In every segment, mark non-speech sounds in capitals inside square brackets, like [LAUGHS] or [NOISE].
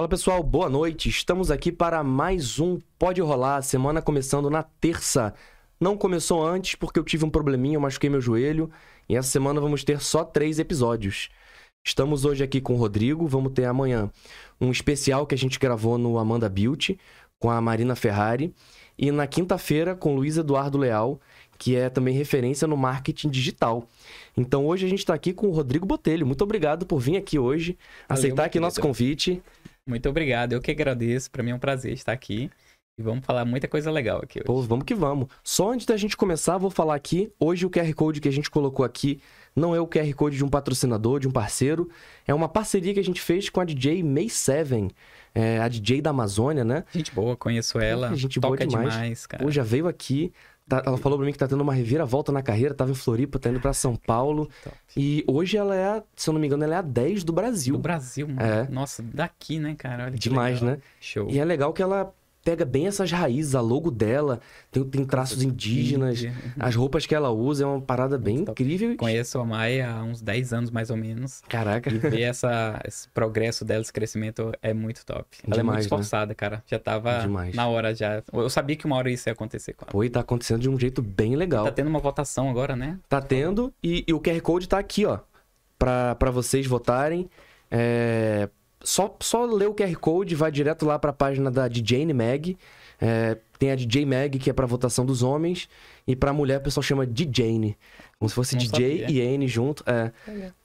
Fala pessoal, boa noite. Estamos aqui para mais um Pode Rolar, semana começando na terça. Não começou antes porque eu tive um probleminha, eu machuquei meu joelho. E essa semana vamos ter só três episódios. Estamos hoje aqui com o Rodrigo, vamos ter amanhã um especial que a gente gravou no Amanda Beauty com a Marina Ferrari. E na quinta-feira com Luiz Eduardo Leal, que é também referência no marketing digital. Então hoje a gente está aqui com o Rodrigo Botelho. Muito obrigado por vir aqui hoje, Valeu, aceitar aqui querido. nosso convite. Muito obrigado, eu que agradeço. Para mim é um prazer estar aqui e vamos falar muita coisa legal aqui hoje. Pô, vamos que vamos. Só antes da gente começar, vou falar aqui. Hoje o QR Code que a gente colocou aqui não é o QR Code de um patrocinador, de um parceiro. É uma parceria que a gente fez com a DJ May Seven, é, a DJ da Amazônia, né? Gente boa, conheço ela. Gente boa toca demais. demais, cara. Pô, já veio aqui. Tá- ela falou pra mim que tá tendo uma reviravolta na carreira, tava em Floripa, tá indo pra São Paulo. Top. E hoje ela é, a- se eu não me engano, ela é a 10 do Brasil. Do Brasil, mano. É. Nossa, daqui, né, cara? Olha que Demais, legal. né? Show. E é legal que ela pega bem essas raízes, a logo dela, tem, tem traços indígenas, Índia. as roupas que ela usa, é uma parada bem Muito incrível. Conheço a Maia há uns 10 anos, mais ou menos. Caraca. E ver essa, esse progresso dela, esse crescimento é muito top. Ela é Demais, muito né? esforçada, cara. Já tava Demais. na hora já. Eu sabia que uma hora isso ia acontecer com ela. Pô, e tá acontecendo de um jeito bem legal. Tá tendo uma votação agora, né? Tá tendo, e, e o QR Code tá aqui, ó, pra, pra vocês votarem. É, só, só ler o QR Code, vai direto lá pra página da DJ Mag. É, tem a DJ Mag, que é pra votação dos homens, e pra mulher o pessoal chama DJ, como se fosse Não DJ sabia. e N junto. É.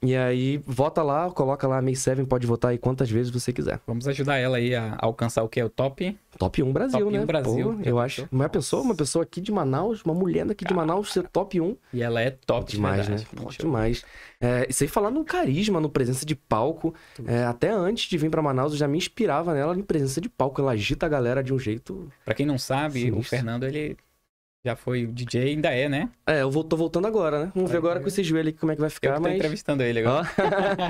E aí, vota lá, coloca lá, May 7, pode votar aí quantas vezes você quiser. Vamos ajudar ela aí a alcançar o que? O top? Top 1 Brasil, Top né? 1 Brasil. Pô, eu acho. Uma pessoa, uma pessoa aqui de Manaus, uma mulher daqui de Manaus ser top 1. E ela é top Demais, de né? Pô, demais. É, e sem falar no carisma, no presença de palco. É, até antes de vir pra Manaus, eu já me inspirava nela em presença de palco. Ela agita a galera de um jeito. Pra quem não sabe, o Sinistro. Fernando, ele já foi DJ, ainda é, né? É, eu vou, tô voltando agora, né? Vamos ver agora com esse joelho aqui como é que vai Eu ficar, tô mas. entrevistando ele agora.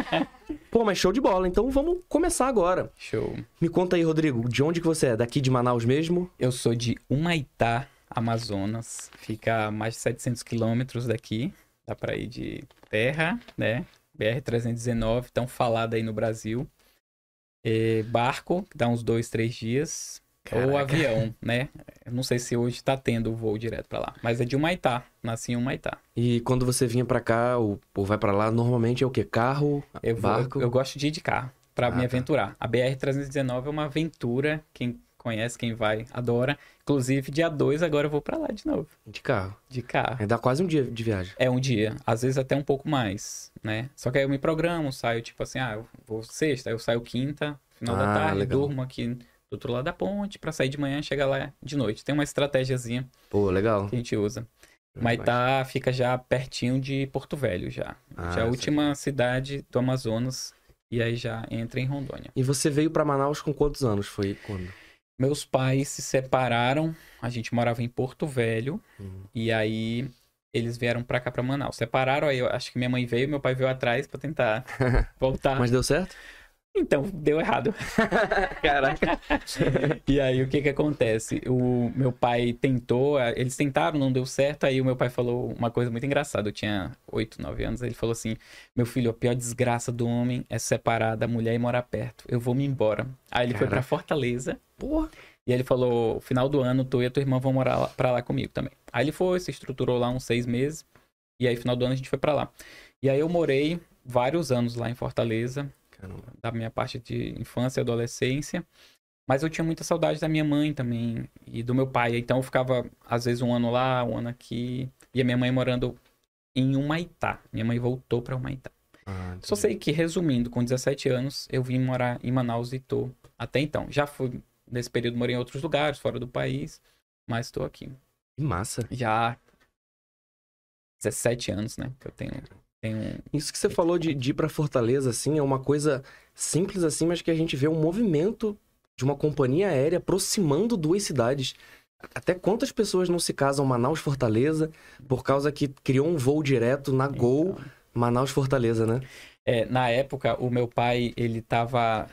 [LAUGHS] Pô, mas show de bola. Então vamos começar agora. Show. Me conta aí, Rodrigo, de onde que você é? Daqui de Manaus mesmo? Eu sou de Humaitá, Amazonas. Fica a mais de 700 quilômetros daqui. Dá pra ir de terra, né? BR-319, tão falada aí no Brasil. É, barco, que dá uns dois, três dias. Ou Caraca. avião, né? Eu não sei se hoje tá tendo voo direto pra lá. Mas é de Humaitá. Nasci em Humaitá. E quando você vinha pra cá ou, ou vai pra lá, normalmente é o quê? Carro? Eu, vou- barco? eu gosto de ir de carro pra Ah, me tá. aventurar. A BR-319 é uma aventura. Quem conhece, quem vai, adora. Inclusive, dia 2 agora eu vou pra lá de novo. De carro. De carro. É, dá quase um dia de viagem. É um dia, às vezes até um pouco mais, né? Só que aí eu me programo, saio tipo assim, ah, eu vou sexta, eu saio quinta, final da Ah, tarde, legal. durmo aqui do outro lado da ponte pra sair de manhã e chegar lá de noite. Tem uma estratégiazinha Pô, legal. que a gente usa. Maitá fica já pertinho de Porto Velho já. Ah, já é a última cidade do Amazonas e aí já entra em Rondônia. E você veio pra Manaus com quantos anos? Foi quando? Meus pais se separaram, a gente morava em Porto Velho Hum. e aí eles vieram pra cá pra Manaus. Separaram, aí eu acho que minha mãe veio, meu pai veio atrás pra tentar [LAUGHS] voltar. Mas deu certo? Então, deu errado. [LAUGHS] Caraca. E aí, o que que acontece? O meu pai tentou, eles tentaram, não deu certo. Aí o meu pai falou uma coisa muito engraçada. Eu tinha 8, 9 anos. Ele falou assim: Meu filho, a pior desgraça do homem é separar da mulher e morar perto. Eu vou me embora. Aí ele foi pra Caraca. Fortaleza. Porra. E aí ele falou: Final do ano, tu e a tua irmã vão morar lá, pra lá comigo também. Aí ele foi, se estruturou lá uns seis meses. E aí, final do ano, a gente foi pra lá. E aí eu morei vários anos lá em Fortaleza Caramba. da minha parte de infância e adolescência. Mas eu tinha muita saudade da minha mãe também e do meu pai. Então eu ficava, às vezes, um ano lá, um ano aqui. E a minha mãe morando em Humaitá. Minha mãe voltou pra Humaitá. Ah. Só sei que, resumindo, com 17 anos, eu vim morar em Manaus e tô até então. Já fui, nesse período, morei em outros lugares, fora do país. Mas tô aqui. Que massa. Já há 17 anos, né? Que eu tenho. Tenho... Isso que você falou de, de ir pra Fortaleza, assim, é uma coisa simples assim, mas que a gente vê um movimento de uma companhia aérea aproximando duas cidades. Até quantas pessoas não se casam Manaus-Fortaleza por causa que criou um voo direto na Gol Então, Manaus-Fortaleza, né? É, na época, o meu pai, ele tava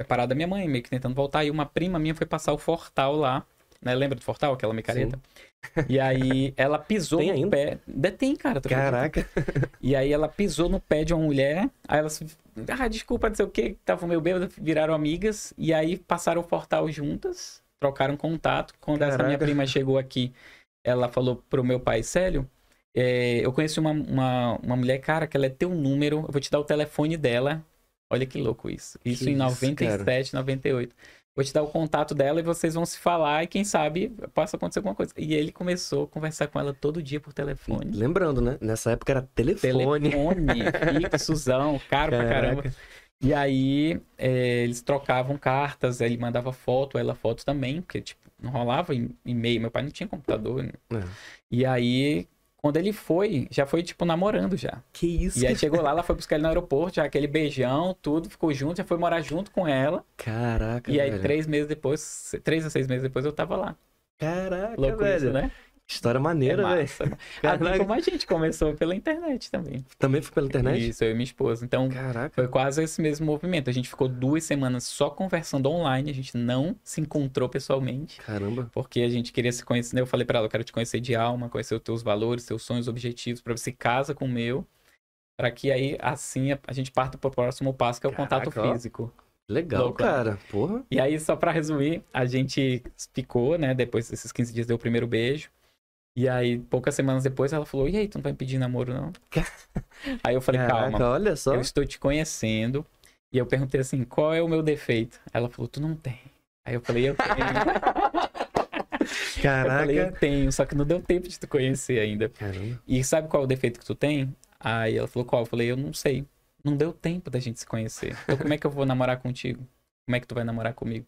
separado da minha mãe, meio que tentando voltar, e uma prima minha foi passar o Fortal lá. né? Lembra do Fortal, aquela micareta? E aí ela pisou Tem no ainda? pé. Tem, cara. acredita? Caraca. [LAUGHS] E aí ela pisou no pé de uma mulher, aí elas, ah, desculpa, não sei o que, tava meio bêbado, viraram amigas, e aí passaram o portal juntas, trocaram contato. Quando essa minha Caraca. prima chegou aqui, ela falou pro meu pai, Célio, é, eu conheci uma, uma, uma mulher, cara, que ela é teu número, eu vou te dar o telefone dela. Olha que louco isso. Isso Que em isso, 97, 98. Vou te dar o contato dela e vocês vão se falar e quem sabe possa acontecer alguma coisa. E ele começou a conversar com ela todo dia por telefone. Lembrando, né? Nessa época era telefone. Telefone, [LAUGHS] fixozão, caro pra caramba. Caraca. E aí, é, eles trocavam cartas, ele mandava foto, ela foto também, porque, tipo, não rolava em- e-mail, meu pai não tinha computador. né? É. E aí, quando ele foi, já foi, tipo, namorando já. Que isso? E aí chegou lá, ela foi buscar ele no aeroporto, já aquele beijão, tudo, ficou junto, já foi morar junto com ela. Caraca, e aí, velho. três meses depois, três a seis meses depois, eu tava lá. Caraca, Louco velho. isso, né? História É maneira, velho. Assim [LAUGHS] Caraca. como a gente começou pela internet também. Também foi pela internet? Isso, eu e minha esposa. Então, Caraca. Foi quase esse mesmo movimento. A gente ficou duas semanas só conversando online, a gente não se encontrou pessoalmente, Caramba. porque a gente queria se conhecer. né? Eu falei pra ela, eu quero te conhecer de alma, conhecer os teus valores, teus sonhos, objetivos, pra ver se casa com o meu, Pra que aí assim a gente parta pro próximo passo, que é o contato Caraca, ó. físico. Legal, Louco, né? cara. Porra. E aí, só pra resumir, a gente ficou, né? Depois desses 15 dias deu o primeiro beijo. E aí, poucas semanas depois, ela falou: E aí, tu não vai me pedir namoro, não? [LAUGHS] aí eu falei: Caraca, Calma, olha só. eu estou te conhecendo. E eu perguntei assim: Qual é o meu defeito? Ela falou: Tu não tem. Aí eu falei: Eu tenho. [LAUGHS] eu Caraca. falei: Eu tenho, só que não deu tempo de tu conhecer ainda. Caramba. E sabe qual é o defeito que tu tem? Aí ela falou: Qual? Eu falei: Eu não sei. Não deu tempo da gente se conhecer. Então, como é que eu vou namorar contigo? Como é que tu vai namorar comigo?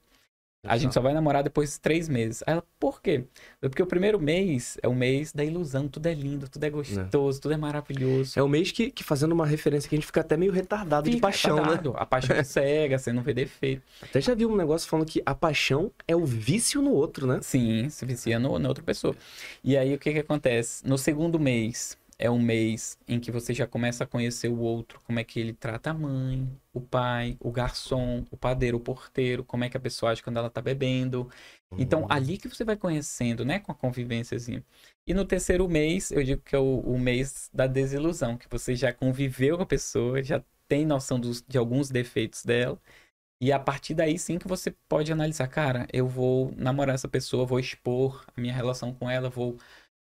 A gente só vai namorar depois de três meses. Aí ela, por quê? Porque o primeiro mês é o mês da ilusão. Tudo é lindo, tudo é gostoso, tudo é maravilhoso. É o mês que, que fazendo uma referência que a gente fica até meio retardado de Fica paixão, né? retardado. A paixão é [LAUGHS] cega, você não vê defeito. Até já vi um negócio falando que a paixão é o vício no outro, né? Sim, se vicia no, na outra pessoa. E aí, o que que acontece? No segundo mês, é um mês em que você já começa a conhecer o outro, como é que ele trata a mãe, o pai, o garçom, o padeiro, o porteiro, como é que a pessoa age quando ela tá bebendo. Então, Uhum. ali que você vai conhecendo, né, com a convivênciazinha. E no terceiro mês, eu digo que é o, o mês da desilusão, que você já conviveu com a pessoa, já tem noção dos, de alguns defeitos dela. E a partir daí sim que você pode analisar, cara, eu vou namorar essa pessoa, vou expor a minha relação com ela, vou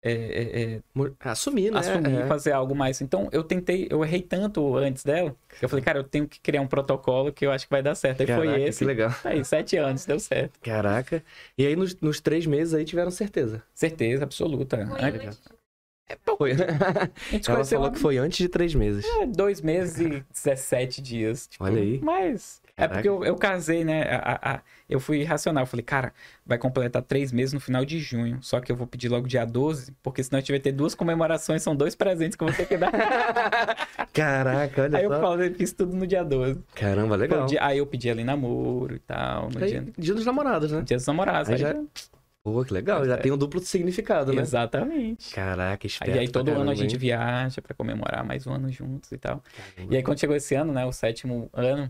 é, é, é, Assumir, né? assumir, É. fazer algo mais. Então, eu tentei, eu errei tanto antes dela, que eu falei, cara, eu tenho que criar um protocolo que eu acho que vai dar certo. Aí Caraca, foi que esse. legal. Aí, sete anos, deu certo. Caraca. E aí, nos, nos três meses aí, tiveram certeza. Certeza absoluta. Foi É, antes. Foi. A gente [LAUGHS] Ela falou lá- que foi antes de três meses. É, dois meses e 17 dias. tipo, Olha aí. Mas. É porque eu, eu casei, né? a- a- eu fui racional. Eu falei, cara, vai completar três meses no final de junho. Só que eu vou pedir logo dia 12, porque senão a gente vai ter duas comemorações, são dois presentes que eu vou ter que dar. [LAUGHS] Caraca, olha aí eu só. falei, fiz tudo no dia 12. Caramba, legal. dia- aí eu pedi em namoro e tal. No Aí, dia, dia dos namorados, né? dia dos namorados. Aí Aí já- já- Pô, que legal. Já é. tem um duplo significado, né? Exatamente. Caraca, esperto Aí, aí todo ano a gente hein? viaja pra comemorar mais um ano juntos e tal. Caramba. E aí, quando chegou esse ano, né, o sétimo ano,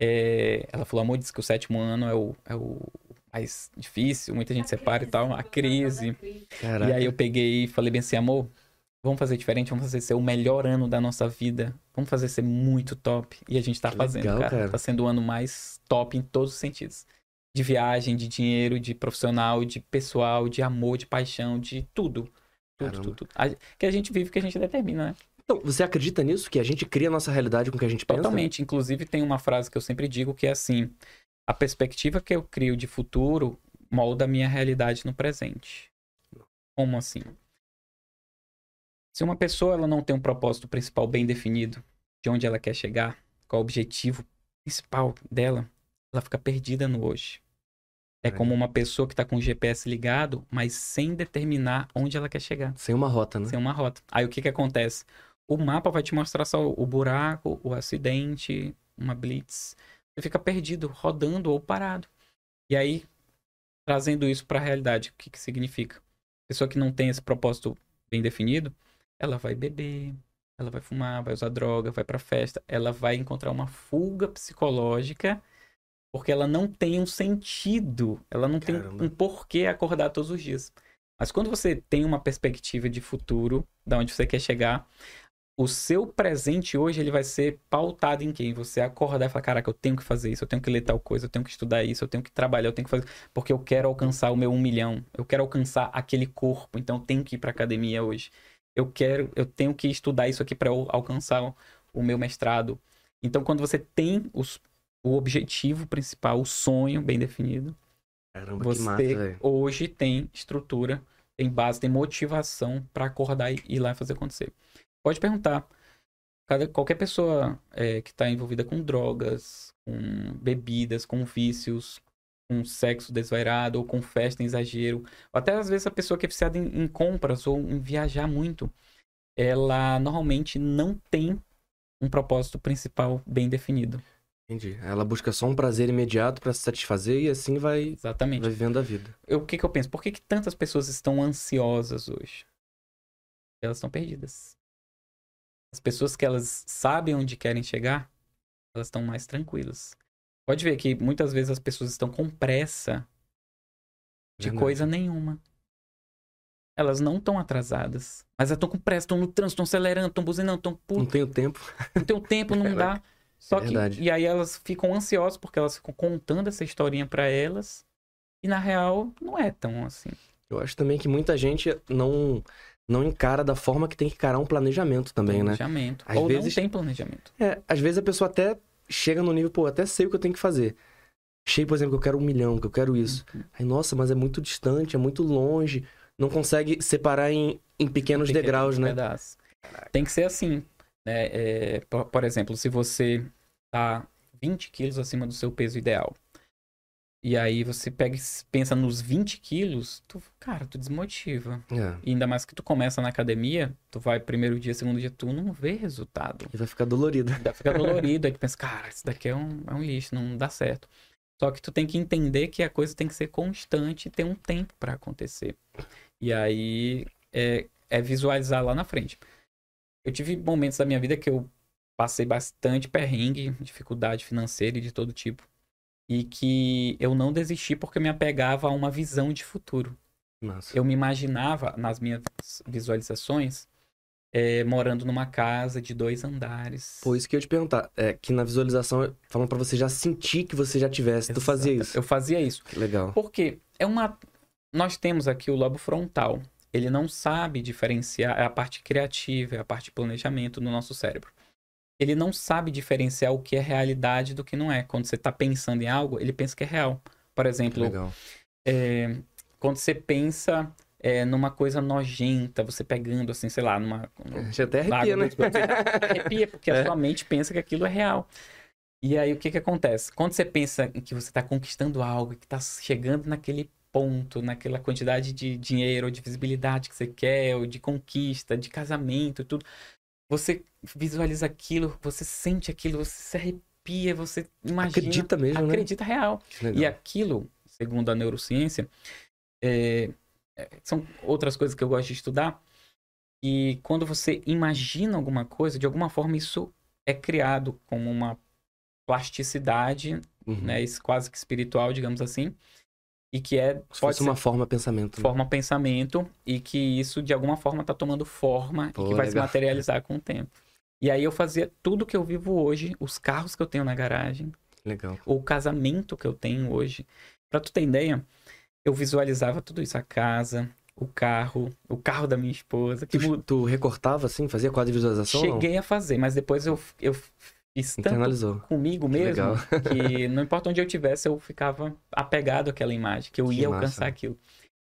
é, ela falou, amor, disse que o sétimo ano é o, é o mais difícil, muita gente separa e tal, a crise. Caraca. E aí eu peguei e falei bem assim, amor, vamos fazer diferente, vamos fazer ser o melhor ano da nossa vida, vamos fazer ser muito top. E a gente tá Que fazendo, legal, cara. cara. Tá sendo o ano mais top em todos os sentidos. De viagem, de dinheiro, de profissional, de pessoal, de amor, de paixão, de tudo. Tudo, Caramba. tudo, tudo. A- que a gente vive, que a gente determina, né? Então, você acredita nisso? Que a gente cria a nossa realidade com o que a gente pensa? Totalmente. Inclusive, tem uma frase que eu sempre digo que é assim: a perspectiva que eu crio de futuro molda a minha realidade no presente. Como assim? Se uma pessoa ela não tem um propósito principal bem definido, de onde ela quer chegar, qual o objetivo principal dela, ela fica perdida no hoje. É É. como uma pessoa que está com o GPS ligado, mas sem determinar onde ela quer chegar Sem uma rota, né? sem uma rota. Aí o que que acontece? O mapa vai te mostrar só o buraco, o acidente, uma blitz. Você fica perdido, rodando ou parado. E aí, trazendo isso para a realidade, o que que significa? Pessoa que não tem esse propósito bem definido, ela vai beber, ela vai fumar, vai usar droga, vai pra festa, ela vai encontrar uma fuga psicológica Porque ela não tem um sentido, ela não Caramba. tem um porquê acordar todos os dias. Mas quando você tem uma perspectiva de futuro, da onde você quer chegar, o seu presente hoje ele vai ser pautado em quem? Você acordar e falar, caraca, eu tenho que fazer isso, eu tenho que ler tal coisa, eu tenho que estudar isso, eu tenho que trabalhar, eu tenho que fazer, porque eu quero alcançar o meu um milhão, eu quero alcançar aquele corpo, então eu tenho que ir pra academia hoje. Eu quero, eu tenho que estudar isso aqui para eu alcançar o, meu mestrado. Então, quando você tem os, o objetivo principal, o sonho bem definido, Caramba, você massa, hoje tem estrutura, tem base, tem motivação pra acordar e ir lá e fazer acontecer. Pode perguntar. Cada- qualquer pessoa é, que está envolvida com drogas, com bebidas, com vícios, com sexo desvairado ou com festa em exagero, ou até às vezes a pessoa que é viciada em, em compras ou em viajar muito, ela normalmente não tem um propósito principal bem definido. Entendi. Ela busca só um prazer imediato pra se satisfazer e assim vai, Exatamente. vai vivendo a vida. eu- o que, que eu penso? Por que, que tantas pessoas estão ansiosas hoje? Elas estão perdidas. As pessoas que elas sabem onde querem chegar, elas estão mais tranquilas. Pode ver que muitas vezes as pessoas estão com pressa de Verdade. coisa nenhuma. Elas não estão atrasadas, mas elas estão com pressa, estão no trânsito, estão acelerando, estão buzinando, estão Não puto, tenho tempo. não tem o tempo, não dá. Só que Verdade. e aí elas ficam ansiosas porque elas ficam contando essa historinha pra elas e na real não é tão assim. Eu acho também que muita gente não, não encara da forma que tem que encarar um planejamento também, né? planejamento. Às Ou vezes- não tem planejamento. É, às vezes a pessoa até chega no nível, pô, até sei o que eu tenho que fazer. Chega, por exemplo, que eu quero um milhão, que eu quero isso. Uhum. Aí, nossa, mas é muito distante, é muito longe. Não consegue separar em, em pequenos Pequenos degraus, né? pedaços. Tem que ser assim. Né? É, por, por exemplo, se você tá 20 quilos acima do seu peso ideal. E aí você pega pensa nos 20 quilos, tu, cara, tu desmotiva. É. E ainda mais que tu começa na academia, tu vai primeiro dia, segundo dia, tu não vê resultado. E vai ficar dolorido. Dá- Fica dolorido, aí tu [LAUGHS] pensa, cara, isso daqui é um, é um lixo, não dá certo. Só que tu tem que entender que a coisa tem que ser constante e ter um tempo pra acontecer. E aí é, é visualizar lá na frente. Eu tive momentos da minha vida que eu passei bastante perrengue, dificuldade financeira e de todo tipo. E que eu não desisti porque eu me apegava a uma visão de futuro. Nossa. Eu me imaginava, nas minhas visualizações, é, morando numa casa de dois andares. Pô, isso que eu ia te perguntar. É que na visualização, falam pra você já sentir que você já tivesse. Tu fazia Exato. isso. Eu fazia isso. Que legal. Porque é uma. Nós temos aqui o lobo frontal. Ele não sabe diferenciar. É a parte criativa, é a parte de planejamento no nosso cérebro. Ele não sabe diferenciar o que é realidade do que não é. Quando você está pensando em algo, ele pensa que é real. Por exemplo, é, quando você pensa é, numa coisa nojenta, você pegando assim, sei lá, numa. Já até arrepia, né? Arrepia, porque [LAUGHS] É. a sua mente pensa que aquilo é real. E aí, o que que acontece? Quando você pensa que você está conquistando algo, que está chegando naquele ponto, naquela quantidade de dinheiro, ou de visibilidade que você quer, ou de conquista, de casamento, tudo, você visualiza aquilo, você sente aquilo, você se arrepia, você imagina, Acredita mesmo, né? acredita real. Que legal. E aquilo, segundo a neurociência, é- é- são outras coisas que eu gosto de estudar. E quando você imagina alguma coisa, de alguma forma isso é criado como uma plasticidade, Uhum. né, quase que espiritual, digamos assim, e que é Se pode ser uma forma pensamento. né? forma pensamento e que isso de alguma forma está tomando forma Pô, e que vai se materializar com o tempo. E aí eu fazia tudo que eu vivo hoje, os carros que eu tenho na garagem, Legal. o casamento que eu tenho hoje. Pra tu ter ideia, eu visualizava tudo isso, a casa, o carro, o carro da minha esposa, que Tu, tu recortava assim? Fazia quadro de visualização? cheguei a fazer, mas depois eu, eu Internalizou. comigo Que mesmo legal. que não importa onde eu tivesse, eu ficava apegado àquela imagem, que eu Que ia massa. alcançar aquilo.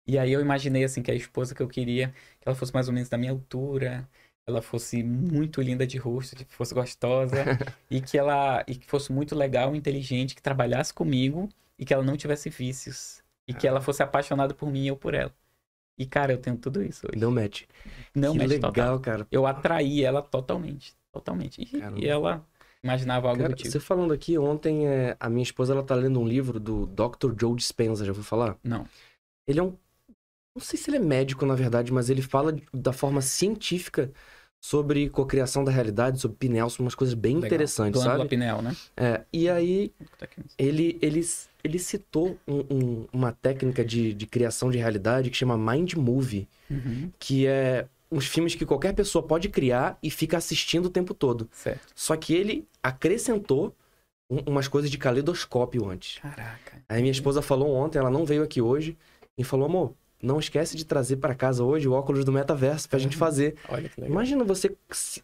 E aí eu imaginei assim que a esposa que eu queria, que ela fosse mais ou menos da minha altura, ela fosse muito linda de rosto, que fosse gostosa [LAUGHS] e que ela e que fosse muito legal, inteligente, que trabalhasse comigo e que ela não tivesse vícios e que ela fosse apaixonada por mim e eu por ela. E cara, eu tenho tudo isso hoje. Deu match. Não que legal, total. cara. Eu atraí ela totalmente, totalmente. E, e ela imaginava algo Cara, do tipo. você falando aqui, ontem é, a minha esposa ela tá lendo um livro do Dr. Joe Dispenza, já ouviu falar? Não. Ele é um. Não sei se ele é médico, na verdade, mas ele fala da forma científica sobre cocriação da realidade, sobre Pinel, sobre umas coisas bem Legal. interessantes, Glândula sabe? pineal, né? É, e aí ele, ele, ele citou um- um- uma técnica de, de criação de realidade que chama Mind Movie, Uhum. que é uns filmes que qualquer pessoa pode criar e fica assistindo o tempo todo. Certo. Só que ele acrescentou um- umas coisas de caleidoscópio antes. Caraca. Aí minha esposa falou ontem, ela não veio aqui hoje, e falou, amor, não esquece de trazer pra casa hoje o óculos do metaverso pra gente fazer. Olha que legal. Imagina você,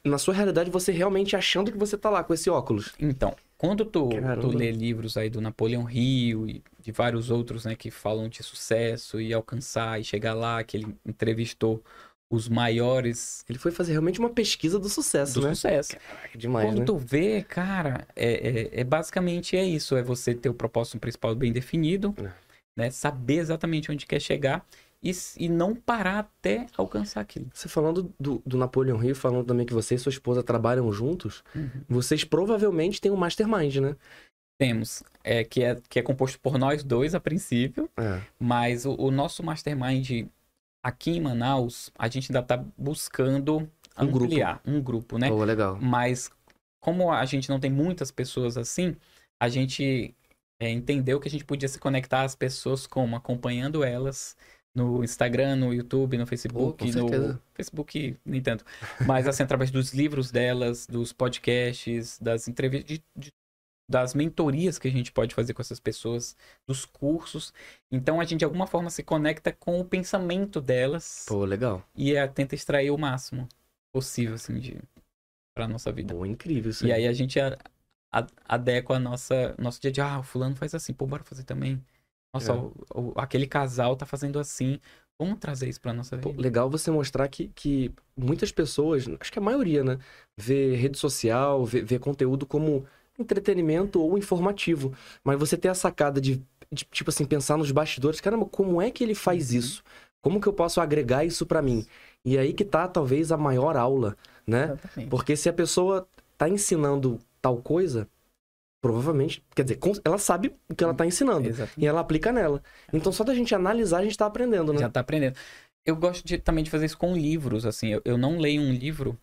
na sua realidade, você realmente achando que você tá lá com esse óculos. Então, quando tu, Caramba. tu lê livros aí do Napoleão Hill e de vários outros, né, que falam de sucesso e alcançar e chegar lá, que ele entrevistou os maiores Ele foi fazer realmente uma pesquisa do sucesso, do né? sucesso. Caraca, demais, Quando né? tu vê, cara, é, é, é basicamente é isso, é você ter o propósito principal bem definido, É. né, saber exatamente onde quer chegar e, e não parar até alcançar aquilo. Você falando do, do Napoleon Hill, falando também que você e sua esposa trabalham juntos, vocês provavelmente têm um mastermind, né? Temos, é, que, é, que é composto por nós dois a princípio, É. Mas o, o nosso mastermind aqui em Manaus, a gente ainda tá buscando Um grupo. ampliar um grupo, né? Pô, legal. Mas como a gente não tem muitas pessoas assim, a gente é, entendeu que a gente podia se conectar às pessoas como acompanhando elas no Instagram, no YouTube, no Facebook, com certeza. no Facebook nem tanto, mas assim através dos livros delas, dos podcasts, das entrevistas, de- de- das mentorias que a gente pode fazer com essas pessoas, dos cursos. Então a gente de alguma forma se conecta com o pensamento delas Pô, legal. e é, tenta extrair o máximo possível assim de para nossa vida. Pô, incrível isso E aí a gente a- a- adequa a nossa nosso dia a dia. Ah, o fulano faz assim, pô, bora fazer também. Nossa, É. o- o- aquele casal tá fazendo assim. Vamos trazer isso pra nossa Pô, vida. legal você mostrar que, que muitas pessoas, acho que a maioria, né? Vê rede social, vê, vê conteúdo como entretenimento ou informativo. Mas você ter a sacada de, de, tipo assim, pensar nos bastidores, caramba, como é que ele faz Uhum. isso? Como que eu posso agregar isso pra mim? E aí que tá, talvez, a maior aula, né? Exatamente. Porque se a pessoa tá ensinando tal coisa, provavelmente, quer dizer, ela sabe o que ela tá ensinando. Exatamente. E ela aplica nela. Então, só da gente analisar, a gente tá aprendendo, né? Já tá aprendendo. Eu gosto de- também de fazer isso com livros, assim. Eu, eu não leio um livro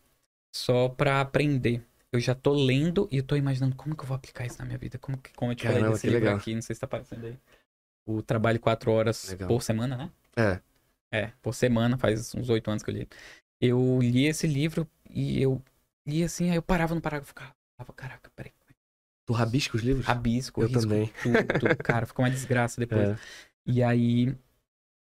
só pra aprender. Eu já tô lendo e eu tô imaginando como que eu vou aplicar isso na minha vida. Como, que, como eu te falei Caramba, desse que livro legal. aqui, não sei se tá aparecendo aí. O trabalho quatro horas Legal. por semana, né? É. É, por semana, faz uns oito anos que eu li. Eu li esse livro e eu li assim, aí eu parava no parágrafo e ficava, caraca, peraí. Tu rabisca os livros? Rabisco, Eu risco também. tudo, cara, ficou uma desgraça [LAUGHS] depois. É. E aí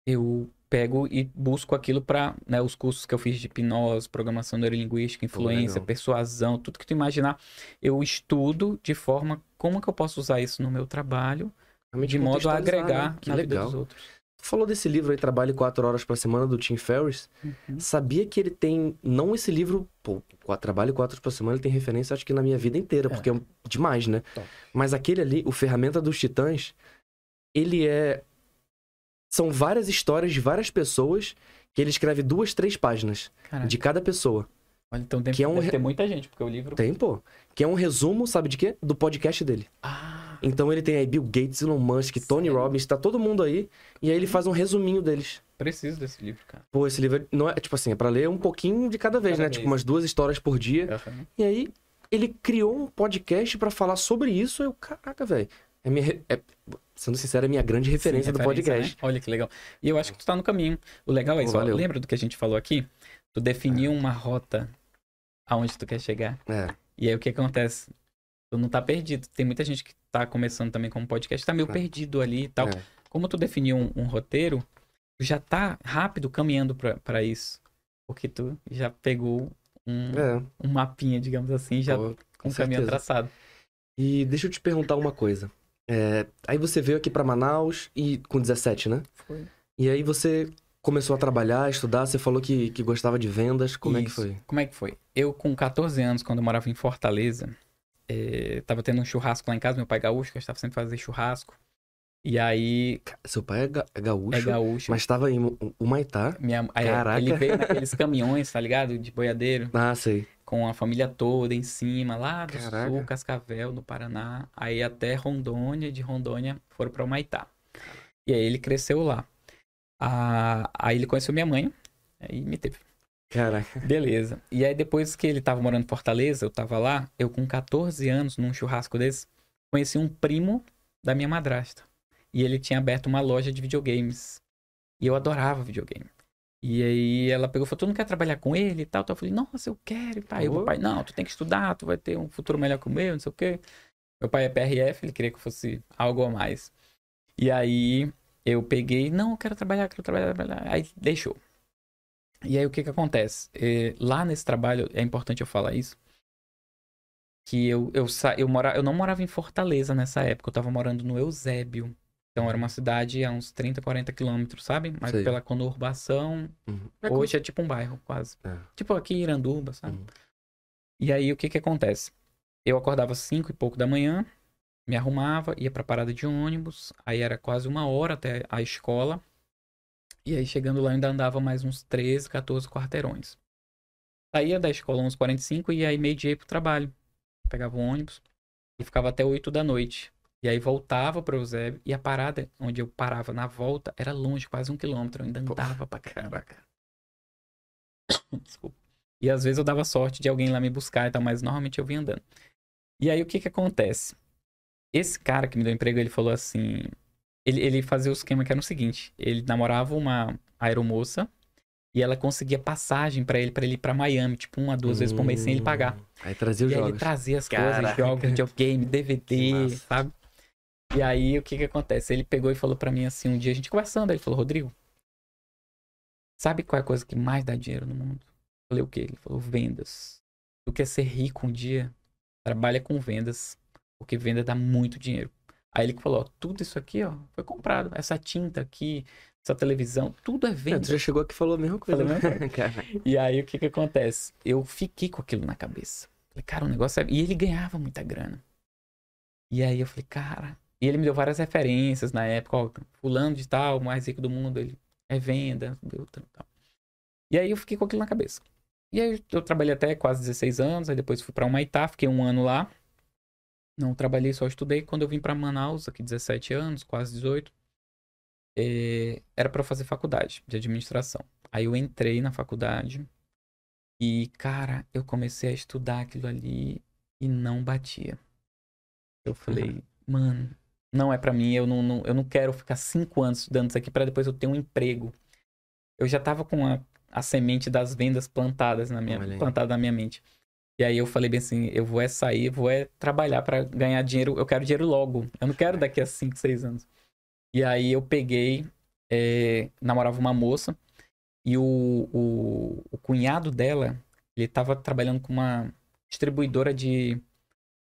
eu pego e busco aquilo pra, né, os cursos que eu fiz de hipnose, programação neurolinguística, influência, persuasão, tudo que tu imaginar, eu estudo de forma como que eu posso usar isso no meu trabalho, Realmente de modo a contextualizar, agregar né? Que na vida legal. dos outros. Tu falou desse livro aí, Trabalhe 4 Horas por Semana, do Tim Ferriss. Uhum. Sabia que ele tem, não esse livro, pô, Qua- Trabalhe 4 Horas por Semana, ele tem referência, acho que na minha vida inteira, É. porque é demais, né? Top. Mas aquele ali, o Ferramenta dos Titãs, ele é... São várias histórias de várias pessoas que ele escreve duas, três páginas Caraca, de cada pessoa. olha, então deve, que é um re- ter muita gente, porque o livro... Tem, pô. Que é um resumo, sabe de quê? Do podcast dele. Ah, Então ele tem aí Bill Gates, Elon Musk, Tony Sério? Robbins, tá todo mundo aí. E aí ele faz um resuminho deles. preciso desse livro, cara. Pô, esse livro não é, tipo assim, é pra ler um pouquinho de cada vez, Cada né? vez. Tipo, umas duas histórias por dia. E aí ele criou um podcast pra falar sobre isso. Eu, caraca, velho. É minha, é, sendo sincero, é minha grande referência Sim, do podcast. né? Olha que legal. E eu acho que tu tá no caminho. O legal é isso. valeu. lembra do que a gente falou aqui? Tu definiu uma rota aonde tu quer chegar. É, E aí o que acontece? Tu não tá perdido. Tem muita gente que tá começando também com podcast, tá meio É. perdido ali e tal. é. Como tu definiu um, um roteiro, tu já tá rápido caminhando pra, pra isso. Porque tu já pegou um, É, um mapinha, digamos assim, já pô, com um caminho certeza. traçado. E deixa eu te perguntar uma coisa. É, aí você veio aqui pra Manaus e com 17, né? Foi. E aí você começou a trabalhar, estudar, você falou que, que gostava de vendas. Como é que Isso. foi? Como é que foi? Eu, com 14 anos, quando eu morava em Fortaleza, eh, tava tendo um churrasco lá em casa, meu pai é gaúcho, que estava sempre fazendo churrasco. E aí, Seu pai é, ga- é gaúcho, é gaúcho. mas estava em Hu- Humaitá. Minha, aí, Caraca. ele veio [LAUGHS] naqueles caminhões, tá ligado? De boiadeiro, Ah, sei. Com a família toda em cima, lá do Caraca. sul, Cascavel, no Paraná. Aí até Rondônia, de Rondônia foram pra Humaitá. E aí ele cresceu lá. Ah, aí ele conheceu minha mãe, aí me teve. Caraca. [LAUGHS] Beleza. E aí, depois que ele tava morando em Fortaleza, eu tava lá, eu com 14 anos, num churrasco desse, conheci um primo da minha madrasta. E ele tinha aberto uma loja de videogames. E eu adorava videogame. E aí ela pegou e falou, tu não quer trabalhar com ele e tal? Então eu falei, nossa, eu quero, pai. E o Oh. meu pai, não, tu tem que estudar, tu vai ter um futuro melhor que o meu, não sei o quê. Meu pai é PRF, ele queria que eu fosse algo a mais. E aí eu peguei, não, eu quero trabalhar, quero trabalhar, trabalhar. Aí deixou. E aí o que que acontece? Eh, lá nesse trabalho, é importante eu falar isso, que eu, eu, sa... eu, mora... eu não morava em Fortaleza nessa época, eu tava morando no Eusébio. Então era uma cidade a uns 30, 40 quilômetros, sabe? Mas Sei. pela conurbação, Uhum. hoje é tipo um bairro, quase. É. Tipo aqui em Iranduba, sabe? Uhum. E aí o que que acontece? Eu acordava às 5 e pouco da manhã, me arrumava, ia pra parada de ônibus, aí era quase uma hora até a escola. E aí chegando lá eu ainda andava mais uns 13, 14 quarteirões. Saía da escola uns 45 e aí meio-dia ia pro trabalho. Pegava o ônibus e ficava até 8 da noite. E aí voltava para Eusébio e a parada onde eu parava na volta era longe, quase um quilômetro. Eu ainda andava pra caramba. [COUGHS] Desculpa. E às vezes eu dava sorte de alguém lá me buscar e tal, mas normalmente eu vinha andando. E aí o que que acontece? Esse cara que me deu emprego, ele falou assim. Ele, ele fazia o esquema que era o seguinte: ele namorava uma aeromoça e ela conseguia passagem pra ele, pra ele ir pra Miami, tipo, uma, duas vezes por mês sem ele pagar. Hum, Aí trazia os E aí jogos. ele trazia as Caraca. coisas, jogos, videogame, DVD, sabe? E aí o que que acontece? Ele pegou e falou pra mim assim, um dia a gente conversando, ele falou, Rodrigo, sabe qual é a coisa que mais dá dinheiro no mundo? Eu falei, o quê? Ele falou, vendas. Tu quer ser rico um dia? Trabalha com vendas, porque venda dá muito dinheiro. Aí ele falou, ó, tudo isso aqui, ó, foi comprado. Essa tinta aqui, essa televisão, tudo é É, venda. tu já chegou aqui e falou a mesma coisa. Né? [LAUGHS] E aí o que que acontece? Eu fiquei com aquilo na cabeça. Falei, cara, o negócio é... E ele ganhava muita grana. E aí eu falei, cara... E ele me deu várias referências na época, ó, fulano de tal, o mais rico do mundo, ele é venda, deu tal. E aí eu fiquei com aquilo na cabeça. E aí eu trabalhei até quase 16 anos, aí depois fui pra Humaitá, fiquei um ano lá. Não trabalhei, só estudei. Quando eu vim pra Manaus, aqui 17 anos, quase 18, eh, era pra eu fazer faculdade de administração. Aí eu entrei na faculdade e, cara, eu comecei a estudar aquilo ali e não batia. Eu falei, [LAUGHS] mano, não é pra mim, eu não, não- eu não quero ficar cinco anos estudando isso aqui pra depois eu ter um emprego. Eu já tava com a, a semente das vendas plantadas na minha, plantada na minha mente. E aí eu falei bem assim, eu vou é sair, vou é trabalhar pra ganhar dinheiro, eu quero dinheiro logo. Eu não quero daqui a cinco, seis anos. E aí eu peguei, é, namorava uma moça, e o, o, o cunhado dela, ele tava trabalhando com uma distribuidora de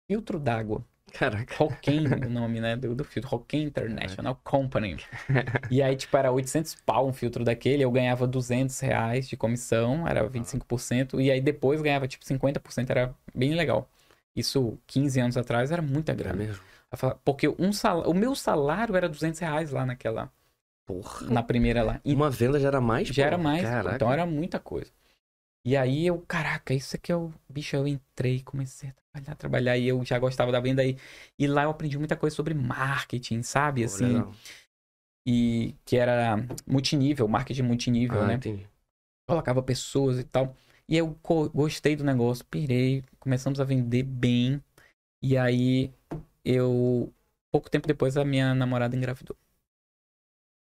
filtro d'água. Caraca. Roquem, [LAUGHS] o nome, né, do, do filtro. Roquem International Company. [LAUGHS] E aí, tipo, era 800 pau um filtro daquele, eu ganhava 200 reais de comissão, era 25%, e aí depois ganhava, tipo, 50%, era bem legal. Isso, 15 anos atrás, era muita É grana. mesmo? Eu falava, Porque um sal... o meu salário era 200 reais lá naquela, Porra. na primeira lá. E Uma venda já era mais? já pô? era mais, pô, Caraca. então era muita coisa. E aí eu, caraca, isso aqui é o. Bicho, eu entrei, comecei a trabalhar, trabalhar, e eu já gostava da venda aí. E lá eu aprendi muita coisa sobre marketing, sabe? Pô, Assim, legal. e que era multinível, marketing multinível, Ah, né? entendi. Colocava pessoas e tal. E eu gostei do negócio, pirei, começamos a vender bem. E aí eu. Pouco tempo depois a minha namorada engravidou.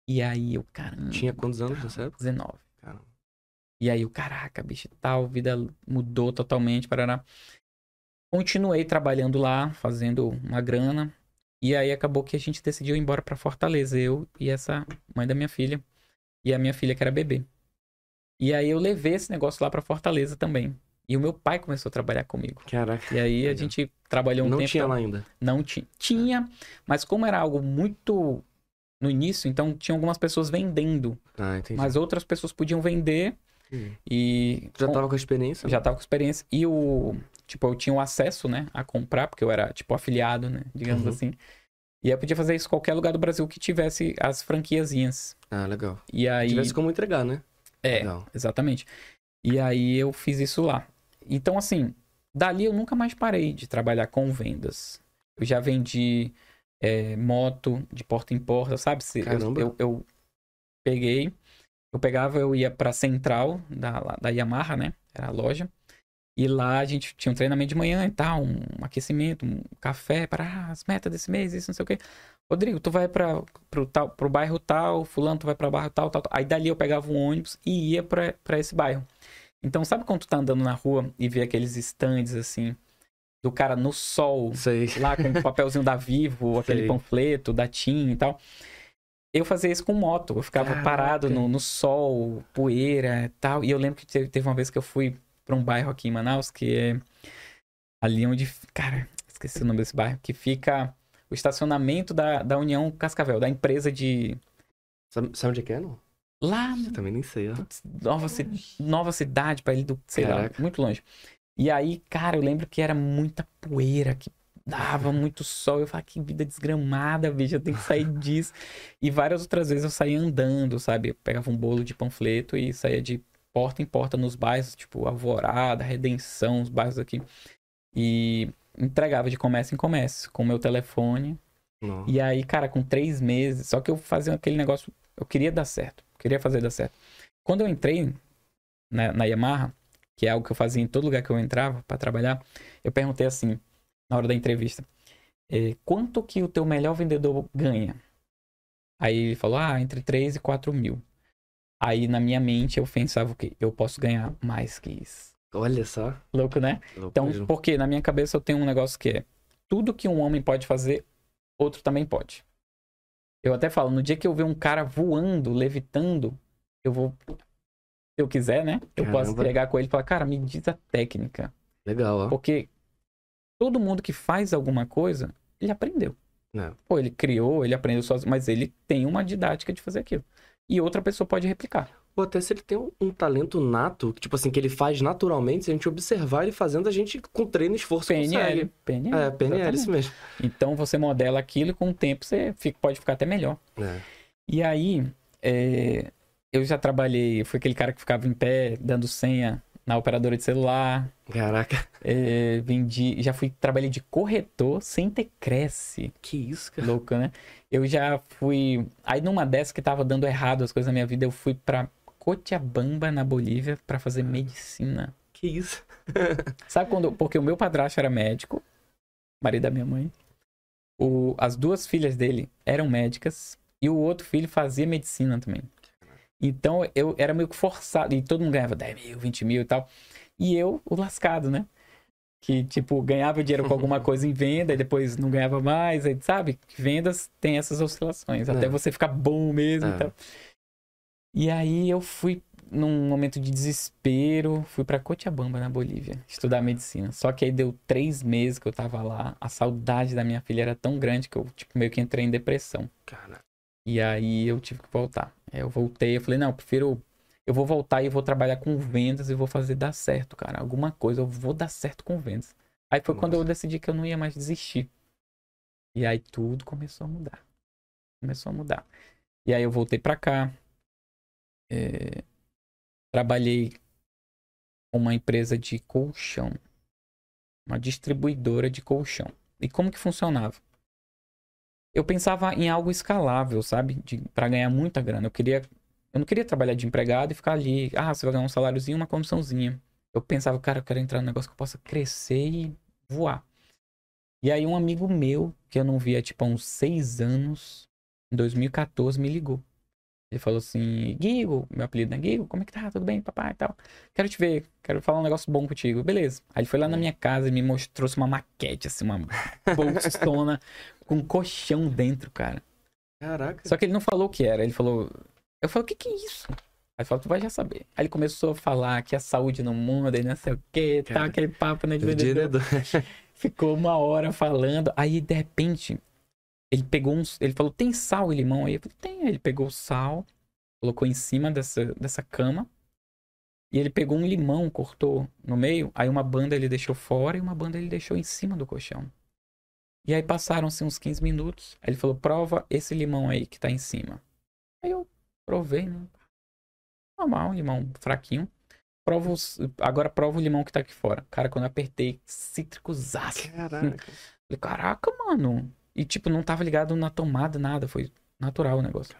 E aí eu, caramba. Tinha quantos anos nessa época? 19. E aí, o caraca, bicho, tal, vida mudou totalmente, parará. Continuei trabalhando lá, fazendo uma grana. E aí acabou que a gente decidiu ir embora pra Fortaleza, eu e essa mãe da minha filha. E a minha filha que era bebê. E aí eu levei esse negócio lá pra Fortaleza também. E o meu pai começou a trabalhar comigo. Caraca. E aí a gente trabalhou um Não tempo. tinha tá? lá ainda. Não tinha. Tinha, mas como era algo muito no início, então tinha algumas pessoas vendendo. Ah, entendi. Mas outras pessoas podiam vender E. Já com- tava com experiência? né? já tava com experiência. E o. Tipo, eu tinha o acesso, né? A comprar, porque eu era, tipo, afiliado, né? Digamos Uhum. assim. E eu podia fazer isso em qualquer lugar do Brasil que tivesse as franquiazinhas. Ah, legal. E aí. Tivesse como entregar, né? É, Legal. exatamente. E aí eu fiz isso lá. Então, assim, dali eu nunca mais parei de trabalhar com vendas. Eu já vendi é, moto de porta em porta, sabe? Se- eu- Caramba. Eu, eu peguei Eu pegava, eu ia pra central da, da Yamaha, né? Era a loja. E lá a gente tinha um treinamento de manhã e tal, um aquecimento, um café para ah, as metas desse mês, isso, não sei o quê. Rodrigo, tu vai para pro, tal, pro bairro tal, fulano, tu vai para bairro tal, tal, tal. Aí dali eu pegava um ônibus e ia pra pra esse bairro. Então, sabe quando tu tá andando na rua e vê aqueles stands assim, do cara no sol, Sei. lá com o papelzinho da Vivo, [LAUGHS] aquele Sei. panfleto da TIM e tal. Eu fazia isso com moto. Eu ficava Caraca. parado no, no sol, poeira e tal. E eu lembro que teve, teve uma vez que eu fui pra um bairro aqui em Manaus, que é ali onde. Cara, esqueci o nome desse bairro. Que fica o estacionamento da, da União Cascavel, da empresa de. Sabe, onde é que é, não? Lá Eu também nem sei, ó. Nova, ci- nova cidade para ele do, sei lá, Caraca. muito longe. E aí, cara, eu lembro que era muita poeira, que dava muito sol. Eu falava, que vida desgramada, bicho, eu tenho que sair disso. E várias outras vezes eu saía andando, sabe? Eu pegava um bolo de panfleto e saía de porta em porta nos bairros, tipo Alvorada, Redenção, os bairros aqui. E entregava de comércio em comércio, com o meu telefone. Não. E aí, cara, com três meses, só que eu fazia aquele negócio, eu queria dar certo, queria fazer dar certo. Quando eu entrei na, na Yamaha, que é algo que eu fazia em todo lugar que eu entrava pra trabalhar, eu perguntei assim, na hora da entrevista, eh, quanto que o teu melhor vendedor ganha? Aí ele falou, ah, entre 3 e 4 mil. Aí na minha mente eu pensava o quê? Eu posso ganhar mais que isso. Olha só. Louco, né? Louco Então, mesmo. porque na minha cabeça eu tenho um negócio que é: tudo que um homem pode fazer, outro também pode. Eu até falo, no dia que eu ver um cara voando, levitando, eu vou. Se eu quiser, né? Eu posso Caramba. pegar com ele e falar, cara, me diz a técnica. Legal, ó. Porque todo mundo que faz alguma coisa, ele aprendeu. É. Pô, ele criou, ele aprendeu sozinho, mas ele tem uma didática de fazer aquilo. E outra pessoa pode replicar. Ou até se ele tem um, um talento nato, tipo assim, que ele faz naturalmente, se a gente observar ele fazendo, a gente com treino e esforço PNL. consegue. PNL. É, PNL, exatamente. isso mesmo. Então você modela aquilo e com o tempo você fica- pode ficar até melhor. É. E aí, é, eu já trabalhei, fui aquele cara que ficava em pé dando senha na operadora de celular. Caraca, é, vendi, já fui, trabalhei de corretor sem ter cresce. que isso, cara. Louco, né? Eu já fui. Aí numa dessas que tava dando errado as coisas na minha vida, eu fui pra Cochabamba, na Bolívia, pra fazer medicina. Que isso. [LAUGHS] Sabe quando. Porque o meu padrasto era médico, marido da minha mãe. O, as duas filhas dele eram médicas e o outro filho fazia medicina também. Então eu era meio que forçado. E todo mundo ganhava 10 mil, 20 mil e tal. E eu, o lascado, né? Que, tipo, ganhava dinheiro com alguma [LAUGHS] coisa em venda e depois não ganhava mais. Aí, sabe? Vendas tem essas oscilações. Até É. você ficar bom mesmo É. e tal. E aí eu fui num momento de desespero, fui pra Cochabamba, na Bolívia, estudar medicina. Só que aí deu três meses que eu tava lá, a saudade da minha filha era tão grande que eu, tipo, meio que entrei em depressão. Cara, E aí eu tive que voltar. Aí eu voltei, eu falei, não, eu prefiro. Eu vou voltar e vou trabalhar com vendas e vou fazer dar certo, cara. Alguma coisa, eu vou dar certo com vendas. Aí foi quando eu Nossa. decidi que eu não ia mais desistir. E aí tudo começou a mudar. Começou a mudar. E aí eu voltei pra cá. É, Trabalhei com uma empresa de colchão. Uma distribuidora de colchão. E como que funcionava? Eu pensava em algo escalável, sabe? Pra ganhar muita grana. Eu queria. Eu não queria trabalhar de empregado e ficar ali. Ah, você vai ganhar um saláriozinho, uma comissãozinha. Eu pensava, cara, eu quero entrar num negócio que eu possa crescer e voar. E aí um amigo meu, que eu não via tipo há uns seis anos, em 2014, me ligou. Ele falou assim, Guigo, meu apelido é Guigo, como é que tá? Tudo bem, papai e tal? Quero te ver, quero falar um negócio bom contigo. Beleza. Aí ele foi lá na minha casa e me mostrou, trouxe uma maquete, assim, uma bolsona [LAUGHS] com um colchão dentro, cara. caraca. Só que ele não falou o que era. Ele falou. Eu falei, o que que é isso? Aí ele falou, tu vai já saber. Aí ele começou a falar que a saúde no mundo e não sei o que, tá, aquele papo, né, de Vendedor. vendedor. [LAUGHS] Ficou uma hora falando. Aí, de repente, ele pegou uns. Ele falou: tem sal e limão aí? Eu falei: tem. Aí ele pegou o sal, colocou em cima dessa, dessa cama. E ele pegou um limão, cortou no meio. Aí uma banda ele deixou fora e uma banda ele deixou em cima do colchão. E aí passaram-se uns 15 minutos. Aí ele falou: prova esse limão aí que tá em cima. Aí eu provei, né? Normal, limão fraquinho. Prova os... Agora prova o limão que tá aqui fora. Cara, quando eu apertei, cítricozaço. Caraca. [LAUGHS] Falei, caraca, mano. E tipo, não tava ligado na tomada, nada. Foi natural o negócio.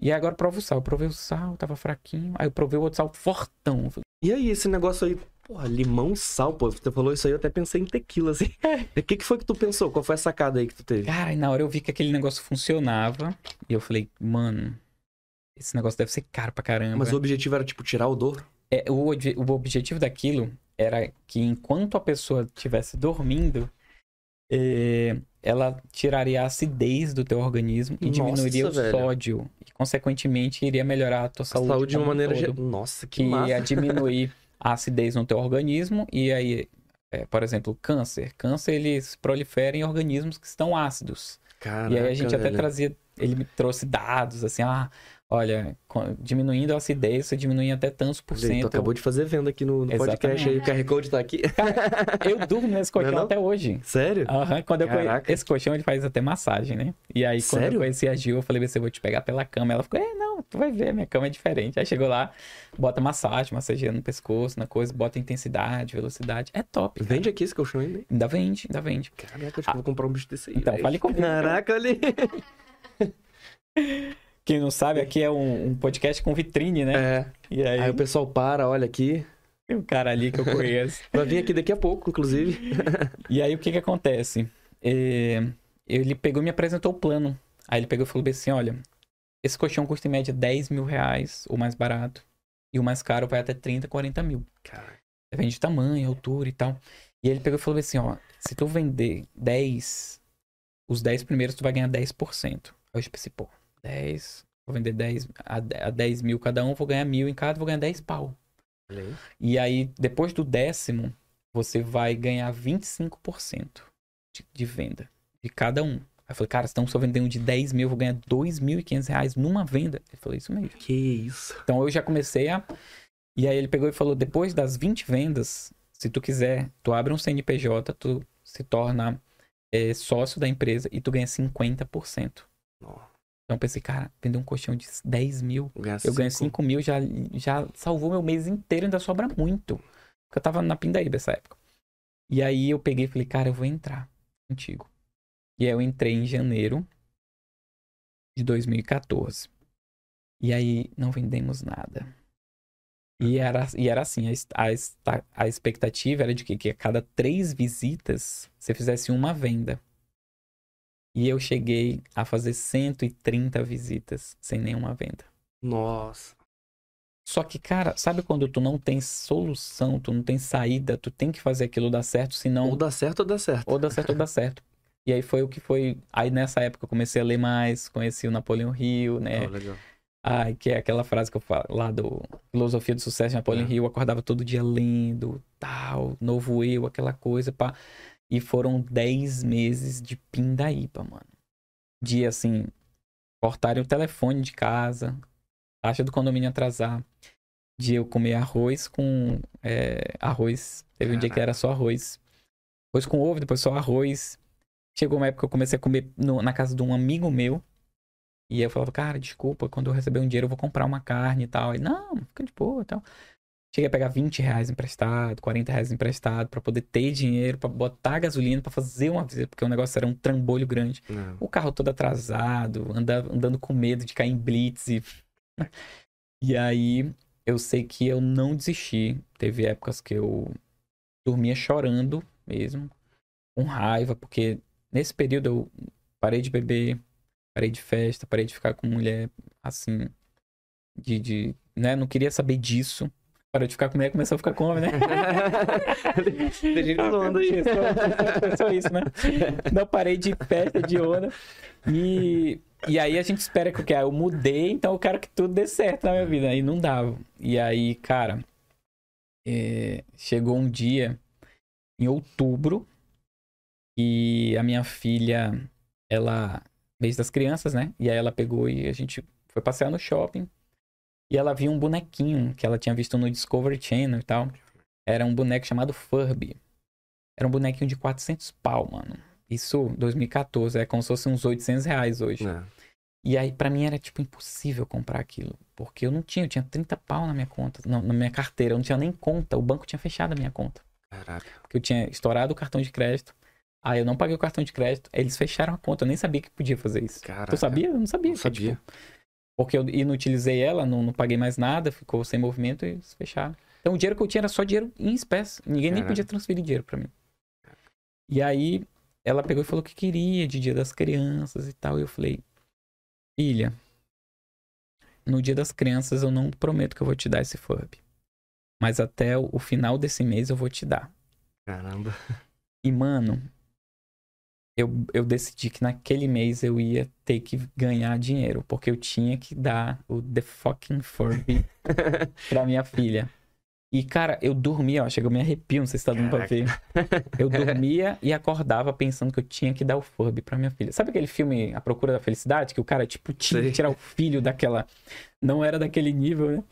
E agora prova o sal. Eu provei o sal, tava fraquinho. Aí eu provei o outro sal fortão. E aí, esse negócio aí, porra, limão, sal, pô, você falou isso aí, eu até pensei em tequila, assim. [LAUGHS] O que, que foi que tu pensou? Qual foi a sacada aí que tu teve? Cara, e na hora eu vi que aquele negócio funcionava. E eu falei, mano, esse negócio deve ser caro pra caramba. Mas o objetivo era, tipo, tirar o dor? É, o, o objetivo daquilo era que enquanto a pessoa estivesse dormindo, eh, ela tiraria a acidez do teu organismo e Nossa, diminuiria o velho. sódio. E, consequentemente, iria melhorar a tua A saúde. saúde de uma um maneira... todo. ge- Nossa, que que massa. ia diminuir [LAUGHS] a acidez no teu organismo e aí, é, por exemplo, câncer. Câncer, eles proliferam em organismos que estão ácidos. Caraca, e aí a gente até velho. trazia, ele me trouxe dados, assim, ah, olha, diminuindo a acidez, você diminui até tantos por aí, Tu cento. acabou de fazer venda aqui no, no podcast aí, o QR Code tá aqui. [LAUGHS] Eu durmo nesse colchão Não é não? até hoje. Sério? Aham, quando eu conhe... Caraca. Esse colchão ele faz até massagem, né? E aí, quando Sério? eu conheci a Gil, eu falei, você eu vou te pegar pela cama. Ela ficou, é, não, tu vai ver, minha cama é diferente. Aí chegou lá, bota massagem, massageando no pescoço, na coisa, bota intensidade, velocidade. É top. cara. Vende aqui esse colchão ainda. hein? Ainda vende, ainda vende. Caraca, acho que eu vou comprar um bicho desse aí. Então, velho. fale comigo. Caraca, olha aí. [LAUGHS] Quem não sabe, aqui é um, um podcast com vitrine, né? É. E aí, Aí o pessoal para, olha aqui. tem um cara ali que eu conheço. [LAUGHS] Vai vir aqui daqui a pouco, inclusive. [LAUGHS] E aí, o que que acontece? É, Ele pegou e me apresentou o plano. Aí ele pegou e falou assim, olha, esse colchão custa em média 10 mil reais, o mais barato. E o mais caro vai até 30, 40 mil. Caraca. Depende de tamanho, altura e tal. E ele pegou e falou assim, ó, se tu vender 10, os 10 primeiros tu vai ganhar 10%. Aí eu pensei, pô, 10, vou vender 10 a, a 10 mil cada um, vou ganhar mil em cada, vou ganhar 10 pau. E aí, depois do décimo, você vai ganhar 25% de, de venda de cada um. Aí eu falei, cara, então se eu vender um de 10 mil, eu vou ganhar 2.500 reais numa venda. Ele falou, isso mesmo. Que isso. Então eu já comecei a. E aí ele pegou e falou: depois das 20 vendas, se tu quiser, tu abre um CNPJ, tu se torna eh, sócio da empresa e tu ganha 50%. Ó, Então eu pensei, cara, vender um colchão de 10 mil, ganha eu ganho cinco. 5 mil, já, já salvou meu mês inteiro, ainda sobra muito. Porque eu tava na Pindaíba essa época. E aí eu peguei e falei, cara, eu vou entrar contigo. E aí eu entrei em janeiro de 2014. E aí não vendemos nada. E era, e era assim, a, a, a expectativa era de que, que a cada três visitas você fizesse uma venda. E eu cheguei a fazer 130 visitas sem nenhuma venda. Nossa. Só que, cara, sabe quando tu não tem solução, tu não tem saída, tu tem que fazer aquilo dar certo, senão Ou dá certo ou dá certo. ou dá certo ou dá certo. [LAUGHS] E aí foi o que foi. Aí nessa época eu comecei a ler mais, conheci o Napoleão Hill, né? Ó, legal. Ai, que é aquela frase que eu falo lá do Filosofia do Sucesso de Napoleão É. Hill, eu acordava todo dia lendo, tal, novo eu, aquela coisa, pá. E foram 10 meses de pindaíba, mano. De, assim, cortarem o telefone de casa, taxa do condomínio atrasar, de eu comer arroz com é, arroz. Teve um dia que era só arroz. Arroz com ovo, depois só arroz. Chegou uma época que eu comecei a comer no- na casa de um amigo meu. E eu falava, cara, desculpa, quando eu receber um dinheiro eu vou comprar uma carne e tal. Ele, não, fica de boa e tal. Cheguei a pegar 20 reais emprestado, 40 reais emprestado, pra poder ter dinheiro, pra botar gasolina, pra fazer uma visita, porque o negócio era um trambolho grande. Não. O carro todo atrasado, anda, andando com medo de cair em blitz. E... [LAUGHS] e aí eu sei que eu não desisti. Teve épocas que eu dormia chorando mesmo, com raiva, porque nesse período eu parei de beber, parei de festa, parei de ficar com mulher assim, de, de né, não queria saber disso. Parei de ficar com mulher, começou a ficar com homem, né? [LAUGHS] Tem gente zoando aí. Só- Só isso, né? Não parei de festa, de onda. E, e aí a gente espera que o que? Eu mudei, então eu quero que tudo dê certo na minha vida. E não dava. E aí, cara, é, chegou um dia em outubro e a minha filha, ela, mês das crianças, né? E aí ela pegou e a gente foi passear no shopping. E ela viu um bonequinho que ela tinha visto no Discovery Channel e tal. Era um boneco chamado Furby. Era um bonequinho de 400 pau, mano. Isso, 2014. É como se fosse uns 800 reais hoje. Não. E aí, pra mim, era, tipo, impossível comprar aquilo. Porque eu não tinha. Eu tinha 30 pau na minha conta. Não, na minha carteira. Eu não tinha nem conta. O banco tinha fechado a minha conta. Caraca. Porque eu tinha estourado o cartão de crédito. Aí eu não paguei o cartão de crédito. Eles fecharam a conta. Eu nem sabia que podia fazer isso. Caraca. Tu sabia? Eu não sabia. Não que, sabia. tipo, Porque eu inutilizei ela, não, não paguei mais nada, ficou sem movimento e fecharam. Então o dinheiro que eu tinha era só dinheiro em espécie. Ninguém nem Caraca. podia transferir dinheiro pra mim. E aí ela pegou e falou que queria de dia das crianças e tal. E eu falei, filha, no dia das crianças eu não prometo que eu vou te dar esse Furb. Mas até o final desse mês eu vou te dar. Caramba. E, mano, eu, eu decidi que naquele mês eu ia ter que ganhar dinheiro, porque eu tinha que dar o The Fucking Furby [LAUGHS] pra minha filha. E, cara, eu dormia, ó, chegou me arrepio, não sei se tá dando pra ver. Eu [LAUGHS] dormia e acordava pensando que eu tinha que dar o Furby pra minha filha. Sabe aquele filme A Procura da Felicidade? Que o cara, tipo, tinha que tirar o filho daquela. Não era daquele nível, né?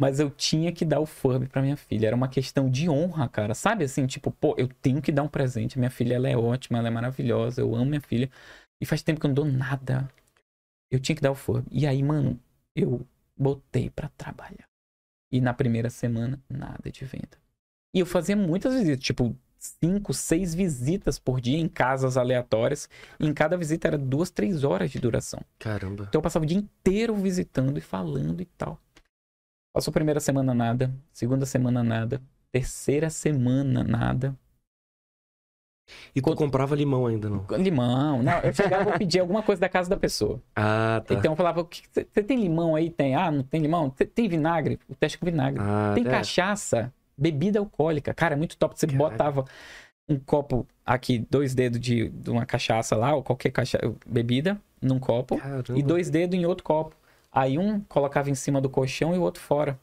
Mas eu tinha que dar o Furby pra minha filha. Era uma questão de honra, cara. Sabe assim, tipo, pô, eu tenho que dar um presente. Minha filha, ela é ótima, ela é maravilhosa. Eu amo minha filha. E faz tempo que eu não dou nada. Eu tinha que dar o Furby. E aí, mano, eu botei pra trabalhar. E na primeira semana, nada de venda. E eu fazia muitas visitas, tipo, cinco, seis visitas por dia em casas aleatórias. E em cada visita era duas, três horas de duração. Caramba. Então eu passava o dia inteiro visitando e falando e tal. Passou a primeira semana nada, segunda semana nada, terceira semana nada. E tu Quando- comprava limão ainda, não? Limão, não, eu chegava e pedia alguma coisa da casa da pessoa. Ah, tá. Então eu falava, você tem limão aí? Tem. Ah, não tem limão? "Cê Tem vinagre? O teste com vinagre. Ah, Tem é. cachaça, bebida alcoólica. Cara, é muito top. Você Caraca. botava um copo aqui, dois dedos de, de uma cachaça lá, ou qualquer cacha... bebida, num copo, Caramba. e dois dedos em outro copo. Aí um colocava em cima do colchão e o outro fora.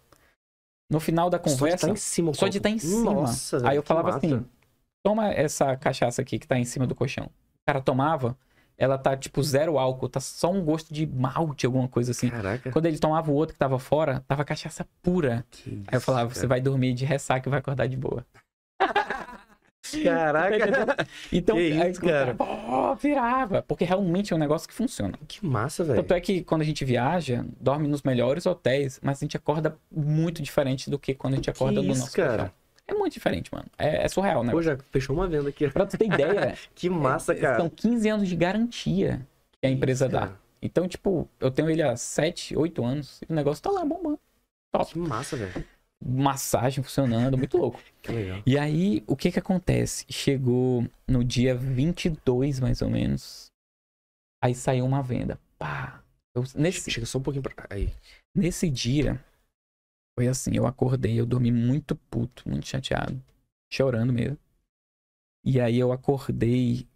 No final da Só de conversa, tá em cima. só de estar em cima. Nossa, aí eu falava massa. assim: toma essa cachaça aqui que tá em cima do colchão. O cara tomava, ela tá tipo zero álcool, tá só um gosto de malte, alguma coisa assim. Caraca. Quando ele tomava o outro que tava fora, tava cachaça pura. Que Aí eu falava, você vai dormir de ressaca e vai acordar de boa. [LAUGHS] Caraca. [LAUGHS] Então, Que isso, cara. pô, virava. Porque realmente é um negócio que funciona. Que massa, velho. Tanto é que quando a gente viaja, dorme nos melhores hotéis, mas a gente acorda muito diferente do que quando a gente acorda no isso, nosso cara? colchão. É muito diferente, mano. É, é surreal, né? Pô, já fechou uma venda aqui. Pra tu ter ideia, [LAUGHS] Que massa, é- cara. são 15 anos de garantia que a empresa Isso, dá. cara. Então, tipo, eu tenho ele há 7, 8 anos e o negócio tá lá bombando. Top. Que massa, velho. Massagem funcionando, muito louco. [LAUGHS] E aí, o que que acontece? Chegou no dia 22, mais ou menos. Aí saiu uma venda. Pá. Eu- nesse, Chega só um pouquinho pra. Aí. nesse dia, foi assim, eu acordei, eu dormi muito puto, muito chateado. Chorando mesmo. E aí eu acordei,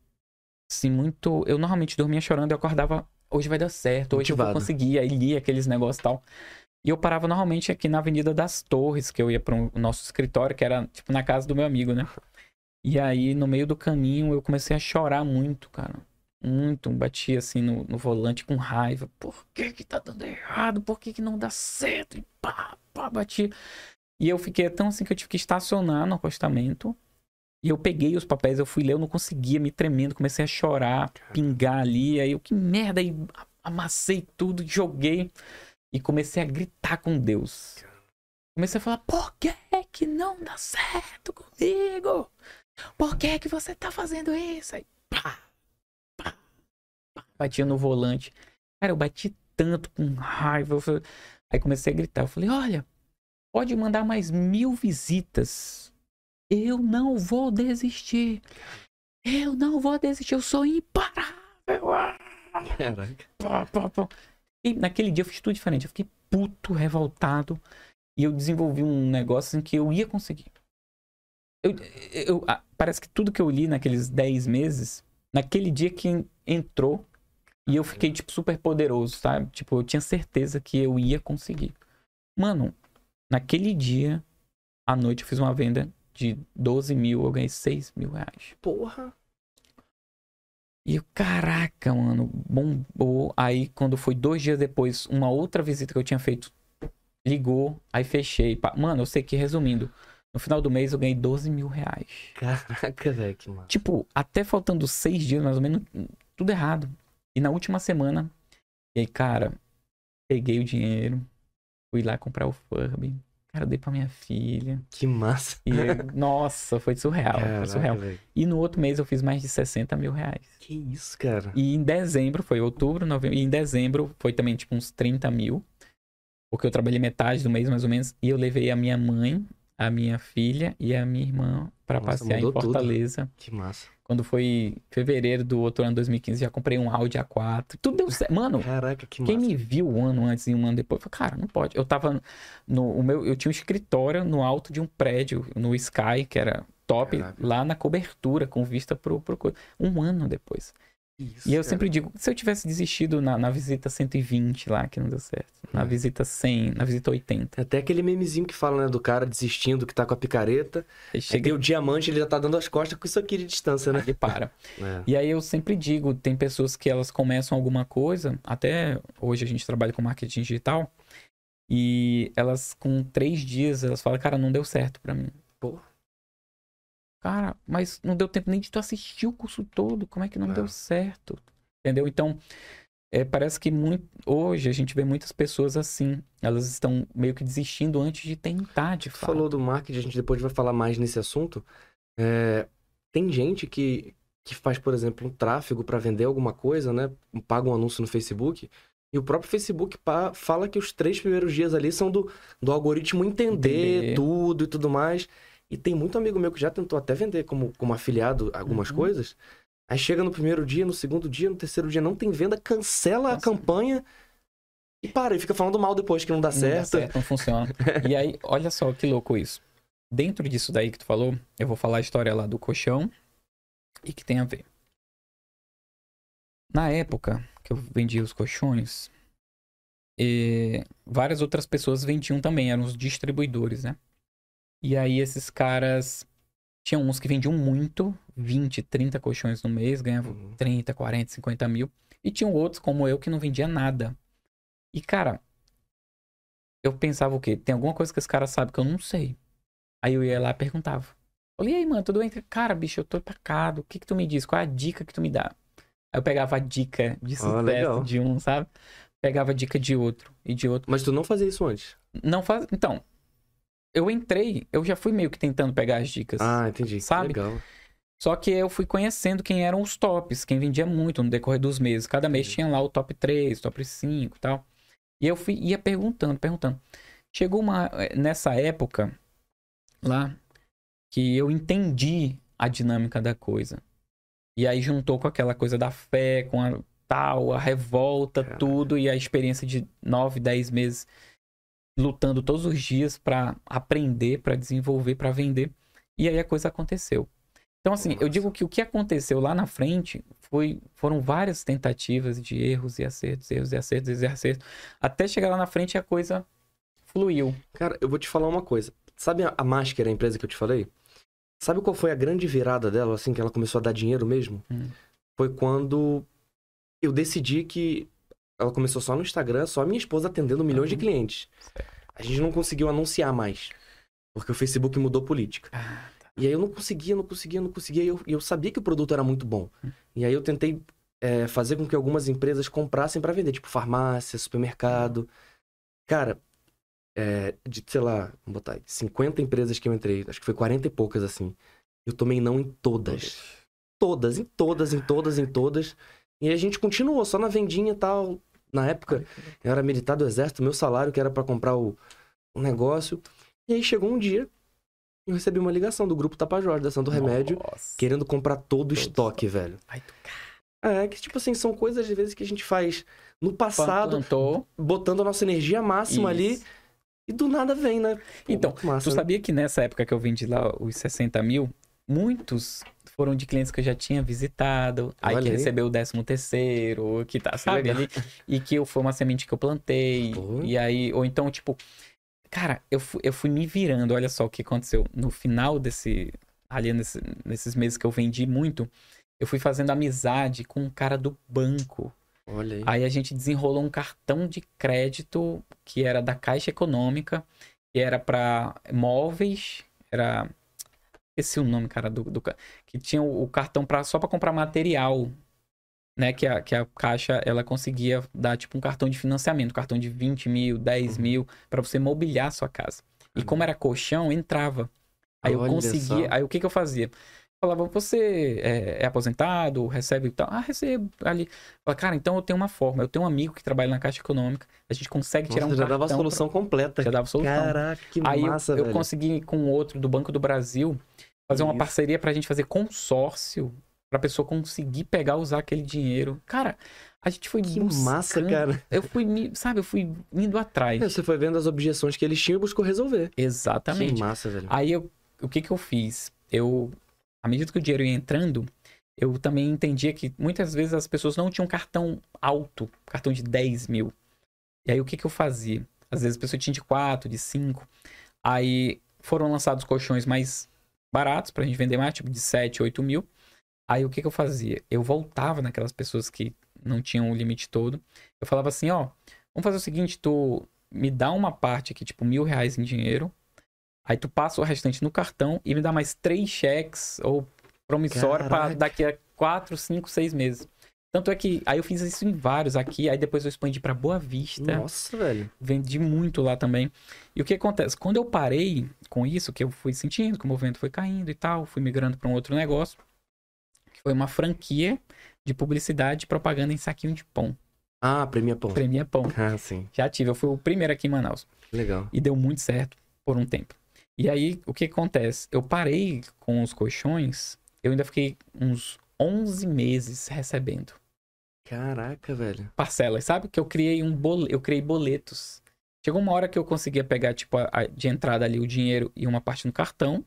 assim, muito... Eu normalmente dormia chorando, eu acordava, hoje vai dar certo, hoje eu vou Motivado. conseguir. Aí lia aqueles negócios e tal. E eu parava normalmente aqui na Avenida das Torres, que eu ia para o nosso escritório, que era, tipo, na casa do meu amigo, né? E aí, no meio do caminho, eu comecei a chorar muito, cara. Muito. Bati, assim, no, no volante com raiva. Por que que tá dando errado? Por que que não dá certo? E pá, pá, bati. E eu fiquei tão assim que eu tive que estacionar no acostamento. E eu peguei os papéis, eu fui ler, eu não conseguia, me tremendo, comecei a chorar, pingar ali. Aí eu, que merda, aí amassei tudo, joguei. E comecei a gritar com Deus. Comecei a falar, por que que não dá certo comigo? Por que que você tá fazendo isso? Aí, pá, pá, pá, batia no volante. Cara, eu bati tanto com raiva. Aí comecei a gritar. Eu falei, olha, pode mandar mais mil visitas. Eu não vou desistir. Eu não vou desistir. Eu sou imparável. Caraca. pá, pá, pá. E naquele dia eu fiz tudo diferente. Eu fiquei puto, revoltado. E eu desenvolvi um negócio em que eu ia conseguir. Eu, eu- ah, parece que tudo que eu li naqueles 10 meses, naquele dia que en- entrou, e eu fiquei, tipo, super poderoso, sabe? Tipo, eu tinha certeza que eu ia conseguir. Mano, naquele dia, à noite, eu fiz uma venda de 12 mil, eu ganhei 6 mil reais. Porra. E eu, caraca, mano, bombou. Aí, quando foi dois dias depois, uma outra visita que eu tinha feito ligou, aí fechei. Mano, eu sei que, resumindo, no final do mês eu ganhei 12 mil reais. Caraca, velho, que massa. Tipo, até faltando seis dias, mais ou menos, tudo errado. E na última semana, e aí, cara, peguei o dinheiro, fui lá comprar o Furby. Cara, eu dei pra minha filha. Que massa. E, nossa, foi surreal. foi Caraca, surreal. velho. E no outro mês eu fiz mais de 60 mil reais. Que isso, cara. E em dezembro, foi outubro, novembro, e em dezembro foi também tipo uns 30 mil. Porque eu trabalhei metade do mês, mais ou menos, e eu levei a minha mãe, a minha filha e a minha irmã pra Nossa, passear em mudou tudo. Fortaleza. Que massa. Quando foi fevereiro do outro ano, 2015, já comprei um Audi A4. Tudo deu certo. Mano, Caraca, que quem massa. me viu um ano antes e um ano depois, falou, cara, não pode. Eu tava no o meu, eu tinha um escritório no alto de um prédio, no Sky, que era top, Caraca. lá na cobertura, com vista pro, pro um ano depois. Isso, E eu cara. sempre digo, se eu tivesse desistido na, na visita 120 lá, que não deu certo, na É. visita 100, na visita 80, Tem Até aquele memezinho que fala, né, do cara desistindo que tá com a picareta. chega o diamante, ele já tá dando as costas com isso aqui de distância, né? e para. [LAUGHS] É. E aí eu sempre digo, tem pessoas que elas começam alguma coisa, até hoje a gente trabalha com marketing digital, e elas com três dias, elas falam, cara, não deu certo pra mim. Pô. Cara, mas não deu tempo nem de tu assistir o curso todo, como é que não É. deu certo? Entendeu? Então, é, parece que muito, hoje a gente vê muitas pessoas assim, elas estão meio que desistindo antes de tentar, de fato. falou do marketing, a gente depois vai falar mais nesse assunto. É, tem gente que, que faz, por exemplo, um tráfego para vender alguma coisa, né? Paga um anúncio no Facebook. E o próprio Facebook fala que os três primeiros dias ali são do, do algoritmo entender, Entender. tudo e tudo mais. E tem muito amigo meu que já tentou até vender como, como afiliado algumas Uhum. coisas. Aí chega no primeiro dia, no segundo dia, no terceiro dia, não tem venda, cancela a Nossa. campanha e para, e fica falando mal depois que não dá Não dá certo. certo, não funciona. [LAUGHS] e aí, olha só que louco isso. Dentro disso daí que tu falou, eu vou falar a história lá do colchão e que tem a ver. Na época que eu vendia os colchões, eh, várias outras pessoas vendiam também, eram os distribuidores, né? E aí esses caras tinham uns que vendiam muito, 20, 30 colchões no mês, ganhavam Uhum. 30, 40, 50 mil. E tinham outros, como eu, que não vendia nada. E, cara, eu pensava o quê? Tem alguma coisa que esse cara sabe que eu não sei. Aí eu ia lá e perguntava. Falei, e aí, mano, tudo bem? Cara, bicho, eu tô atacado. O que que tu me diz? Qual é a dica que tu me dá? Aí eu pegava a dica de sucesso legal. de um, sabe? Pegava a dica de outro e de outro. Mas tu não fazia isso antes. Não faz... Então, eu entrei, eu já fui meio que tentando pegar as dicas. Ah, entendi. Sabe? Legal. Só que eu fui conhecendo quem eram os tops, quem vendia muito no decorrer dos meses. Cada mês tinha lá o top 3, top 5 e tal. E eu fui, ia perguntando, perguntando. Chegou uma, eh, nessa época lá que eu entendi a dinâmica da coisa. E aí juntou com aquela coisa da fé, com a tal, a revolta, Caraca. tudo, e a experiência de 9, 10 meses lutando todos os dias pra aprender, pra desenvolver, pra vender. E aí a coisa aconteceu. Então, assim, eu Nossa. digo que o que aconteceu lá na frente foi, foram várias tentativas de erros e acertos, erros e acertos, erros e acertos, até chegar lá na frente a coisa fluiu. Cara, eu vou te falar uma coisa. Sabe a, a Máscara, a empresa que eu te falei? Sabe qual foi a grande virada dela, assim, que ela começou a dar dinheiro mesmo? Hum. Foi quando eu decidi que ela começou só no Instagram, só a minha esposa atendendo milhões de Uhum. clientes. A gente não conseguiu anunciar mais. Porque o Facebook mudou política. E aí eu não conseguia, não conseguia, não conseguia. E eu, eu sabia que o produto era muito bom. E aí eu tentei é, fazer com que algumas empresas comprassem pra vender, tipo farmácia, supermercado. Cara, é, de, sei lá, vamos botar aí, 50 empresas que eu entrei, acho que foi 40 e poucas assim. Eu tomei não em todas. Todas, em todas, em todas, em todas. E a gente continuou só na vendinha e tal. Na época, eu era militar do exército, meu salário que era pra comprar o, o negócio. E aí chegou um dia, eu recebi uma ligação do grupo Tapajós, da Santo Remédio, Nossa. querendo comprar todo o estoque, velho. Ai, tu É, que tipo assim, são coisas às vezes que a gente faz no passado, plantou. botando a nossa energia máxima ali, Isso. e do nada vem, né? Pô, Então, massa, Tu né? sabia que nessa época que eu vendi lá os 60 mil, muitos foram de clientes que eu já tinha visitado, aí Olha que aí. recebeu o décimo terceiro, que tá, sabe, legal. ali, e que eu, foi uma semente que eu plantei, Pô. e aí, ou então, tipo, cara, eu fui, eu fui me virando, olha só o que aconteceu, no final desse, ali nesse- nesses meses que eu vendi muito, eu fui fazendo amizade com um cara do banco, Olha aí. Aí a gente desenrolou um cartão de crédito que era da Caixa Econômica, que era para móveis, era esqueci o nome, cara, do, do que tinha o, o cartão para só para comprar material, né, que a, que a Caixa ela conseguia dar tipo um cartão de financiamento, cartão de 20 mil, 10 Uhum. mil, para você mobiliar a sua casa. E como era colchão, entrava. Aí eu Olha conseguia. só. Aí o que, que eu fazia? Falava, você é, é aposentado, recebe e tal? Ah, recebo ali. Falava, cara, então eu tenho uma forma. Eu tenho um amigo que trabalha na Caixa Econômica. A gente consegue tirar Nossa, um já cartão. dava a solução completa. pra- Já dava a solução. Caraca, que Aí eu- massa, eu, velho. consegui com outro do Banco do Brasil fazer uma parceria pra gente fazer consórcio pra pessoa conseguir pegar usar aquele dinheiro. Cara, a gente foi Que buscando- massa, cara. Eu fui, sabe, eu fui indo atrás. É, Você foi vendo as objeções que eles tinham e buscou resolver. Exatamente. Que massa, velho. Aí eu, o que que eu fiz? Eu, à medida que o dinheiro ia entrando, eu também entendia que muitas vezes as pessoas não tinham cartão alto, cartão de 10 mil. E aí o que que eu fazia? Às vezes a pessoa tinha de 4, de 5. Aí foram lançados colchões mais baratos pra gente vender mais, tipo de 7, 8 mil. Aí o que que eu fazia? Eu voltava naquelas pessoas que não tinham o limite todo. Eu falava assim, ó, vamos fazer o seguinte, tu me dá uma parte aqui, tipo mil reais em dinheiro. Aí tu passa o restante no cartão e me dá mais três cheques ou promissório para daqui a quatro, cinco, seis meses. Tanto é que aí eu fiz isso em vários aqui, aí depois eu expandi para Boa Vista, Nossa, velho. vendi muito lá também. E o que acontece? Quando eu parei com isso, que eu fui sentindo que o movimento foi caindo e tal, fui migrando para um outro negócio, que foi uma franquia de publicidade e propaganda em saquinho de pão. Ah, premia pão. Premia Pão. [LAUGHS] Ah, sim. Já tive, eu fui o primeiro aqui em Manaus. Legal. E deu muito certo por um tempo. E aí, o que acontece? Eu parei com os colchões, eu ainda fiquei uns 11 meses recebendo Caraca, velho. parcelas, sabe? Que eu criei um bole... eu criei boletos. Chegou uma hora que eu conseguia pegar, tipo, a- de entrada ali o dinheiro e uma parte no cartão.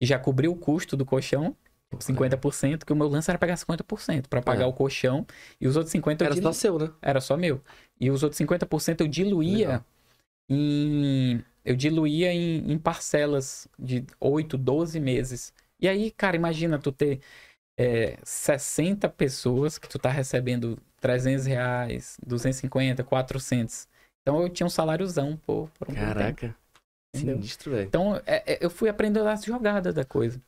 E já cobriu o custo do colchão, 50%, que o meu lance era pegar 50% para pagar É. o colchão. E os outros 50% eu Era dilu- só seu, né? era só meu. E os outros 50% eu diluía Legal. em. Eu diluía em, em parcelas de 8, 12 meses. E aí, cara, imagina tu ter é, 60 pessoas que tu tá recebendo 300 reais, 250, 400. Então eu tinha um saláriozão por, por um tempo, Caraca. Sinistro, velho. Então é- é, eu fui aprendendo as jogadas da coisa.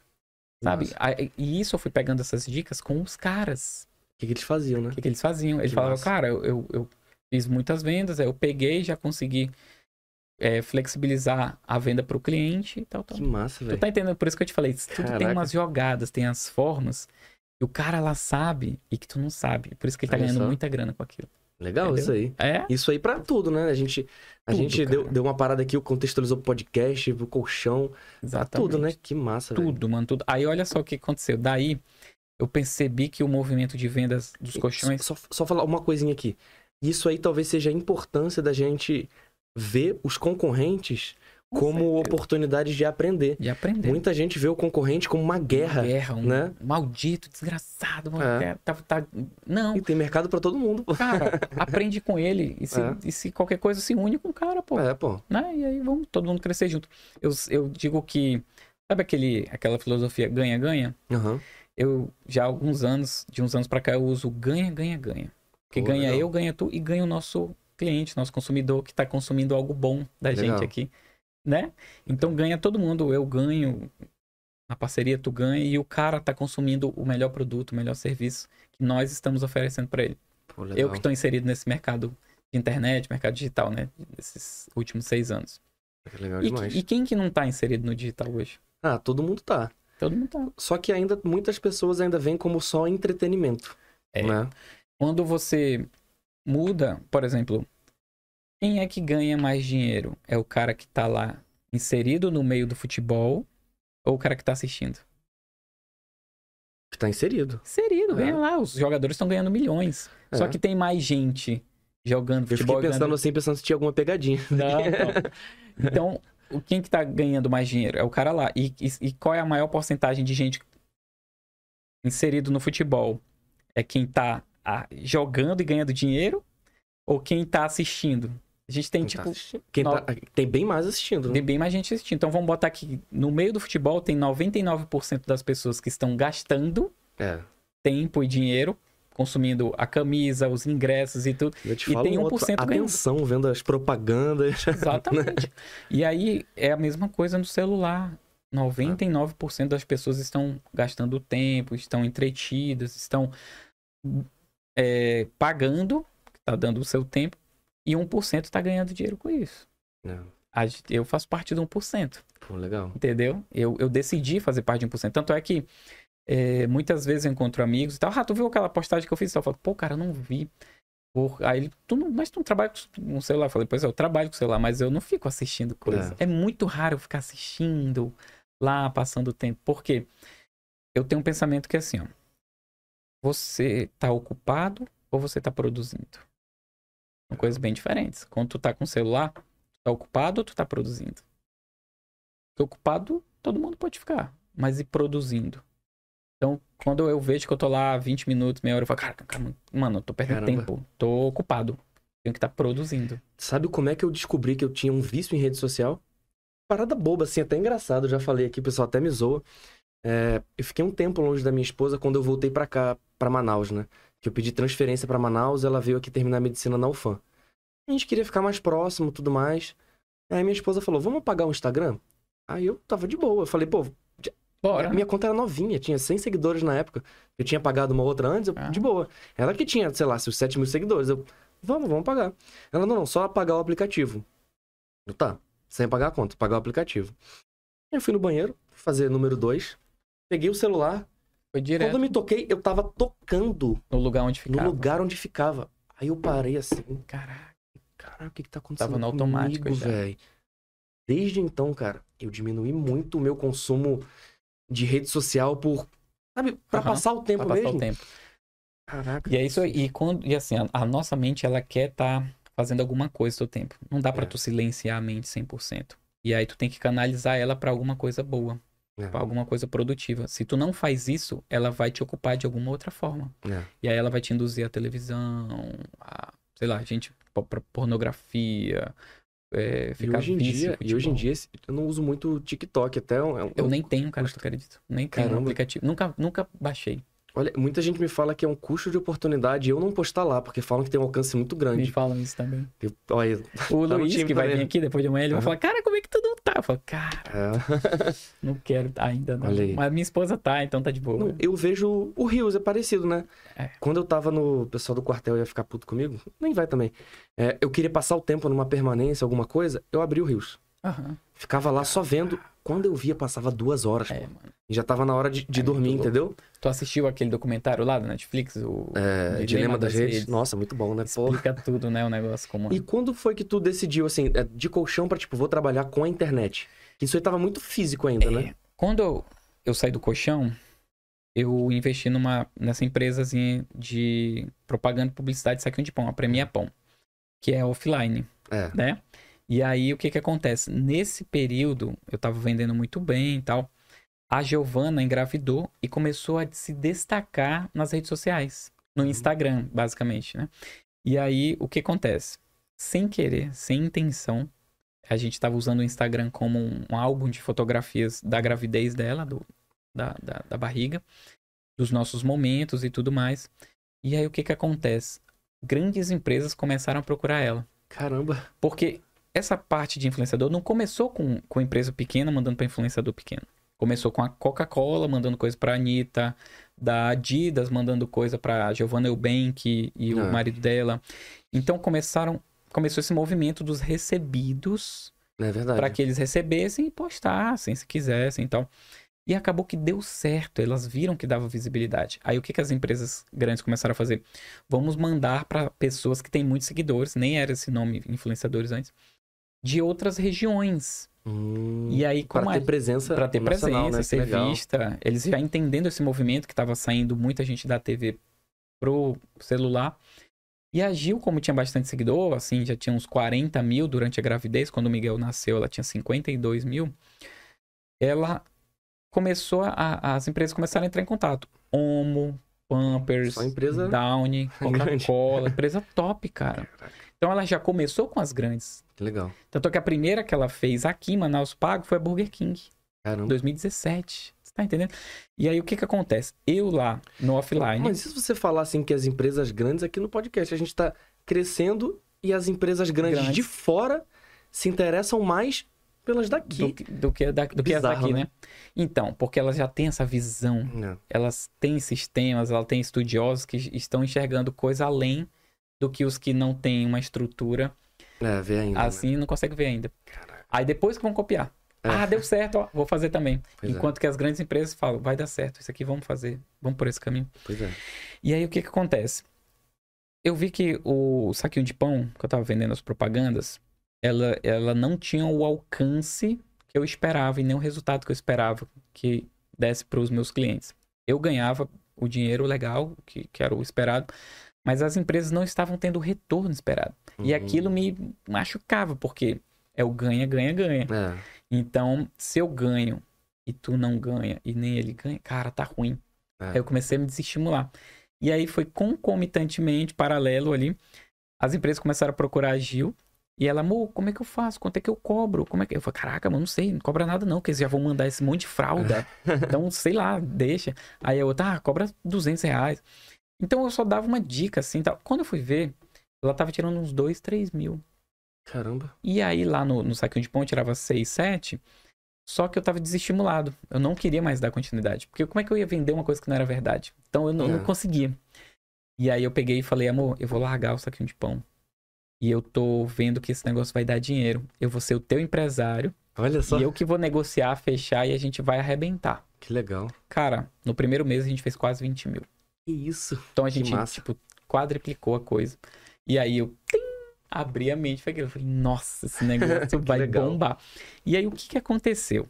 Sabe? Aí- E isso eu fui pegando essas dicas com os caras. O que, que eles faziam, né? O que, que eles faziam? Eles Que falavam, massa. cara, eu, eu, eu fiz muitas vendas, eu peguei, já consegui é, flexibilizar a venda para o cliente e tal, tal. Que massa, Tu velho. tá entendendo? Por isso que eu te falei, tudo tem Caraca. umas jogadas, tem as formas, e o cara lá sabe e que tu não sabe. Por isso que ele tá Olha ganhando só. muita grana com aquilo. Legal Entendeu? isso aí. É? Isso aí pra tudo, né? A gente, a Tudo, gente deu, cara. deu uma parada aqui, contextualizou pro podcast, pro colchão, Exatamente. tudo, né? Que massa, velho. Tudo, mano, tudo. Aí olha só o que aconteceu. Daí eu percebi que o movimento de vendas dos colchões. Só, só falar uma coisinha aqui. Isso aí talvez seja a importância da gente ver os concorrentes Com como oportunidades de aprender. De aprender. Muita gente vê o concorrente como uma guerra. Uma guerra, um né? maldito, desgraçado, uma É. Tá, tá... Não, E tem mercado pra todo mundo. pô. cara, aprende com ele. E se, [LAUGHS] É. e se qualquer coisa se une com o cara, pô. É, pô. Né? E aí vamos todo mundo crescer junto. Eu, eu digo que. Sabe aquele, aquela filosofia ganha-ganha? Aham. Eu já há alguns anos, de uns anos pra cá, eu uso ganha, ganha, ganha. Porque Pô, ganha legal. eu, ganha tu e ganha o nosso cliente, nosso consumidor que tá consumindo algo bom da Legal. gente aqui. Né? Então ganha todo mundo. Eu ganho, na parceria tu ganha e o cara tá consumindo o melhor produto, o melhor serviço que nós estamos oferecendo pra ele. Pô. Eu que estou inserido nesse mercado de internet, mercado digital, né? Nesses últimos seis anos. Legal E, demais. e quem que não tá inserido no digital hoje? Ah, todo mundo tá. Todo mundo tá. Só que ainda muitas pessoas ainda veem como só entretenimento. É. Né? Quando você muda, por exemplo, quem é que ganha mais dinheiro? É o cara que tá lá inserido no meio do futebol ou o cara que tá assistindo? Que tá inserido. Inserido, É. ganha lá. Os jogadores estão ganhando milhões. Só É. que tem mais gente jogando Eu futebol. fiquei e pensando ganhando- assim, pensando se tinha alguma pegadinha. Não, não. [LAUGHS] Então, quem que tá ganhando mais dinheiro? É o cara lá. E, e- e qual é a maior porcentagem de gente inserido no futebol? É quem tá jogando e ganhando dinheiro? Ou quem tá assistindo? A gente tem, Quem tipo, tá? Quem tá- tem bem mais assistindo, né? tem bem mais gente assistindo. Então, vamos botar aqui, no meio do futebol, tem 99% das pessoas que estão gastando É. tempo e dinheiro, consumindo a camisa, os ingressos e tudo. Eu te E falo tem um outro, 1% ganhando. atenção vendo as propagandas. [LAUGHS] Exatamente. e aí é a mesma coisa no celular. 99% das pessoas estão gastando tempo, estão entretidas, estão é, pagando, tá dando o seu tempo, e 1% tá ganhando dinheiro com isso. Não. gente- eu faço parte do 1%. Pô, legal. Entendeu? Eu, eu decidi fazer parte de 1%. Tanto é que é, muitas vezes eu encontro amigos e tal. Ah, tu viu aquela postagem que eu fiz? Eu falo, pô, cara, eu não vi. Por... Aí ele, tu não, mas tu não trabalha com celular? Eu falei, pois é, eu trabalho com celular, mas eu não fico assistindo coisa. É, muito raro eu ficar assistindo lá, passando o tempo. Por quê? Eu tenho um pensamento que é assim, ó. Você tá ocupado ou você tá produzindo? São coisas bem diferentes. Quando tu tá com o celular, tu tá ocupado ou tu tá produzindo? Porque ocupado, todo mundo pode ficar. Mas e produzindo? Então, quando eu vejo que eu tô lá 20 minutos, meia hora, eu falo, cara, cara mano, eu tô perdendo Caramba. tempo. Tô ocupado. Tenho que estar produzindo. Sabe como é que eu descobri que eu tinha um vício em rede social? Parada boba, assim, até engraçado. Eu já falei aqui, o pessoal até me zoa. É, eu fiquei um tempo longe da minha esposa quando eu voltei pra cá, pra Manaus, né? Que eu pedi transferência pra Manaus, ela veio aqui terminar a medicina na UFAM. A gente queria ficar mais próximo, tudo mais. Aí minha esposa falou, vamos pagar o Instagram? Aí eu tava de boa. Eu falei, pô, Bora. minha conta era novinha, tinha 100 seguidores na época. Eu tinha pagado uma outra antes, eu, Ah. de boa. Ela que tinha, sei lá, seus 7 mil seguidores. Eu, vamos, vamos pagar. Ela, não, não, só pagar o aplicativo. Eu, tá, sem pagar a conta, pagar o aplicativo. Eu fui no banheiro, fazer número 2, peguei o celular. Foi direto Quando eu me toquei, eu tava tocando no lugar onde ficava. no lugar onde ficava. Aí eu parei assim, Caraca. Caralho, o que que tá acontecendo Tava no automático comigo, já. velho? Desde então, cara, eu diminui muito o meu consumo de rede social por, sabe, pra Aham, passar o tempo Pra passar mesmo. o tempo. Caraca. E é isso aí. E, quando, e assim, a, a nossa mente, ela quer estar fazendo alguma coisa todo tempo. Não dá pra É. tu silenciar a mente 100%. E aí tu tem que canalizar ela pra alguma coisa boa. É. Alguma coisa produtiva. Se tu não faz isso, ela vai te ocupar de alguma outra forma. É. E aí ela vai te induzir a televisão, a, sei lá, gente, pra pornografia, é, E ficar hoje em vício, dia, e hoje em dia eu não uso muito TikTok, até é um- Eu nem tenho, cara, tu acredita? Nem tenho um aplicativo. Nunca, nunca baixei. Olha, muita gente me fala que é um custo de oportunidade eu não postar lá, porque falam que tem um alcance muito Me grande. falam isso também. Eu- olha, O Tá Luiz, que vai também. vir aqui depois de amanhã, ele vai Aham. falar, cara, como é que tu não tá? Eu falo, cara, é. não quero ainda não. Mas minha esposa tá, então tá de boa. Não, eu vejo o Rios, é parecido, né? É. Quando eu tava no. O pessoal do quartel ia ficar puto comigo, nem vai também. É, eu queria passar o tempo numa permanência, alguma coisa, eu abri o Rios. Aham. Ficava lá só vendo. Quando eu via, passava duas horas. É. E já tava na hora de, de É dormir, muito louco. Tu assistiu aquele documentário lá da Netflix? O É, Dilema das redes. Nossa, muito bom, né? Pô. Explica tudo, né? O negócio como. E quando foi que tu decidiu, assim, é, de colchão pra, tipo, vou trabalhar com a internet? Isso aí tava muito físico ainda, né? É, Quando eu, eu saí do colchão, eu investi numa, nessa empresazinha de propaganda e publicidade de saquinho de pão, a Premia Pão, que é offline, É. né? E aí, o que que acontece? Nesse período, eu tava vendendo muito bem e tal, a Giovana engravidou e começou a se destacar nas redes sociais, no Instagram, basicamente, né? E aí, o que acontece? Sem querer, sem intenção, a gente estava usando o Instagram como um, um álbum de fotografias da gravidez dela, do, da, da, da barriga, dos nossos momentos e tudo mais. E aí, o que que acontece? Grandes empresas começaram a procurar ela. Caramba. Porque essa parte de influenciador não começou com, com empresa pequena mandando para influenciador pequeno. Começou com a Coca-Cola mandando coisa pra Anitta, da Adidas mandando coisa pra Giovanna Eubank e o Ah. marido dela. Então começaram, começou esse movimento dos recebidos É para que eles recebessem e postassem se quisessem e tal. E acabou que deu certo, elas viram que dava visibilidade. Aí o que, que as empresas grandes começaram a fazer? Vamos mandar para pessoas que têm muitos seguidores, nem era esse nome influenciadores antes, de outras regiões. Hum, E aí, para ter a- presença Pra ter presença, né? ser legal. vista. Eles já entendendo esse movimento que estava saindo muita gente da TV pro celular. E a Gil, como tinha bastante seguidor, assim, já tinha uns 40 mil durante a gravidez. Quando o Miguel nasceu, ela tinha 52 mil. Ela começou a. As empresas começaram a entrar em contato. Omo, Pampers, empresa Downy. [LAUGHS] Coca-Cola. empresa top, cara. Então ela já começou com as grandes. Que legal. Tanto que a primeira que ela fez aqui em Manaus Pago foi a Burger King. Caramba. 2017. Você tá entendendo? E aí o que que acontece? Eu lá no offline. Mas e se você falar assim que as empresas grandes aqui no podcast, a gente tá crescendo e as empresas grandes, Grandes. de fora se interessam mais pelas daqui. Do, que- do que, da, do que Bizarro, aqui, né? né? Então, porque elas já têm essa visão, Não. elas têm sistemas, elas têm estudiosos que estão enxergando coisa além do que os que não têm uma estrutura É, vê ainda. né? assim não conseguem ver ainda. Caraca. Aí depois que vão copiar. É. Ah, deu certo, ó, vou fazer também. Pois é. Enquanto que as grandes empresas falam, vai dar certo, isso aqui vamos fazer, vamos por esse caminho. Pois é. E aí o que que acontece? Eu vi que o saquinho de pão que eu tava vendendo as propagandas, ela, ela não tinha o alcance que eu esperava e nem o resultado que eu esperava que desse para os meus clientes. Eu ganhava o dinheiro legal, que, que era o esperado, mas as empresas não estavam tendo o retorno esperado. E Uhum. aquilo me machucava, porque é o ganha, ganha, ganha. É. Então, se eu ganho e tu não ganha e nem ele ganha, cara, tá ruim. É. Aí eu comecei a me desestimular. E aí foi concomitantemente, paralelo ali, as empresas começaram a procurar a Gil. E ela, amor, como é que eu faço? Quanto é que eu cobro? Como é que... Eu falei, caraca, mano, não sei, não cobra nada não, porque eles já vão mandar esse monte de fralda. [LAUGHS] então, sei lá, deixa. Aí a outra, ah, cobra 200 reais. Então eu só dava uma dica, assim, tal. Quando eu fui ver, ela tava tirando uns 2, 3 mil. Caramba. E aí lá no, no saquinho de pão eu tirava 6, 7. Só que eu tava desestimulado. Eu não queria mais dar continuidade. Porque como é que eu ia vender uma coisa que não era verdade? Então eu não, É. não conseguia. E aí eu peguei e falei, amor, eu vou largar o saquinho de pão. E eu tô vendo que esse negócio vai dar dinheiro. Eu vou ser o teu empresário. Olha só. E eu que vou negociar, fechar e a gente vai arrebentar. Que legal. Cara, no primeiro mês a gente fez quase 20 mil. Que isso. Então a gente, tipo, quadriplicou a coisa. E aí eu tim, abri a mente e falei, nossa, esse [LAUGHS] negócio vai legal. bombar. E aí o que, que aconteceu?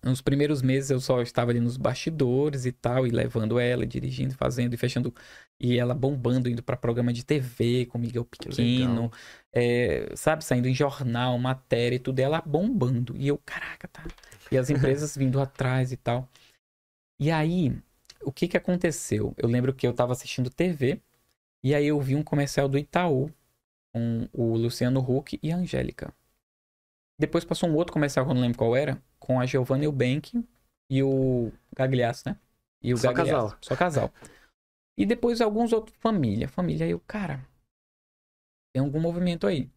Nos primeiros meses eu só estava ali nos bastidores e tal, e levando ela, dirigindo, fazendo e fechando. E ela bombando, indo para programa de TV com Miguel Pequeno, é, sabe, saindo em jornal, matéria e tudo, e ela bombando. E eu, caraca, tá. E as empresas vindo atrás e tal. E aí, o que que aconteceu? Eu lembro que eu tava assistindo TV, e aí eu vi um comercial do Itaú, com o Luciano Huck e a Angélica. Depois passou um outro comercial, que eu não lembro qual era, com a Giovanna Eubank e o Gagliasso, né? E o Só Gagliasso. casal. Só casal. E depois alguns outros, família. Família, aí eu, cara, tem algum movimento aí.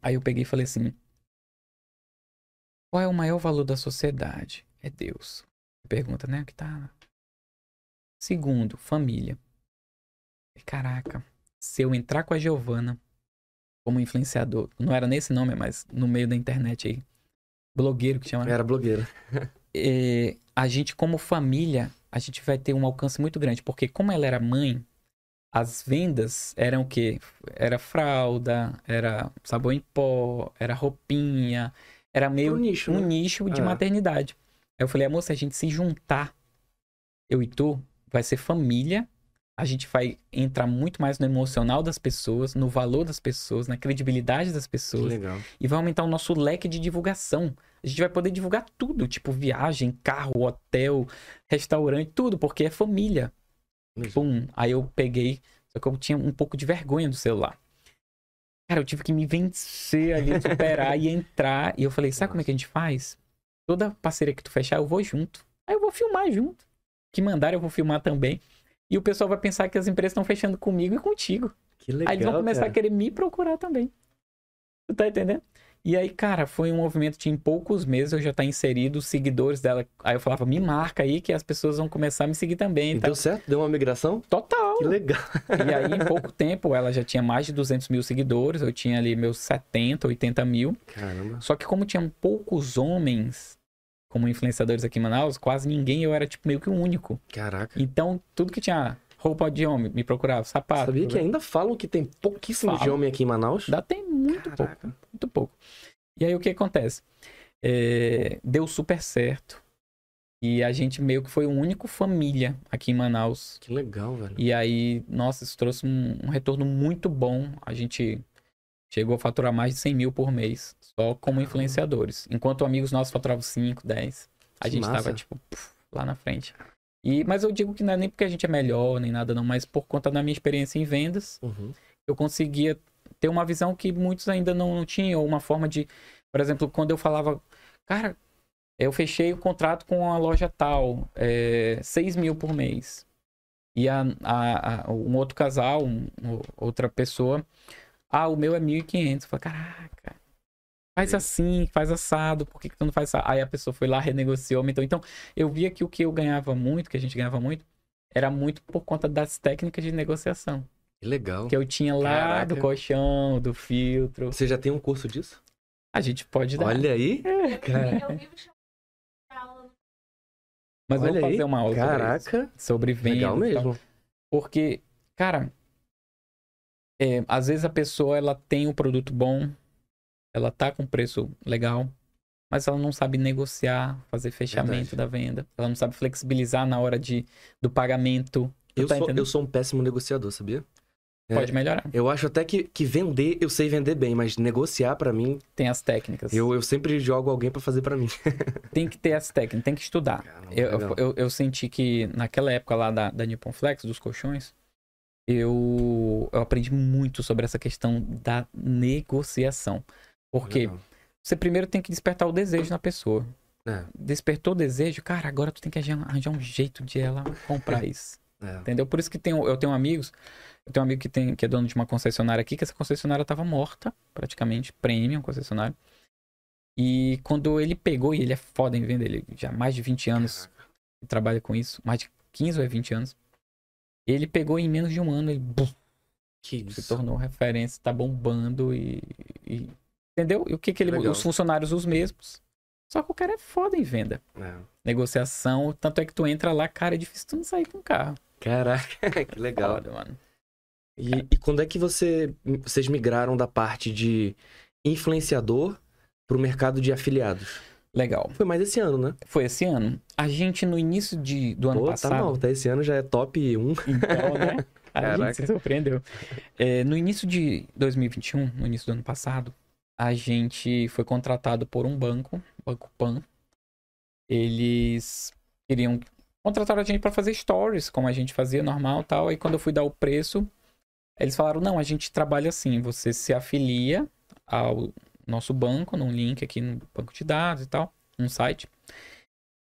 Aí eu peguei e falei assim: qual é o maior valor da sociedade? É Deus. Pergunta, né? Que tá. Segundo, família. Caraca, se eu entrar com a Giovana como influenciador, não era nesse nome, mas no meio da internet aí, blogueiro que chama, Era blogueira. [LAUGHS] é, a gente como família, a gente vai ter um alcance muito grande, porque como ela era mãe, as vendas eram o quê? Era fralda, era sabão em pó, era roupinha, era meio Um nicho, um né? nicho de É. maternidade. Aí eu falei, amor, se a gente se juntar, eu e tu, vai ser família. A gente vai entrar muito mais no emocional das pessoas, no valor das pessoas, na credibilidade das pessoas. legal. E vai aumentar o nosso leque de divulgação. A gente vai poder divulgar tudo, tipo viagem, carro, hotel, restaurante, tudo, porque é família. Pum. Aí eu peguei, só que eu tinha um pouco de vergonha do celular. Cara, eu tive que me vencer ali, superar [LAUGHS] e entrar. E eu falei, sabe como é que a gente faz? Toda parceria que tu fechar, eu vou junto. Aí eu vou filmar junto. Que mandaram, eu vou filmar também. E o pessoal vai pensar que as empresas estão fechando comigo e contigo. Que legal. Aí eles vão começar cara. a querer me procurar também. Tu tá entendendo? E aí, cara, foi um movimento de em poucos meses eu já tá inserido os seguidores dela. Aí eu falava, me marca aí que as pessoas vão começar a me seguir também. E Tá? deu certo? Deu uma migração? Total. Que legal. E aí, em pouco [LAUGHS] tempo, ela já tinha mais de 200 mil seguidores. Eu tinha ali meus 70, 80 mil. Caramba. Só que como tinham poucos homens como influenciadores aqui em Manaus, quase ninguém, eu era tipo meio que o único. Caraca. Então, tudo que tinha roupa de homem, me procurava, sapato. Sabia que ainda falam que tem pouquíssimo de Falam. homem aqui em Manaus? Dá tem muito Caraca. pouco, muito pouco. E aí o que acontece? É, deu super certo. E a gente meio que foi o único família aqui em Manaus. Que legal, velho. E aí, nossa, isso trouxe um, um retorno muito bom. A gente chegou a faturar mais de 100 mil por mês, só como Caramba. influenciadores. Enquanto amigos nossos faturavam 5, 10. A Que gente massa. tava, tipo, puf, lá na frente. E, mas eu digo que não é nem porque a gente é melhor, nem nada não, mas por conta da minha experiência em vendas, Uhum. eu conseguia ter uma visão que muitos ainda não, não tinham, ou uma forma de, por exemplo, quando eu falava, cara, eu fechei o contrato com a loja tal, é, 6 mil por mês. E a, a- a- um outro casal, um- outra pessoa, ah, o meu é 1.500. Eu falei, caraca, faz Sim. assim, faz assado, por que, que tu não faz assado? Aí a pessoa foi lá, renegociou. Então, então, eu via que o que eu ganhava muito, que a gente ganhava muito, era muito por conta das técnicas de negociação. Que legal. que eu tinha lá Caraca. do colchão, do filtro. Você já tem um curso disso? A gente pode dar. Olha aí. Cara, Eu vivo chamando pra aula. mas eu olha vou fazer aí. uma aula Caraca. sobre vendas. Legal mesmo. Porque, cara, é, às vezes a pessoa ela tem um produto bom, ela tá com preço legal, mas ela não sabe negociar, fazer fechamento Verdade. da venda. Ela não sabe flexibilizar na hora de, do pagamento. Tu Eu tá sou, entendendo? eu sou um péssimo negociador, sabia? é. Pode melhorar. Eu acho até que, que vender, eu sei vender bem, mas negociar pra mim, Tem as técnicas. eu, eu sempre jogo alguém pra fazer pra mim. [LAUGHS] Tem que ter as técnicas, tem que estudar. Caramba, Eu, legal. eu, eu senti que naquela época lá da, da Nippon Flex, dos colchões, eu, eu aprendi muito sobre essa questão da negociação. Porque Legal. você primeiro tem que despertar o desejo na pessoa. É, Despertou o desejo, cara, agora tu tem que arranjar um jeito de ela comprar [LAUGHS] isso. é. Entendeu? Por isso que tem, eu tenho amigos, eu tenho um amigo que, tem, que é dono de uma concessionária aqui, que essa concessionária tava morta, praticamente, premium concessionária. E quando ele pegou, e ele é foda em venda, ele já há mais de 20 anos trabalha com isso, mais de 15 ou é 20 anos. Ele pegou em menos de um ano, ele buf, Que se tornou referência, tá bombando e. e- entendeu? E o que que ele. Legal. Os funcionários os mesmos. Só que o cara é foda em venda. É. Negociação, tanto é que tu entra lá, cara, é difícil tu não sair com o carro. Caraca, [LAUGHS] que legal. Foda, mano. E, e quando é que você, vocês migraram da parte de influenciador pro mercado de afiliados? Legal. Foi mais esse ano, né? Foi esse ano. A gente, no início de, do ano tá passado. mal, tá? Esse ano já é top 1. Então, né? [LAUGHS] A Caraca. gente se surpreendeu. É, no início de 2021, no início do ano passado, a gente foi contratado por um banco, Banco Pan. Eles queriam contratar a gente para fazer stories, como a gente fazia normal tal. Aí quando eu fui dar o preço, eles falaram: não, a gente trabalha assim, você se afilia ao nosso banco, num link aqui no banco de dados e tal, num site.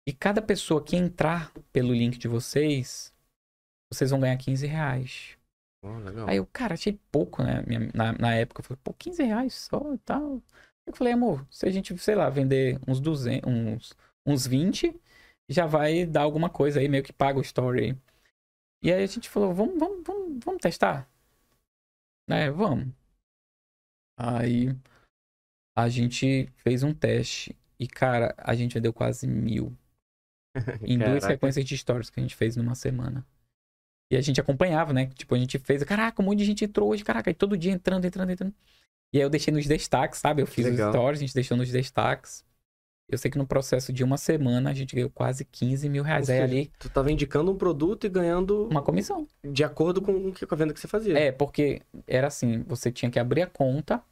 E cada pessoa que entrar pelo link de vocês, vocês vão ganhar 15 reais. Oh. Aí eu, cara, achei pouco, né? Na, na época, eu falei, pô, 15 reais só e tal. Eu falei, amor, se a gente, sei lá, vender uns 200, uns, uns 20, já vai dar alguma coisa aí, meio que paga o story aí. E aí a gente falou, vamos, vamos, vamos, vamos testar? Né, vamos. Aí a gente fez um teste e, cara, a gente vendeu quase mil [LAUGHS] em duas sequências de stories que a gente fez numa semana. E a gente acompanhava, né? Tipo, a gente fez, caraca, um monte de gente entrou hoje, caraca, e todo dia entrando, entrando, entrando. E aí eu deixei nos destaques, sabe? Eu fiz os stories, a gente deixou nos destaques. Eu sei que no processo de uma semana a gente ganhou quase 15 mil reais. Ou Aí seja, ali, Tu tava indicando um produto e ganhando uma comissão. de acordo com, o que- com a venda que você fazia. É, porque era assim, você tinha que abrir a conta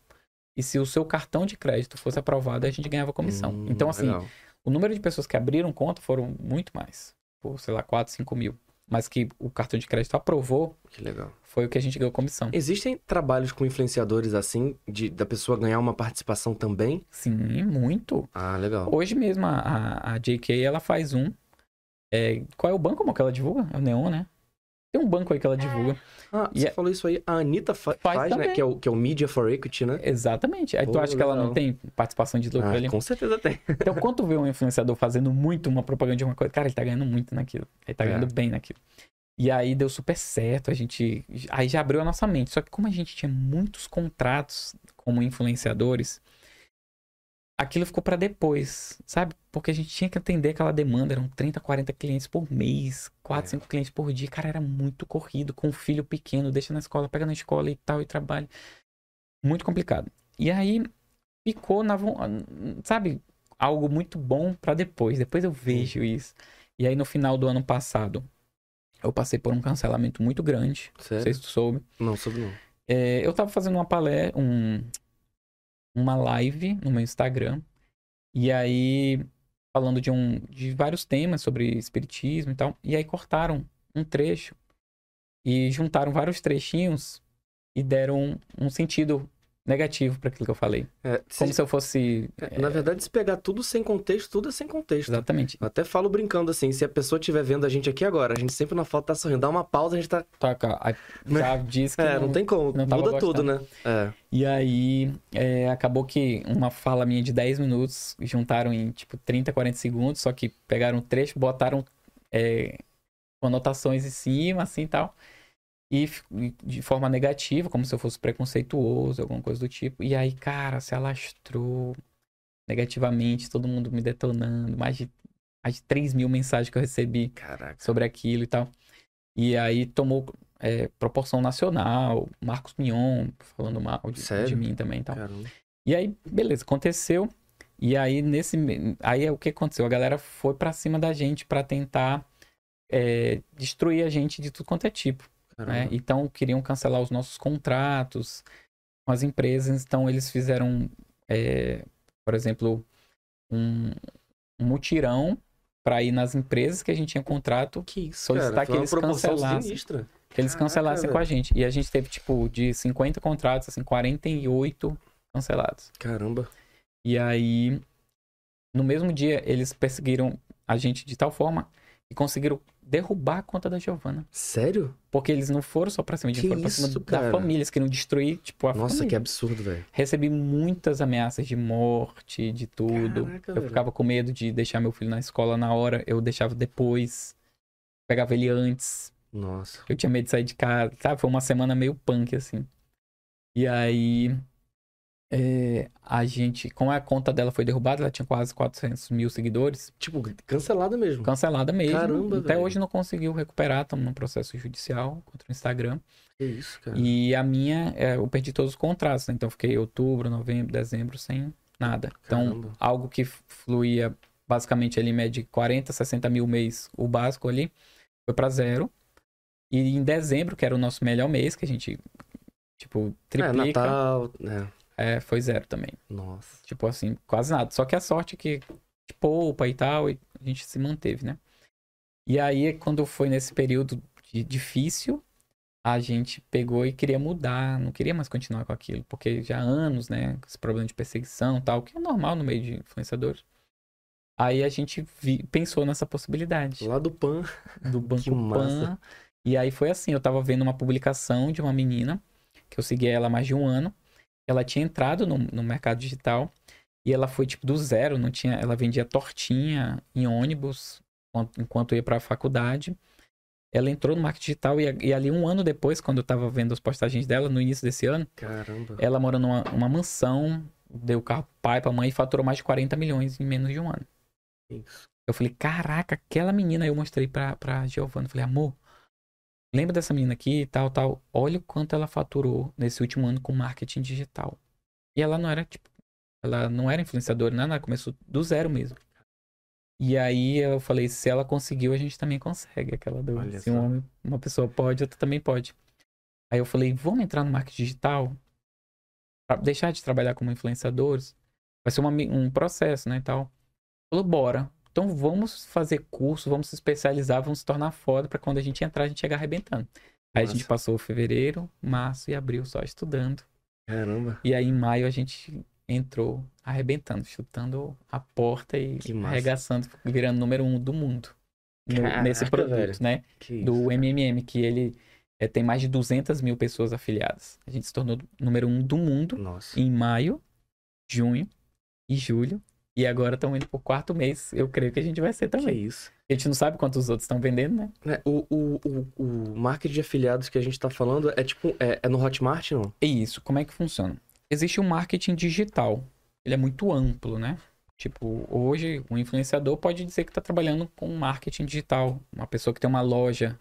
e se o seu cartão de crédito fosse aprovado, a gente ganhava comissão. Hum, então, assim, legal. o número de pessoas que abriram conta foram muito mais. Por, sei lá, 4, 5 mil. Mas que o cartão de crédito aprovou, Que legal. foi o que a gente ganhou comissão. Existem trabalhos com influenciadores assim, de, da pessoa ganhar uma participação também? Sim, muito. Ah, legal. Hoje mesmo a, a, a JK, ela faz um. É, qual é o banco que ela divulga? É o Neon, né? Tem um banco aí que ela divulga. Ah, E você é- falou isso aí. A Anitta fa- Faz faz, né? Que é, o, que é o Media for Equity, né? Exatamente. Aí tu Pô, acha que ela não legal. tem participação de lucro Ah, ali? com certeza tem. Então, quando tu vê um influenciador fazendo muito uma propaganda de uma coisa, cara, ele tá ganhando muito naquilo. Ele tá É. ganhando bem naquilo. E aí deu super certo, a gente. Aí já abriu a nossa mente. Só que como a gente tinha muitos contratos como influenciadores, aquilo ficou pra depois, sabe? Porque a gente tinha que atender aquela demanda, eram 30, 40 clientes por mês, 4, É. 5 clientes por dia. Cara, era muito corrido, com um filho pequeno, deixa na escola, pega na escola e tal, e trabalho. Muito complicado. E aí ficou na sabe, algo muito bom pra depois. Depois eu vejo isso. E aí no final do ano passado, eu passei por um cancelamento muito grande. Não sei Sério? se tu soube. Não, soube não. É, eu tava fazendo uma palestra, um, uma live no meu Instagram. E aí, falando de, um, de vários temas sobre espiritismo e tal. E aí cortaram um trecho e juntaram vários trechinhos e deram um sentido negativo para aquilo que eu falei. É, se- Como se eu fosse. é, Na verdade, se pegar tudo sem contexto, tudo é sem contexto. Exatamente. Eu até falo brincando assim, se a pessoa estiver vendo a gente aqui agora, a gente sempre na foto tá sorrindo, dá uma pausa, a gente tá. Toca. Aí já disse que. É, não, tem como, não muda tudo, né? É. E aí, é, acabou que uma fala minha de 10 minutos juntaram em tipo 30, 40 segundos, só que pegaram um trecho, botaram é, anotações em cima, assim e tal. E de forma negativa, como se eu fosse preconceituoso, alguma coisa do tipo. E aí, cara, se alastrou negativamente, todo mundo me detonando, mais de, mais de 3 mil mensagens que eu recebi Caraca. sobre aquilo e tal. E aí tomou é, proporção nacional, Marcos Mion falando mal de, de mim também e tal. Caramba. E aí, beleza, aconteceu. E aí, nesse. Aí o que aconteceu? A galera foi pra cima da gente pra tentar é, destruir a gente de tudo quanto é tipo. Né? Então, queriam cancelar os nossos contratos com as empresas. Então, eles fizeram, é, por exemplo, um, um mutirão pra ir nas empresas que a gente tinha contrato Que isso, solicitar cara? que eles cancelassem. que eles cancelassem com a gente. E a gente teve, tipo, de 50 contratos, assim, 48 cancelados. Caramba. E aí, no mesmo dia, eles perseguiram a gente de tal forma que conseguiram derrubar a conta da Giovana. Sério? Porque eles não foram só pra cima de mim, foram pra isso, cima da família. Eles queriam destruir, tipo, a Nossa, família. que absurdo, velho. Recebi muitas ameaças de morte, de tudo. Caraca, eu velho. ficava com medo de deixar meu filho na escola na hora, eu deixava depois. Pegava ele antes. Nossa. Eu tinha medo de sair de casa, sabe? Foi uma semana meio punk, assim. E aí, é, a gente, como a conta dela foi derrubada, ela tinha quase 400 mil seguidores, Tipo, cancelado mesmo. cancelada mesmo. Caramba, Até velho. hoje não conseguiu recuperar, estamos num processo judicial contra o Instagram. Que isso, cara. E a minha, é, eu perdi todos os contratos, né? Então, fiquei outubro, novembro, dezembro sem nada. Então, Caramba. algo que fluía basicamente ali, em média de 40, 60 mil mês, o básico ali, foi para zero. E em dezembro, que era o nosso melhor mês, que a gente, tipo, É, triplica, Natal. É. é, foi zero também. Nossa. Tipo assim, quase nada. Só que a sorte é que de poupa e tal, e a gente se manteve, né? E aí, quando foi nesse período de difícil, a gente pegou e queria mudar, não queria mais continuar com aquilo, porque já há anos, né, esse problema de perseguição tal, que é normal no meio de influenciadores. Aí a gente vi- pensou nessa possibilidade Lá do Pan. do [LAUGHS] Banco Que massa. Pan. E aí foi assim, eu tava vendo uma publicação de uma menina, que eu segui ela há mais de um ano. Ela tinha entrado no, no mercado digital e ela foi tipo do zero, não tinha, ela vendia tortinha em ônibus enquanto, ia pra faculdade. Ela entrou no marketing digital e, e ali um ano depois, quando eu tava vendo as postagens dela, no início desse ano, Caramba. ela mora numa uma mansão, deu carro pro pai, pra mãe e faturou mais de 40 milhões em menos de um ano. Isso. Eu falei, caraca, aquela menina. Eu mostrei pra, pra Giovana. Falei, amor, lembra dessa menina aqui e tal, tal. Olha o quanto ela faturou nesse último ano com marketing digital. E ela não era, tipo, ela não era influenciadora, nada, começou do zero mesmo. E aí eu falei, se ela conseguiu, a gente também consegue. Aquela do, Olha se um uma pessoa pode, outra também pode. Aí eu falei, vamos entrar no marketing digital? Pra deixar de trabalhar como influenciadores? Vai ser uma um processo, né, e tal. Falou, bora. Então vamos fazer curso, vamos se especializar, vamos se tornar foda pra quando a gente entrar, a gente chegar arrebentando. Aí a gente passou fevereiro, março e abril só estudando. Caramba. E aí em maio a gente entrou arrebentando, chutando a porta e arregaçando, virando número um do mundo. no- nesse Caraca, produto, velho. né? Que isso. Do MMM, que ele é, tem mais de 200 mil pessoas afiliadas. A gente se tornou número um do mundo Nossa. em maio, junho e julho. E agora estamos indo pro quarto mês. Eu creio que a gente vai ser Que também. isso. A gente não sabe quantos outros estão vendendo, né? É, o, o, o, o marketing de afiliados que a gente tá falando é tipo. É, é no Hotmart, não? É isso. Como é que funciona? Existe o marketing digital. Ele é muito amplo, né? Tipo, hoje um influenciador pode dizer que está trabalhando com marketing digital. Uma pessoa que tem uma loja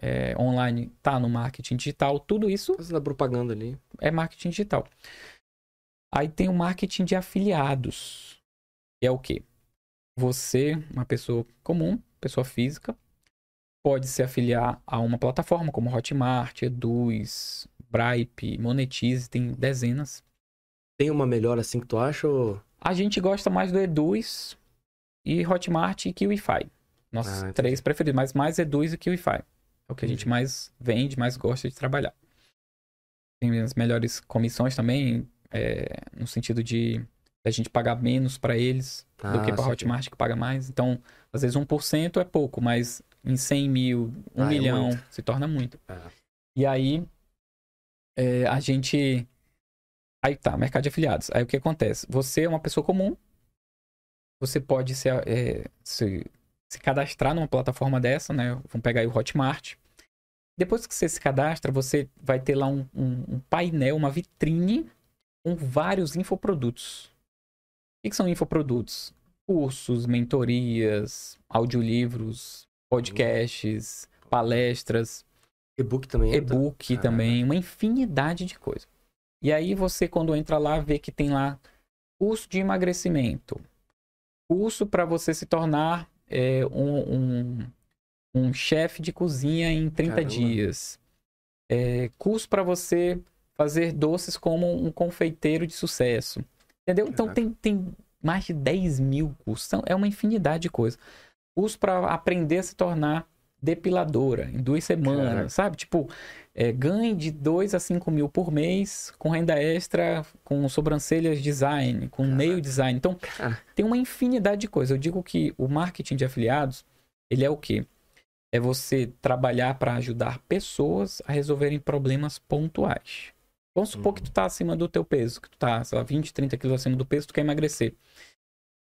é, online tá no marketing digital. Tudo isso Fazendo a propaganda ali. é marketing digital. Aí tem o marketing de afiliados. Que é o quê? Você, uma pessoa comum, pessoa física, pode se afiliar a uma plataforma como Hotmart, Eduz, Bripe, Monetize, tem dezenas. Tem uma melhor assim que tu acha? Ou... A gente gosta mais do Eduz e Hotmart e Kiwify. Nossos Ah, três preferidos, mas mais Eduz e Kiwify. É o que a gente mais vende, mais gosta de trabalhar. Tem as melhores comissões também, é, no sentido de a gente pagar menos para eles do Ah, que para saquei. Hotmart que paga mais. Então, às vezes 1% é pouco, mas em 100 mil, 1 Ah, é milhão, muito. se torna muito. É. E aí, é, a gente. Aí tá, mercado de afiliados. Aí o que acontece? Você é uma pessoa comum, você pode se, é, se, se cadastrar numa plataforma dessa, né? Vamos pegar aí o Hotmart. Depois que você se cadastra, você vai ter lá um, um- um painel, uma vitrine com vários infoprodutos. O que, são infoprodutos? Cursos, mentorias, audiolivros, podcasts, palestras, E-book também e-book também, uma infinidade de coisas. E aí você, quando entra lá, vê que tem lá curso de emagrecimento, curso para você se tornar é, um, um, um chefe de cozinha em 30 Caramba. dias, é, curso para você fazer doces como um confeiteiro de sucesso. Entendeu? Então Caraca. tem, tem mais de 10 mil cursos. Então, é uma infinidade de coisas. Curso para aprender a se tornar depiladora em duas semanas, Caraca. sabe? Tipo, é, ganhe de 2 a 5 mil por mês com renda extra, com sobrancelhas design, com nail design. Então, Cara. tem uma infinidade de coisas. Eu digo que o marketing de afiliados, ele é o quê? É você trabalhar para ajudar pessoas a resolverem problemas pontuais. Vamos supor Uhum. que tu tá acima do teu peso, que tu tá, sei lá, 20, 30 quilos acima do peso, tu quer emagrecer.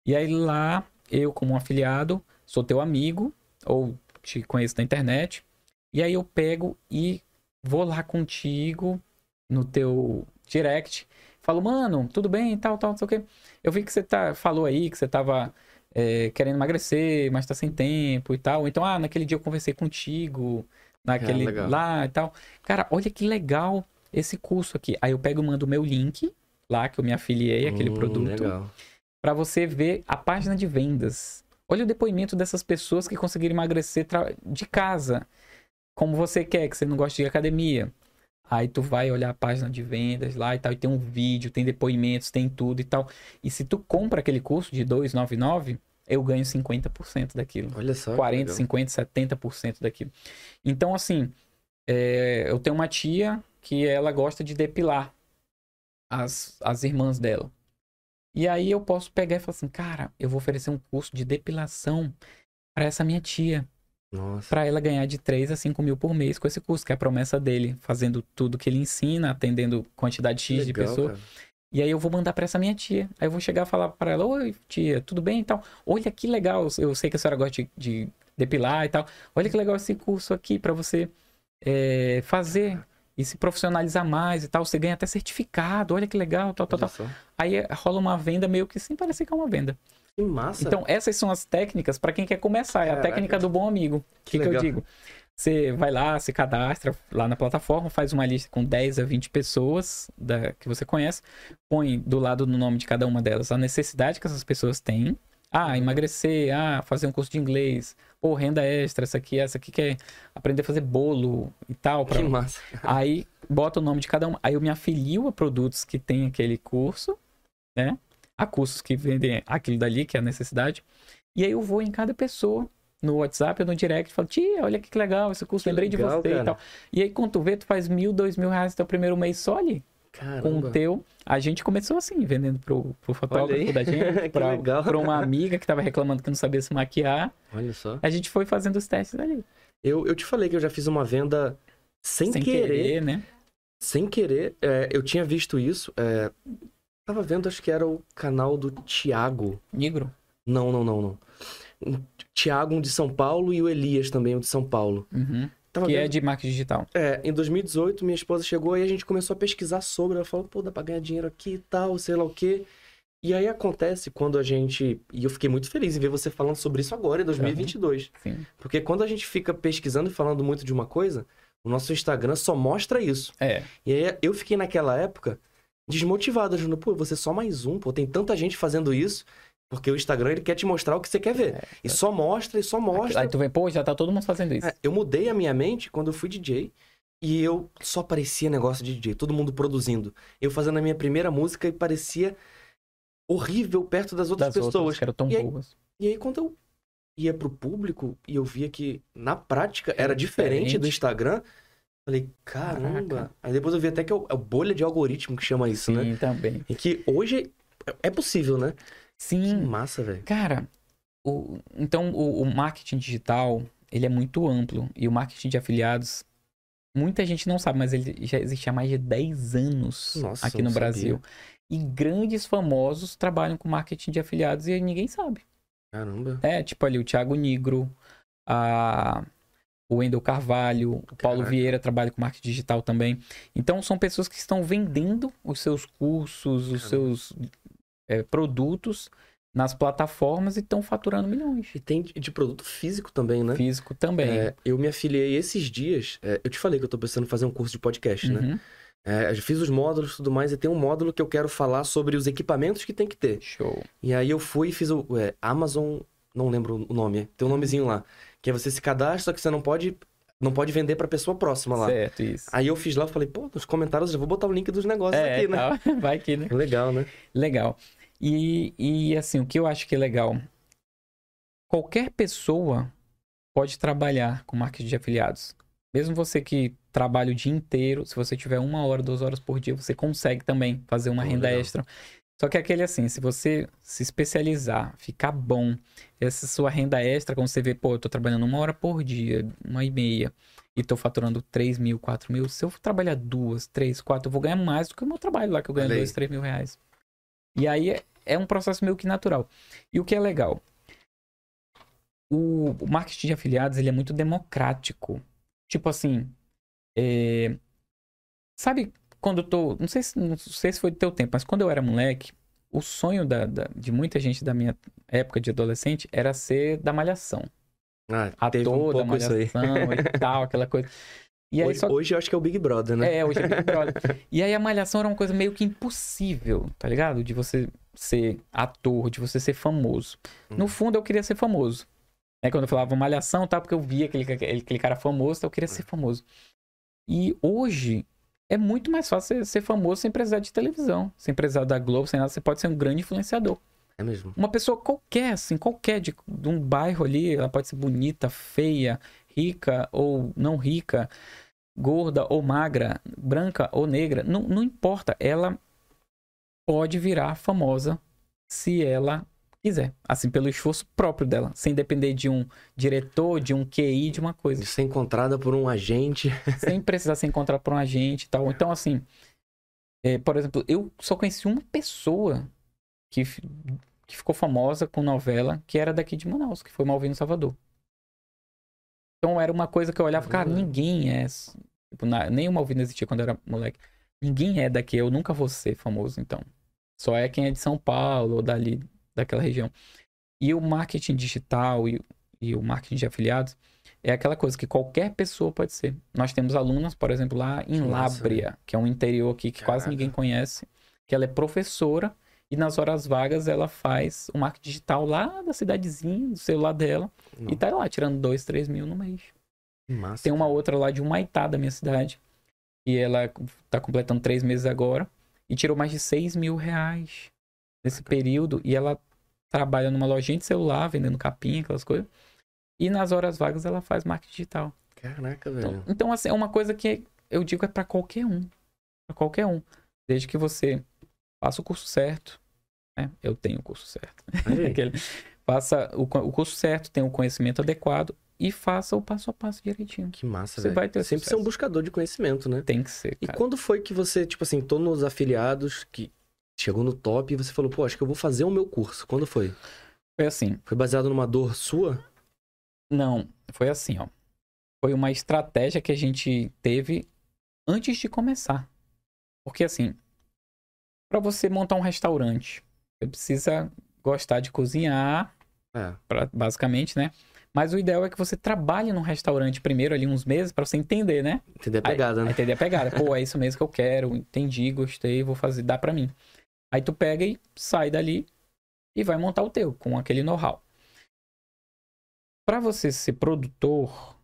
E aí lá, eu como um afiliado, sou teu amigo, ou te conheço na internet, e aí eu pego e vou lá contigo no teu direct, falo, mano, tudo bem, tal, tal, não sei o quê. Eu vi que você tá, falou aí que você tava é, querendo emagrecer, mas tá sem tempo e tal. Então, ah, naquele dia eu conversei contigo, naquele legal. lá e tal. Cara, olha que legal esse curso aqui. Aí eu pego e mando o meu link lá que eu me afiliei àquele Hum, produto para você ver a página de vendas. Olha o depoimento dessas pessoas que conseguiram emagrecer de casa, como você quer, que você não gosta de academia. Aí tu vai olhar a página de vendas lá e tal, e tem um vídeo, tem depoimentos, tem tudo e tal. E se tu compra aquele curso de 299, eu ganho 50% daquilo. Olha só. que 40, legal. 50, 70% daquilo. Então, assim, é, eu tenho uma tia que ela gosta de depilar as, as irmãs dela. E aí eu posso pegar e falar assim, cara, eu vou oferecer um curso de depilação para essa minha tia, Nossa. para ela ganhar de 3 a 5 mil por mês com esse curso, que é a promessa dele, fazendo tudo que ele ensina, atendendo quantidade X de Legal, pessoas. cara. E aí eu vou mandar pra essa minha tia. Aí eu vou chegar e falar pra ela: Oi, tia, tudo bem e tal? Olha que legal. Eu sei que a senhora gosta de, de depilar e tal. Olha que legal esse curso aqui pra você é, fazer e se profissionalizar mais e tal. Você ganha até certificado. Olha que legal, tal, tal, tal. Aí é, rola uma venda meio que sem parecer que é uma venda. Que massa. Então, essas são as técnicas pra quem quer começar. É a Caraca. técnica do bom amigo. O que, que eu legal. digo? Você vai lá, se cadastra lá na plataforma, faz uma lista com 10 a 20 pessoas da, que você conhece, põe do lado no nome de cada uma delas a necessidade que essas pessoas têm. Ah, Uhum. emagrecer, ah, fazer um curso de inglês, ou renda extra, essa aqui, essa aqui quer aprender a fazer bolo e tal. pra- que massa. [LAUGHS] Aí bota o nome de cada um. Aí eu me afilio a produtos que tem aquele curso, né? A cursos que vendem aquilo dali, que é a necessidade. E aí eu vou em cada pessoa, no WhatsApp ou no direct, falo, tia, olha que legal esse curso, Que lembrei de legal, você cara. e tal. E aí quando tu vê, tu faz mil, dois mil reais no teu primeiro mês só ali. Com Caramba. o teu. A gente começou assim, vendendo pro, pro fotógrafo da [LAUGHS] gente, pra, legal. pra uma amiga que tava reclamando que não sabia se maquiar. Olha só. A gente foi fazendo os testes ali. Eu, eu te falei que eu já fiz uma venda sem, Sem querer, querer, né? Sem querer. É, eu tinha visto isso. É, tava vendo, acho que era o canal do Thiago. Negro. Não, não, não, não. O Thiago, um de São Paulo, e o Elias também, um de São Paulo. Uhum. Que vendo... é de marketing digital. É, em 2018, minha esposa chegou e a gente começou a pesquisar sobre. Ela falou, pô, dá pra ganhar dinheiro aqui e tal, sei lá o quê. E aí acontece quando a gente. E eu fiquei muito feliz em ver você falando sobre isso agora, em 2022. Sim. Porque quando a gente fica pesquisando e falando muito de uma coisa, o nosso Instagram só mostra isso. É. E aí eu fiquei naquela época desmotivado, achando, pô, você é só mais um, pô, tem tanta gente fazendo isso. Porque o Instagram ele quer te mostrar o que você quer ver. e só mostra, e só mostra. Aí tu vê, pô, já tá todo mundo fazendo isso. É, eu mudei a minha mente quando eu fui DJ e eu só parecia negócio de DJ, todo mundo produzindo. Eu fazendo a minha primeira música e parecia horrível perto das outras das pessoas. outras que eram tão E aí- boas. E aí quando eu ia pro público e eu via que na prática era, Era diferente, diferente. do Instagram, falei, caramba. Caraca. Aí depois eu vi até que é o, é bolha de algoritmo que chama isso, Sim, né? também. E que hoje é- é possível, né? Que Sim, massa, velho. cara, o- então o, o marketing digital, ele é muito amplo. E o marketing de afiliados, muita gente não sabe, mas ele já existe há mais de 10 anos Nossa, aqui no não sabia. Brasil. E grandes famosos trabalham com marketing de afiliados e ninguém sabe. Caramba. É, tipo ali o Thiago Nigro, a o Wendel Carvalho, o Paulo Caraca. Vieira trabalha com marketing digital também. Então, são pessoas que estão vendendo os seus cursos, os Caramba. seus é, produtos nas plataformas e estão faturando milhões. E tem de produto físico também, né? Físico também. É, eu me afiliei esses dias. é, eu te falei que eu tô pensando em fazer um curso de podcast, né? Uhum. É, eu fiz os módulos e tudo mais, e tem um módulo que eu quero falar sobre os equipamentos que tem que ter. Show. E aí eu fui e fiz o é, Amazon, não lembro o nome, tem um nomezinho lá. Que é você se cadastra, só que você não pode, não pode vender pra pessoa próxima lá. Certo, isso. Aí eu fiz lá, eu falei, pô, nos comentários eu vou botar o link dos negócios É, aqui, né? tá. [LAUGHS] vai que, né? Legal, né? Legal. E, e assim, o que eu acho que é legal, qualquer pessoa pode trabalhar com marketing de afiliados. Mesmo você que trabalha o dia inteiro, se você tiver uma hora, duas horas por dia, você consegue também fazer uma Oh, renda legal. extra. Só que aquele assim, se você se especializar, ficar bom, essa sua renda extra, quando você vê, pô, eu tô trabalhando uma hora por dia, uma e meia, e tô faturando 3 mil, 4 mil, se eu trabalhar duas, três, quatro, eu vou ganhar mais do que o meu trabalho lá, que eu ganho aí. dois, três mil reais. E aí é, é um processo meio que natural. E o que é legal? O, o marketing de afiliados, ele é muito democrático. Tipo assim, é, sabe quando eu tô, não sei, se, não sei se foi do teu tempo, mas quando eu era moleque, o sonho da, da- de muita gente da minha época de adolescente era ser da malhação. Ah, teve um Ator da malhação e [LAUGHS] tal, aquela coisa. E hoje, só hoje eu acho que é o Big Brother, né? é, hoje é Big Brother. [LAUGHS] E aí a malhação era uma coisa meio que impossível, tá ligado? De você ser ator, de você ser famoso. No Hum. fundo, eu queria ser famoso. É quando eu falava malhação, tá? Porque eu via aquele, aquele, cara famoso, então eu queria ser famoso. E hoje é muito mais fácil ser, ser famoso sem precisar de televisão, sem precisar da Globo, sem nada. Você pode ser um grande influenciador. É mesmo. Uma pessoa qualquer, assim, qualquer, de, de um bairro ali, ela pode ser bonita, feia, rica ou não rica, gorda ou magra, branca ou negra, não, não importa. Ela pode virar famosa se ela quiser. Assim, pelo esforço próprio dela, sem depender de um diretor, de um QI, de uma coisa. De ser encontrada por um agente. [LAUGHS] sem precisar se encontrar por um agente e tal. Então, assim, é, por exemplo, eu só conheci uma pessoa que, que ficou famosa com novela, que era daqui de Manaus, que foi Malvino Salvador. Então, era uma coisa que eu olhava, cara, Caramba. ninguém é. Tipo, na, nem o Malvino existia quando eu era moleque. Ninguém é daqui, eu nunca vou ser famoso, então. Só é quem é de São Paulo ou dali, daquela região. E o marketing digital e, e o marketing de afiliados é aquela coisa que qualquer pessoa pode ser. Nós temos alunas, por exemplo, lá em massa, Lábrea, que é um interior aqui que quase Caraca. ninguém conhece, que ela é professora e nas horas vagas ela faz o marketing digital lá da cidadezinha, do celular dela, e tá lá tirando 2, 3 mil no mês. Massa. Tem uma outra lá de Humaitá, da minha cidade, e ela tá completando três meses agora, e tirou mais de 6 mil reais nesse período, e ela trabalha numa lojinha de celular, vendendo capinha, aquelas coisas, e nas horas vagas ela faz marketing digital. Caraca, Então, velho. então, assim, é uma coisa que eu digo é pra qualquer um. Pra qualquer um. Desde que você faça o curso certo, né? Eu tenho o curso certo. [LAUGHS] Aquele- faça o, o curso certo, tenha o conhecimento adequado e faça o passo a passo direitinho. que massa, Você velho. vai ter Sempre ser sucesso. um buscador de conhecimento, né? Tem que ser, E cara. quando foi que você, tipo assim, tô nos afiliados, que chegou no top e você falou, pô, acho que eu vou fazer o meu curso. Quando foi? Foi assim. Foi baseado numa dor sua? Não, foi assim, ó. Foi uma estratégia que a gente teve antes de começar. Porque assim, pra você montar um restaurante, você precisa gostar de cozinhar, É. pra- basicamente, né? Mas o ideal é que você trabalhe num restaurante primeiro ali uns meses pra você entender, né? Entender a pegada, aí né? entender a pegada. Pô, é isso mesmo que eu quero, entendi, gostei, vou fazer, dá pra mim. Aí tu pega e sai dali e vai montar o teu com aquele know-how. Pra você ser produtor,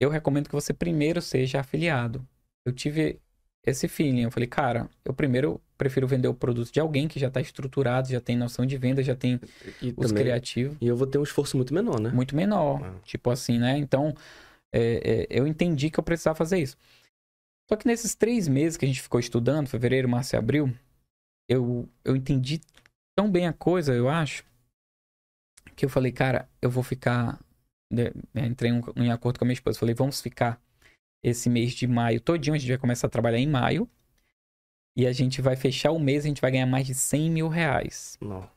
eu recomendo que você primeiro seja afiliado. Eu tive esse feeling, eu falei, cara, eu primeiro prefiro vender o produto de alguém que já tá estruturado, já tem noção de venda, já tem E, os também- criativos e eu vou ter um esforço muito menor, né? muito menor. Ah. Tipo assim, né? Então, é, é, eu entendi que eu precisava fazer isso. Só que nesses três meses que a gente ficou estudando, fevereiro, março e abril, eu, eu entendi tão bem a coisa, eu acho, que eu falei, cara, eu vou ficar. né, Entrei em, um- em acordo com a minha esposa. Falei, vamos ficar esse mês de maio todinho. A gente vai começar a trabalhar em maio. E a gente vai fechar o mês, a gente vai ganhar mais de 100 mil reais. Não.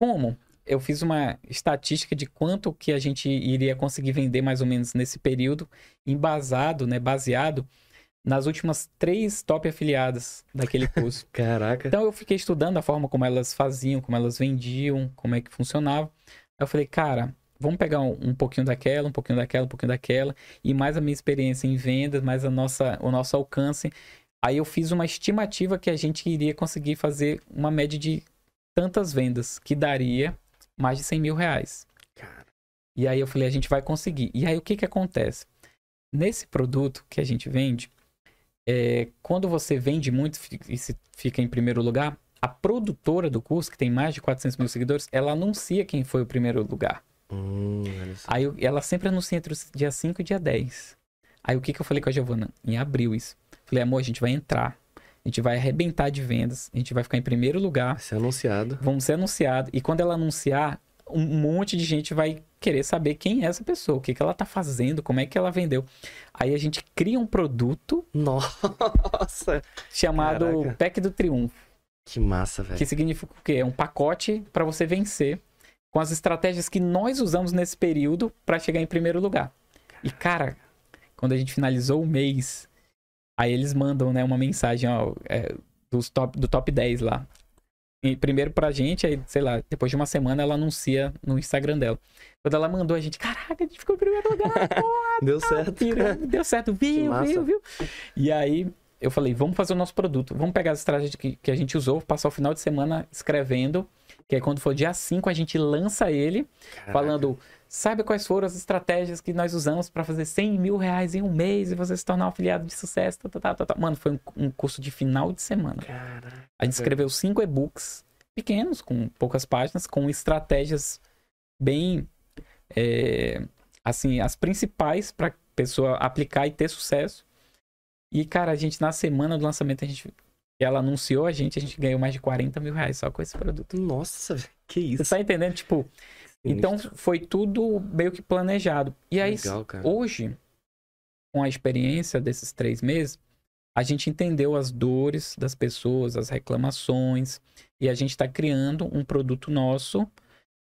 Como? eu fiz uma estatística de quanto que a gente iria conseguir vender mais ou menos nesse período, embasado, né, baseado nas últimas três top afiliadas daquele [LAUGHS] curso. Caraca. Então eu fiquei estudando a forma como elas faziam, como elas vendiam, como é que funcionava. Eu falei, cara, vamos pegar um, um pouquinho daquela, um pouquinho daquela, um pouquinho daquela, e mais a minha experiência em vendas, mais a nossa, o nosso alcance. Aí eu fiz uma estimativa que a gente iria conseguir fazer uma média de tantas vendas, que daria mais de 100 mil reais. Cara. E aí eu falei, a gente vai conseguir. E aí o que que acontece? Nesse produto que a gente vende, é, quando você vende muito e se fica em primeiro lugar, a produtora do curso, que tem mais de 400 mil seguidores, ela anuncia quem foi o primeiro lugar. Hum. Aí eu- ela sempre anuncia entre os dia 5 e dia 10. Aí o que, que eu falei com a Giovana? Em abril isso. Falei, amor, a gente vai entrar. A gente vai arrebentar de vendas. A gente vai ficar em primeiro lugar. Vai ser anunciado. Vamos ser anunciado. E quando ela anunciar, um monte de gente vai querer saber quem é essa pessoa, o que, que ela tá fazendo, como é que ela vendeu. Aí a gente cria um produto Nossa. chamado Caraca. Pack do Triunfo. Que massa, velho. Que significa o quê? É um pacote para você vencer com as estratégias que nós usamos nesse período para chegar em primeiro lugar. E cara, quando a gente finalizou o mês, aí eles mandam, né, uma mensagem, ó, é, dos top, do top 10 lá. E primeiro pra gente, aí, sei lá, depois de uma semana ela anuncia no Instagram dela. Quando ela mandou, a gente, caraca, a gente ficou em primeiro lugar, [LAUGHS] Deu certo. pirando, deu certo, viu, viu, viu. E aí eu falei, vamos fazer o nosso produto, vamos pegar as estratégias que, que a gente usou, passar o final de semana escrevendo, que aí quando for dia 5 a gente lança ele, Caraca. falando, saiba quais foram as estratégias que nós usamos para fazer 100 mil reais em um mês e você se tornar um afiliado de sucesso, tá, tá, tá, tá, tá. Mano, foi um, um curso de final de semana. Caraca. A gente escreveu cinco e-books pequenos, com poucas páginas, com estratégias bem. é, assim, as principais para pessoa aplicar e ter sucesso. E, cara, a gente, na semana do lançamento, a gente. Ela anunciou a gente, a gente ganhou mais de 40 mil reais só com esse produto. Nossa. Que isso. Você tá entendendo? Tipo, então foi tudo meio que planejado. E aí, Legal, hoje, com a experiência desses três meses, a gente entendeu as dores das pessoas, as reclamações, e a gente está criando um produto nosso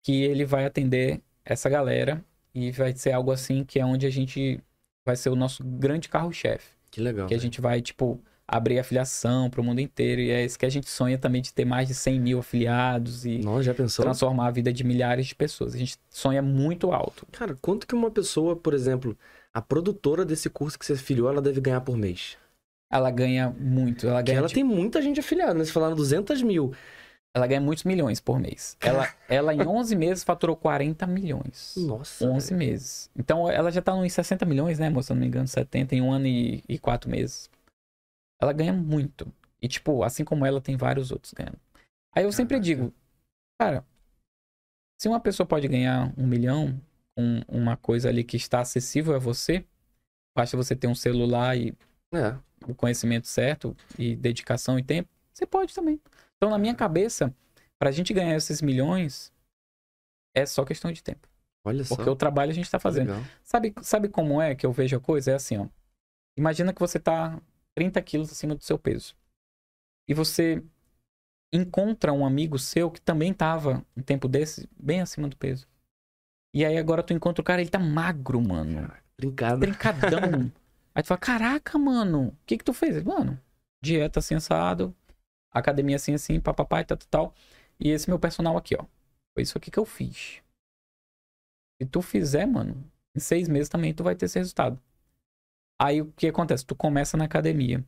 que ele vai atender essa galera e vai ser algo assim que é onde a gente vai ser o nosso grande carro-chefe. Que legal. Que a gente vai, tipo, abrir afiliação para o mundo inteiro, e é isso que a gente sonha também de ter mais de 100 mil afiliados e Nossa, transformar a vida de milhares de pessoas. A gente sonha muito alto. Cara, quanto que uma pessoa, por exemplo, a produtora desse curso que você afiliou, ela deve ganhar por mês? Ela ganha muito, ela Porque ganha, ela de- tem muita gente afiliada, né? Você falaram 200 mil. Ela ganha muitos milhões por mês. Ela, ela em 11 meses faturou 40 milhões. Nossa. 11 velho. meses. Então ela já tá nos 60 milhões, né, moça? Se não me engano, 70 em um ano e, e quatro meses. Ela ganha muito. E, tipo, assim como ela, tem vários outros ganhando. Aí eu sempre digo, cara, se uma pessoa pode ganhar um milhão com uma coisa ali que está acessível a você, basta você ter um celular e É. o conhecimento certo e dedicação e tempo, você pode também. Então, na minha cabeça, pra gente ganhar esses milhões, é só questão de tempo. Olha só. Porque o trabalho a gente tá fazendo. Legal. Sabe, sabe como é que eu vejo a coisa? É assim, ó. Imagina que você tá 30 quilos acima do seu peso. E você encontra um amigo seu que também tava um tempo desse bem acima do peso. E aí agora tu encontra o cara, ele tá magro, mano. Brincada. Trincadão. [LAUGHS] aí tu fala, caraca, mano, o que que tu fez? Mano, dieta assim assado, academia assim assim, papapá e tal, tal, tal. E esse meu personal aqui, ó. Foi isso aqui que eu fiz. Se tu fizer, mano, em seis meses também tu vai ter esse resultado. Aí o que acontece? Tu começa na academia.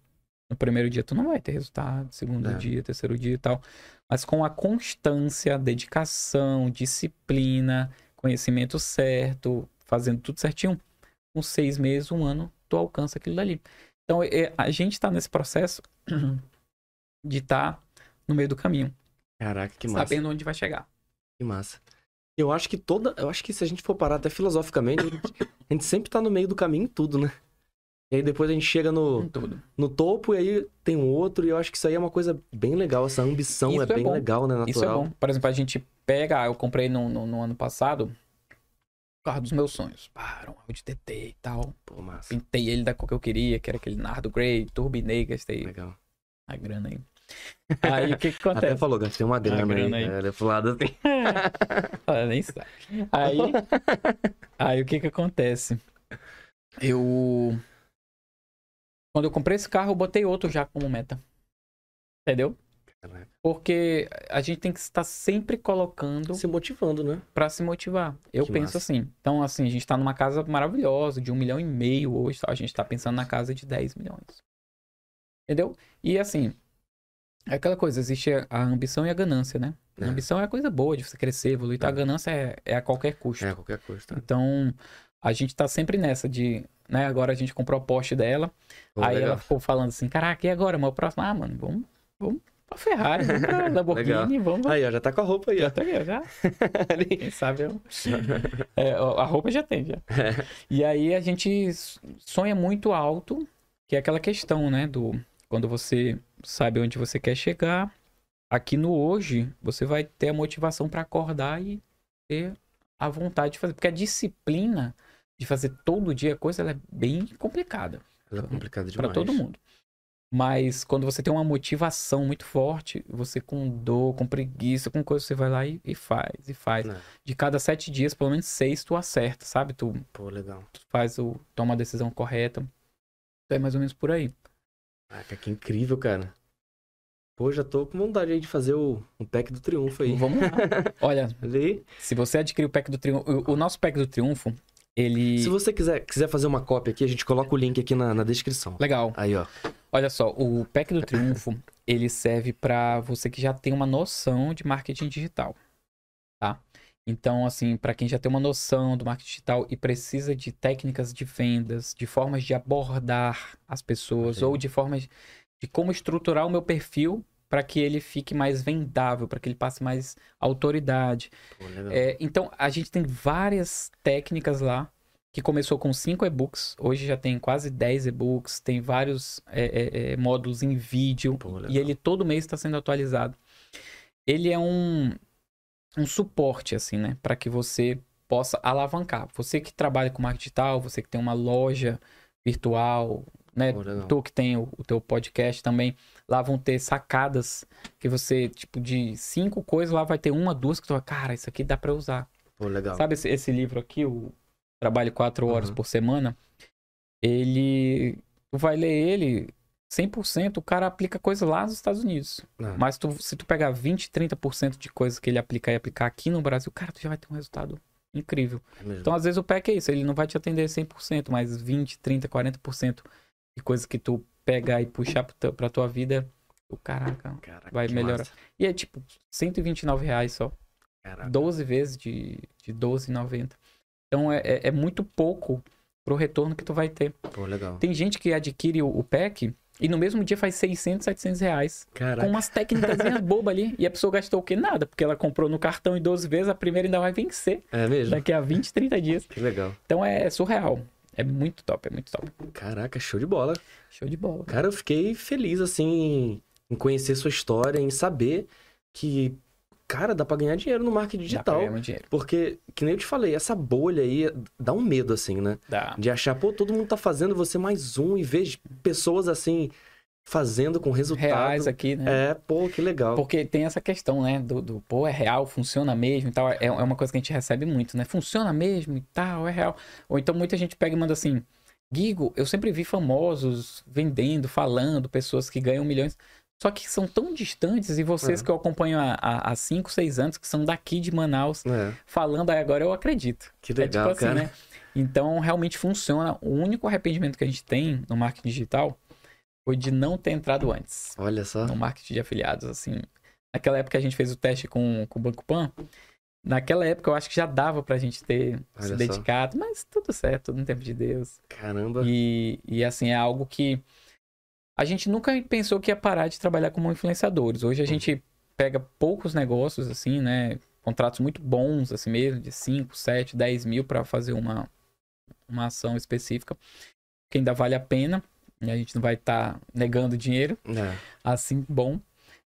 No primeiro dia tu não vai ter resultado, segundo É. dia, terceiro dia e tal. Mas com a constância, dedicação, disciplina, conhecimento certo, fazendo tudo certinho, com seis meses, um ano, tu alcança aquilo dali. Então é- a gente tá nesse processo [CLEARS THROAT] de estar no meio do caminho, Caraca, que massa. sabendo onde vai chegar. Que massa. Eu acho que toda. Eu acho que se a gente for parar até filosoficamente, a gente, a gente sempre tá no meio do caminho em tudo, né? E aí depois a gente chega no, no topo e aí tem um outro, e eu acho que isso aí é uma coisa bem legal. Essa ambição Isso é é bem bom. legal, né? Natural. Isso é bom. Por exemplo, a gente pega, eu comprei no, no, no ano passado o carro dos meus sonhos. Pá, era um Audi TT e tal. Pô, massa. Pintei ele da cor que eu queria, que era aquele Nardo Grey, turbinei, gastei Legal. a grana aí. Aí o que que [LAUGHS] Até acontece? falou, gastei uma grana, grana aí. aí. É, ele pro lado assim. Ah, [LAUGHS] nem sabe. Aí, aí o que que acontece? Eu. Quando eu comprei esse carro, eu botei outro já como meta. Entendeu? Porque a gente tem que estar sempre colocando Se motivando, né? pra se motivar. Eu Que penso massa. assim. Então, assim, a gente tá numa casa maravilhosa, de um milhão e meio hoje. A gente tá pensando na casa de 10 milhões. Entendeu? E assim, é aquela coisa, existe a ambição e a ganância, né? A É. ambição é a coisa boa de você crescer, evoluir. Então, a É. ganância é, é a qualquer custo. É, qualquer coisa, tá? Então, a gente tá sempre nessa de, né? Agora a gente comprou a Porsche dela. Pô, aí legal. ela ficou falando assim, caraca, e agora? Meu próximo, ah, mano, vamos, vamos pra Ferrari, vamos pra [LAUGHS] Lamborghini, vamos Aí, ó, já tá com a roupa aí, ó. já tá aí, já. [LAUGHS] Quem sabe eu... [LAUGHS] É, a roupa já tem, já. E aí a gente sonha muito alto, que é aquela questão, né? Do quando você sabe onde você quer chegar, aqui no hoje, você vai ter a motivação pra acordar e ter a vontade de fazer. Porque a disciplina de fazer todo dia coisa, ela é bem complicada Ela é complicado pra demais. todo mundo. Mas quando você tem uma motivação muito forte, você com dor, com preguiça, com coisa, você vai lá e, e faz, e faz. É. De cada sete dias, pelo menos seis, tu acerta, sabe? Tu, Pô, legal. tu faz o. toma a decisão correta. É mais ou menos por aí. Caraca, que incrível, cara. Pô, já tô com vontade aí de fazer o, o pack do triunfo aí. Vamos lá. [LAUGHS] Olha, Ali. se você adquirir o pack do triunfo. O, o nosso pack do triunfo, ele. Se você quiser, quiser fazer uma cópia aqui, a gente coloca o link aqui na, na descrição. Legal. Aí, ó. Olha só, o pack do triunfo, ele serve para você que já tem uma noção de marketing digital, tá? Então, assim, para quem já tem uma noção do marketing digital e precisa de técnicas de vendas, de formas de abordar as pessoas ou de formas de como estruturar o meu perfil para que ele fique mais vendável, para que ele passe mais autoridade. Pô. É, então, a gente tem várias técnicas lá, que começou com cinco e-books, hoje já tem quase 10 e-books, tem vários é, é, é, módulos em vídeo, Pô, e ele todo mês está sendo atualizado. Ele é um, um suporte, assim, né, para que você possa alavancar. Você que trabalha com marketing digital, você que tem uma loja virtual, né, tu que tem o, o teu podcast também, lá vão ter sacadas que você, tipo, de cinco coisas, lá vai ter uma, duas que tu vai, cara, isso aqui dá pra usar. Pô, legal. Sabe esse, esse livro aqui, o Trabalho Quatro Horas Uhum. por Semana? Ele, tu vai ler ele, 100% o cara aplica coisa lá nos Estados Unidos. Ah, Mas tu- se tu pegar 20, 30% de coisas que ele aplicar e aplicar aqui no Brasil, cara, tu já vai ter um resultado incrível. é. Então, às vezes, o PEC é isso, ele não vai te atender 100%, mas 20, 30, 40% de coisas que tu pegar e puxar teu- pra tua vida, o caraca. Caraca, vai melhorar. massa. E é tipo, 129 reais só. Caraca. 12 vezes de, de 12,90. Então, é, é, é muito pouco pro retorno que tu vai ter. Pô, legal. Tem gente que adquire o, o PEC e no mesmo dia faz 600, 700 reais. Caraca. Com umas técnicas [LAUGHS] bobas ali. E a pessoa gastou o quê? Nada. Porque ela comprou no cartão em 12 vezes, a primeira ainda vai vencer É mesmo? daqui a 20, 30 dias. Que legal. Então é surreal. É muito top, é muito top. Caraca, show de bola. Show de bola. Cara, eu fiquei feliz, assim, em conhecer sua história, em saber que, cara, dá pra ganhar dinheiro no marketing Dá pra digital. ganhar dinheiro. Porque, que nem eu te falei, essa bolha aí dá um medo, assim, né? Dá. De achar, pô, todo mundo tá fazendo, você mais um, e ver pessoas assim, fazendo com resultado. Reais aqui, né? É, pô, que legal. Porque tem essa questão, né? Do, do, pô, é real, funciona mesmo e tal. É, é uma coisa que a gente recebe muito, né? Funciona mesmo e tal, é real. Ou então muita gente pega e manda assim: Gigo, eu sempre vi famosos vendendo, falando, pessoas que ganham milhões. Só que são tão distantes, e vocês É. que eu acompanho há- há 5, 6 anos, que são daqui de Manaus, É, falando, aí agora eu acredito. que É legal, tipo assim, cara. né? Então, realmente funciona. O único arrependimento que a gente tem no marketing digital foi de não ter entrado antes Olha só. no marketing de afiliados, assim. Naquela época a gente fez o teste com, com o Banco Pan. Naquela época eu acho que já dava pra gente ter Olha se só. dedicado, mas tudo certo, tudo no tempo de Deus. Caramba. E, e assim, é algo que a gente nunca pensou que ia parar de trabalhar como influenciadores. Hoje a gente pega poucos negócios, assim, né? Contratos muito bons, assim mesmo, de 5, 7, 10 mil pra fazer uma, uma ação específica, que ainda vale a pena. E a gente não vai estar negando dinheiro É, assim bom.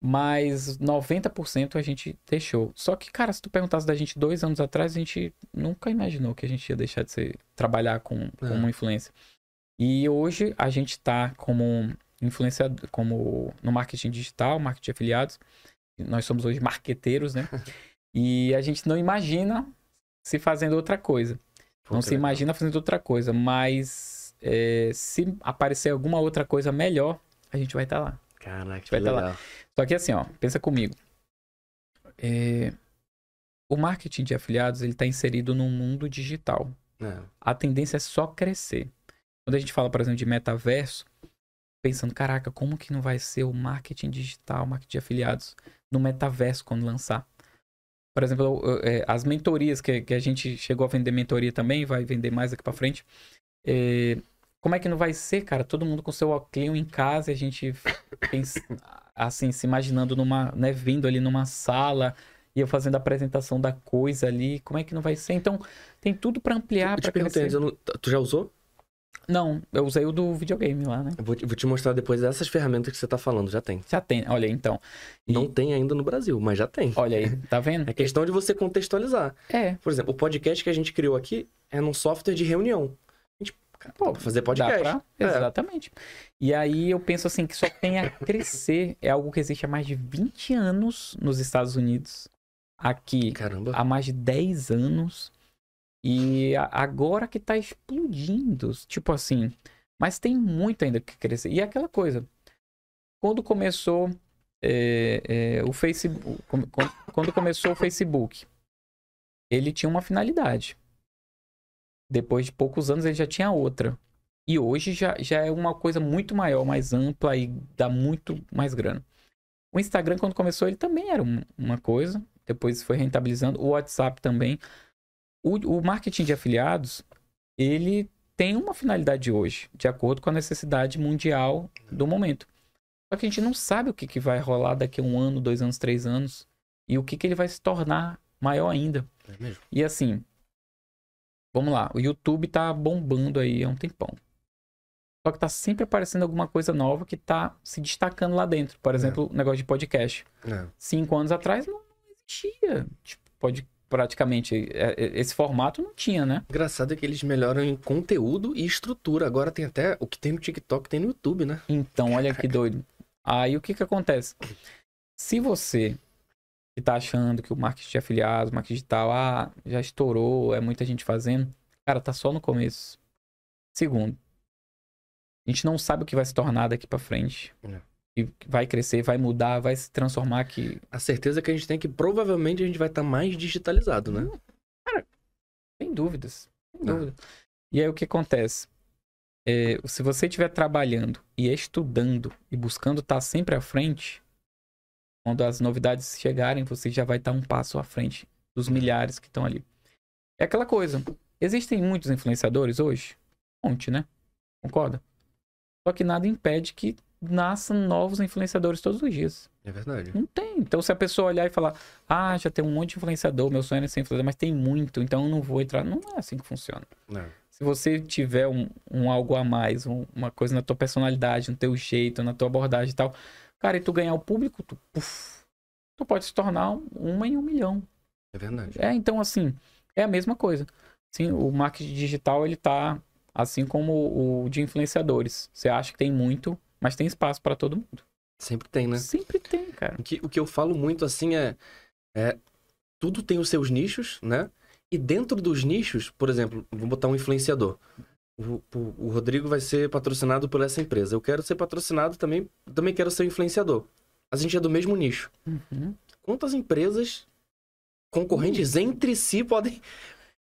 Mas 90% a gente deixou. Só que, cara, se tu perguntasse da gente dois anos atrás, a gente nunca imaginou que a gente ia deixar de ser, trabalhar com, com É. uma influência. E hoje a gente tá como influenciador, como no marketing digital, marketing de afiliados. Nós somos hoje marqueteiros, né? [LAUGHS] e a gente não imagina se fazendo outra coisa. Pô, não se legal. imagina fazendo outra coisa, mas é, se aparecer alguma outra coisa melhor, a gente vai estar lá. Caraca, que vai tá lá. legal. Só que assim, ó, pensa comigo. É, o marketing de afiliados ele está inserido num mundo digital. É. A tendência é só crescer. Quando a gente fala, por exemplo, de metaverso, pensando, caraca, como que não vai ser o marketing digital, marketing de afiliados no metaverso quando lançar? Por exemplo, é, as mentorias que, que a gente chegou a vender mentoria também, vai vender mais daqui pra frente. É, como é que não vai ser, cara? Todo mundo com seu óculos em casa e a gente pensa, assim, se imaginando numa, né, vindo ali numa sala e eu fazendo a apresentação da coisa ali. Como é que não vai ser? Então, tem tudo pra ampliar, Eu te pra perguntei crescer. tu já usou? Não, eu usei o do videogame lá, né? Eu vou, te- vou te mostrar depois dessas ferramentas que você tá falando, já tem. Já tem, olha aí, então. E- Não tem ainda no Brasil, mas já tem. Olha aí, tá vendo? [LAUGHS] É questão de você contextualizar. É, Por exemplo, o podcast que a gente criou aqui é num software de reunião. A gente, cara, Pô, dá pra fazer dá podcast. pra... É. Exatamente. E aí eu penso assim, que só tem a crescer. É algo que existe há mais de 20 anos nos Estados Unidos. Aqui, Caramba. há mais de 10 anos. E agora que tá explodindo. Tipo assim. Mas tem muito ainda que crescer. E é aquela coisa. Quando começou é, é, o Facebook. Quando começou o Facebook, ele tinha uma finalidade. Depois de poucos anos ele já tinha outra. E hoje já, já é uma coisa muito maior, mais ampla e dá muito mais grana. O Instagram, quando começou, ele também era um- uma coisa. Depois foi rentabilizando. O WhatsApp também. O, o marketing de afiliados, ele tem uma finalidade hoje, de acordo com a necessidade mundial do momento. Só que a gente não sabe o que, que vai rolar daqui a um ano, dois anos, três anos. E o que, que ele vai se tornar maior ainda. É. E assim, vamos lá, o YouTube tá bombando aí há um tempão. Só que tá sempre aparecendo alguma coisa nova que tá se destacando lá dentro. Por exemplo, o negócio de podcast. É. Cinco anos atrás não existia. Tipo, pode, praticamente, é, é, esse formato não tinha, né? Engraçado é que eles melhoram em conteúdo e estrutura. Agora tem até o que tem no TikTok, tem no YouTube, né? Então, olha que doido. Aí o que que acontece? Se você que tá achando que o marketing de afiliados, marketing digital, ah, já estourou, é muita gente fazendo, cara, tá só no começo. Segundo, a gente não sabe o que vai se tornar daqui pra frente. É. E vai crescer, vai mudar, vai se transformar que A certeza que a gente tem é que provavelmente a gente vai estar mais digitalizado, né? Sem dúvidas. Sem Ah. dúvida. E aí o que acontece? É, se você estiver trabalhando e estudando e buscando estar sempre à frente, quando as novidades chegarem, você já vai estar um passo à frente dos milhares que estão ali. É aquela coisa. Existem muitos influenciadores hoje? Um monte, né? Concorda? Só que nada impede que nasçam novos influenciadores todos os dias. É verdade. Não tem. Então, se a pessoa olhar e falar, ah, já tem um monte de influenciador, meu sonho é ser influenciador, mas tem muito, então eu não vou entrar. Não é assim que funciona. É. Se você tiver um, um algo a mais, um- uma coisa na tua personalidade, no teu jeito, na tua abordagem e tal, cara, e tu ganhar o público, tu, puf, tu pode se tornar um- uma em um milhão. É verdade. É, então, assim, é a mesma coisa. Sim, o marketing digital, ele tá assim como o de influenciadores. Você acha que tem muito, mas tem espaço para todo mundo. Sempre tem, né? Sempre tem, cara. O que, o que eu falo muito assim é, é. Tudo tem os seus nichos, né? E dentro dos nichos, por exemplo, vou botar um influenciador. O, o- o Rodrigo vai ser patrocinado por essa empresa. Eu quero ser patrocinado também. Também quero ser influenciador. A gente é do mesmo nicho. Uhum. Quantas empresas concorrentes entre si podem.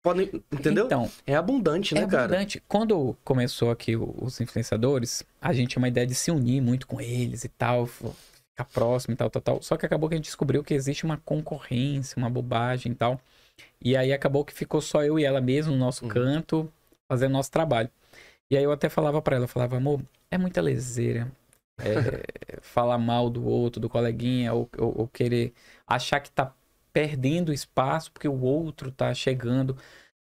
Podem entendeu? Então, é abundante, né, é cara? abundante. Quando começou aqui os influenciadores, a gente tinha uma ideia de se unir muito com eles e tal, ficar próximo e tal, tal, tal. Só que acabou que a gente descobriu que existe uma concorrência, uma bobagem e tal. E aí acabou que ficou só eu e ela mesmo no nosso Uhum. canto, fazendo nosso trabalho. E aí eu até falava pra ela, falava, amor, é muita leseira. [LAUGHS] é, falar mal do outro, do coleguinha, ou, ou- ou querer achar que tá perdendo espaço porque o outro tá chegando.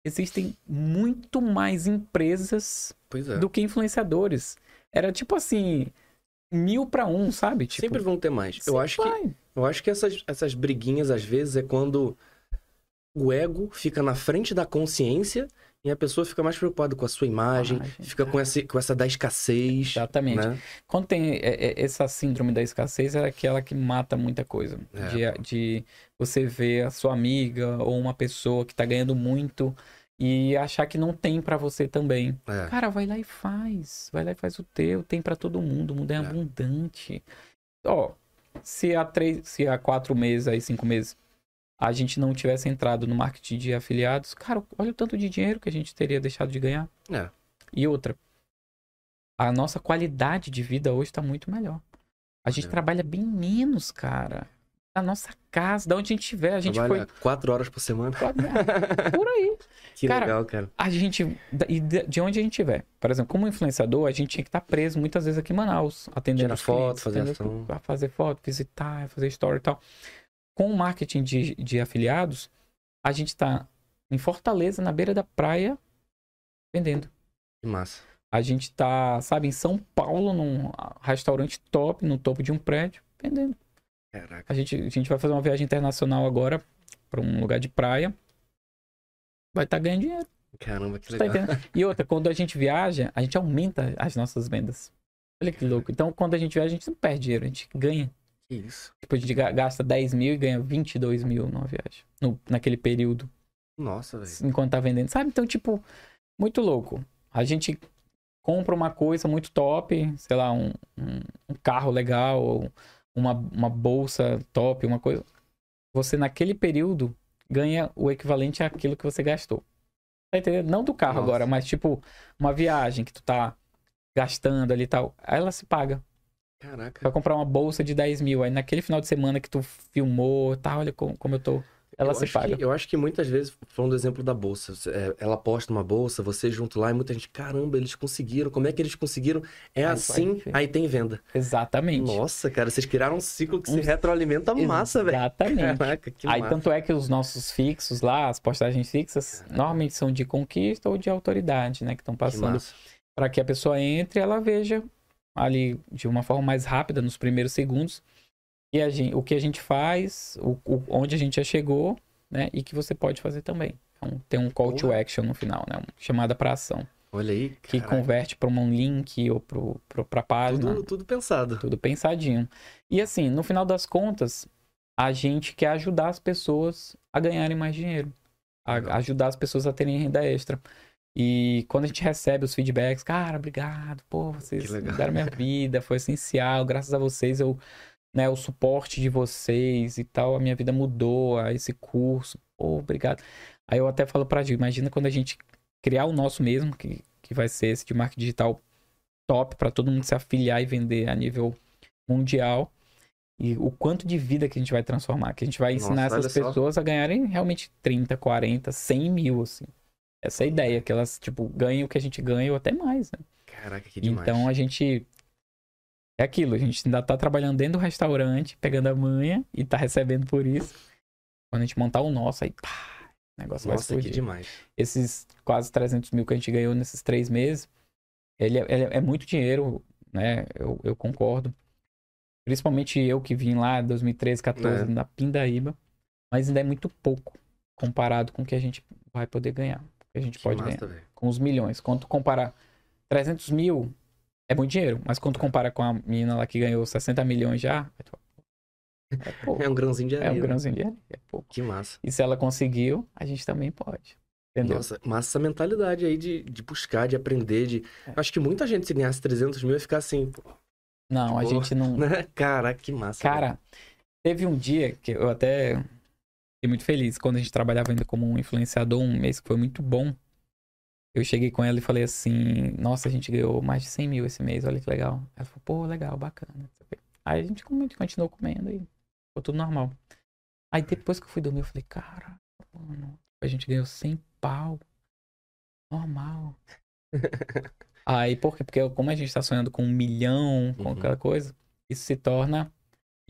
Existem muito mais empresas é. do que influenciadores. Era tipo assim, mil pra um, sabe? Tipo, Sempre vão ter mais. Eu acho que. Eu acho que essas, essas briguinhas, às vezes, é quando o ego fica na frente da consciência e a pessoa fica mais preocupada com a sua imagem, fica com essa, com essa da escassez. Exatamente. Né? Quando tem é, é, essa síndrome da escassez, é aquela que mata muita coisa. É. De, de você ver a sua amiga ou uma pessoa que tá ganhando muito e achar que não tem pra você também. É. Cara, vai lá e faz. Vai lá e faz o teu. Tem pra todo mundo. O mundo é, É. abundante. Ó, se há três, se há quatro meses, aí cinco meses, a gente não tivesse entrado no marketing de afiliados, cara, olha o tanto de dinheiro que a gente teria deixado de ganhar. É. E outra, a nossa qualidade de vida hoje tá muito melhor. A gente É. trabalha bem menos, cara. Na nossa casa, da onde a gente estiver. A gente Trabalha quatro horas por semana. foi. Por aí. [LAUGHS] Que Cara, legal, cara. A gente. E de de onde a gente estiver. Por exemplo, como influenciador, a gente tinha que estar preso muitas vezes aqui em Manaus, atendendo Tirar foto, clientes, fazer entendeu? ação. Fazer foto, visitar, fazer story e tal. Com o marketing de, de afiliados, a gente tá em Fortaleza, na beira da praia, vendendo. Que massa. A gente tá, sabe, em São Paulo, num restaurante top, no topo de um prédio, vendendo. Caraca. A gente, a gente vai fazer uma viagem internacional agora para um lugar de praia. Vai estar ganhando dinheiro. Caramba, que tá legal. entendendo? E outra, quando a gente viaja, a gente aumenta as nossas vendas. Olha que louco. Então, quando a gente viaja, a gente não perde dinheiro, a gente ganha. Isso. Tipo, a gente ga- gasta 10 mil e ganha 22 mil numa viagem. No, naquele período, Nossa, velho. enquanto tá vendendo. Sabe? Então, tipo, muito louco. A gente compra uma coisa muito top, sei lá, um, um, um carro legal, ou uma, uma bolsa top, uma coisa. Você, naquele período, ganha o equivalente àquilo que você gastou. Tá entendendo? Não do carro Nossa. agora, mas tipo, uma viagem que tu tá gastando ali e tal. Aí ela se paga. Caraca. Vai comprar uma bolsa de 10 mil. Aí naquele final de semana que tu filmou, tá, olha como, como eu tô. Ela eu se paga. Que, eu acho que muitas vezes, falando do exemplo da bolsa, é, ela posta uma bolsa, você junto lá e muita gente, caramba, eles conseguiram, como é que eles conseguiram? É Aí vai assim, ver. aí tem venda. Exatamente. Nossa, cara, vocês criaram um ciclo que se Um- retroalimenta massa, velho. Exatamente. Caraca, que Aí massa. tanto é que os nossos fixos lá, as postagens fixas, normalmente são de conquista ou de autoridade, né? Que estão passando para que a pessoa entre e ela veja ali de uma forma mais rápida, nos primeiros segundos, e a gente, o que a gente faz, o, o- onde a gente já chegou, né? E que você pode fazer também. Então, tem um call to Porra. action no final, né? Uma chamada para ação, Olha aí, que caraca, converte para um link ou para a página. tudo, tudo pensado. Tudo pensadinho. E assim, no final das contas, a gente quer ajudar as pessoas a ganharem mais dinheiro. A- ajudar as pessoas a terem renda extra. E quando a gente recebe os feedbacks, cara, obrigado, pô, vocês mudaram minha [LAUGHS] vida, foi essencial, graças a vocês eu, né, o suporte de vocês e tal, a minha vida mudou, a esse curso, pô, obrigado. Aí eu até falo pra Gil, imagina quando a gente criar o nosso mesmo, que, que vai ser esse de marketing digital top para todo mundo se afiliar e vender a nível mundial. E o quanto de vida que a gente vai transformar, que a gente vai Nossa, ensinar essas olha só. pessoas a ganharem realmente 30, 40, 100 mil, assim. Essa é ideia, que elas, tipo, ganhem o que a gente ganha ou até mais, né? Caraca, que demais. Então a gente. É aquilo, a gente ainda tá trabalhando dentro do restaurante, pegando a manha e tá recebendo por isso. Quando a gente montar o nosso, aí pá, o negócio vai Nossa, que explodir demais. esses quase 300 mil que a gente ganhou nesses três meses, ele é, ele é muito dinheiro, né? Eu, eu concordo. Principalmente eu que vim lá em 2013, 14, É. na Pindaíba. Mas ainda é muito pouco comparado com o que a gente vai poder ganhar. Que a gente Que pode massa, ganhar. velho. Com os milhões. Quando comparar 300 mil, é muito dinheiro. Mas quando tu compara com a menina lá que ganhou 60 milhões já, fala, é pouco. É um grãozinho de É areia. um né? grãozinho de areia, é pouco. Que massa. E se ela conseguiu, a gente também pode. Entendeu? Nossa, massa essa mentalidade aí de, de buscar, de aprender, de... É. Acho que muita gente se ganhasse 300 mil ia ficar assim, pô, Não, a Boa. gente não. [LAUGHS] né? Caraca, que massa. velho. Cara, teve um dia que eu até fiquei muito feliz quando a gente trabalhava ainda como um influenciador, um mês que foi muito bom. Eu cheguei com ela e falei assim: Nossa, a gente ganhou mais de 100 mil esse mês, olha que legal. Ela falou: Pô, legal, bacana. Aí a gente continuou comendo e ficou tudo normal. Aí depois que eu fui dormir, eu falei: Cara, mano, a gente ganhou 100 pau. Normal. [LAUGHS] Aí, por quê? Porque como a gente tá sonhando com um milhão, com Uhum. aquela coisa, isso se torna.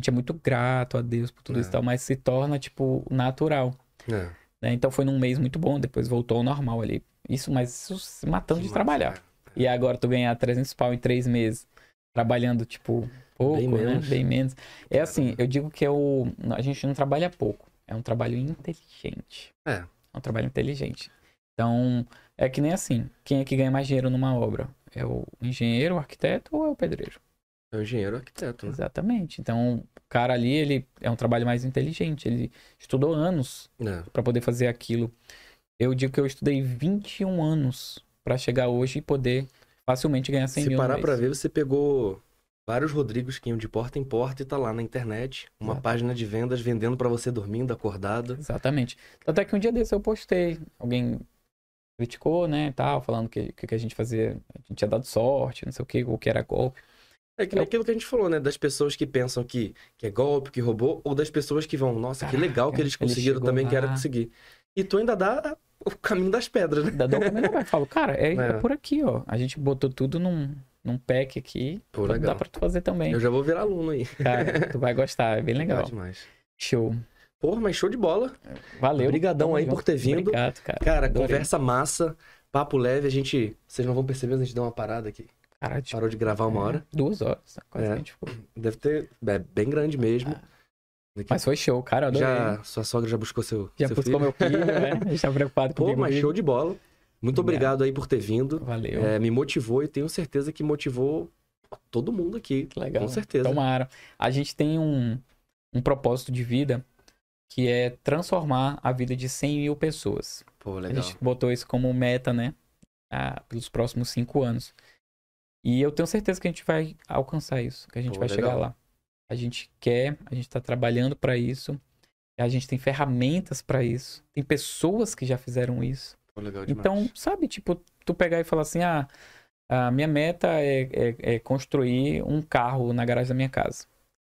Gente é muito grato a Deus por tudo É. isso e tal, mas se torna, tipo, natural. É, né? Então foi num mês muito bom, depois voltou ao normal ali. Isso, mas isso se matando que de trabalhar. cara. E agora tu ganhar 300 pau em três meses, trabalhando, tipo, pouco, Bem né? menos. Bem menos. É assim, eu digo que é o... a gente não trabalha pouco. é um trabalho inteligente. É. É um trabalho inteligente. Então, é que nem assim, quem é que ganha mais dinheiro numa obra? É o engenheiro, o arquiteto ou é o pedreiro? É um engenheiro arquiteto, né? Exatamente. Então, o cara ali, ele é um trabalho mais inteligente. Ele estudou anos É. para poder fazer aquilo. Eu digo que eu estudei 21 anos para chegar hoje e poder facilmente ganhar 100 Se mil no parar pra ver, você pegou vários Rodrigos que iam de porta em porta e tá lá na internet. Uma Exato. página de vendas vendendo pra você dormindo, acordado. Exatamente. Tanto é que um dia desse eu postei. Alguém criticou, né, tal, falando que, que a gente fazia, a gente tinha dado sorte, não sei o que, ou que era golpe. É que nem Eu- aquilo que a gente falou, né? Das pessoas que pensam que, que é golpe, que roubou, ou das pessoas que vão, nossa, que legal que Caraca, eles ele conseguiram chegou também, lá. quero conseguir. E tu ainda dá o caminho das pedras, né? Da dou caminho vai. Falo, cara, é, É. é por aqui, ó. A gente botou tudo num, num pack aqui. Pô, Dá legal. pra tu fazer também. Eu já vou virar aluno aí. Cara, tu vai gostar, é bem [LAUGHS] legal. demais. Show. Porra, mas show de bola. Valeu. Obrigadão aí junto. por ter vindo. Obrigado, cara. Cara, Adorei. conversa massa, papo leve, a gente. Vocês não vão perceber, a gente deu uma parada aqui. Caralho, tipo, Parou de gravar uma hora. Duas horas. Quase É. que a gente ficou. Deve ter. É bem grande mesmo. Daqui- Mas foi show, cara. Adorei. já, sua sogra já buscou seu. Já seu buscou filho? meu filho, né? [LAUGHS] A gente tá preocupado Pô, comigo. mas show de bola. Muito obrigado Obrigado. aí por ter vindo. Valeu. É, me motivou e tenho certeza que motivou todo mundo aqui. Que legal. Com certeza. Tomara. A gente tem um, um propósito de vida que é transformar a vida de 100 mil pessoas. Pô, A legal. gente botou isso como meta, né? Ah, pelos próximos cinco anos. E eu tenho certeza que a gente vai alcançar isso, que a gente Pô, vai legal. chegar lá. A gente quer, a gente está trabalhando para isso. A gente tem ferramentas para isso. Tem pessoas que já fizeram isso. Pô. Então, sabe, tipo, tu pegar e falar assim, ah, a minha meta é, é- é construir um carro na garagem da minha casa.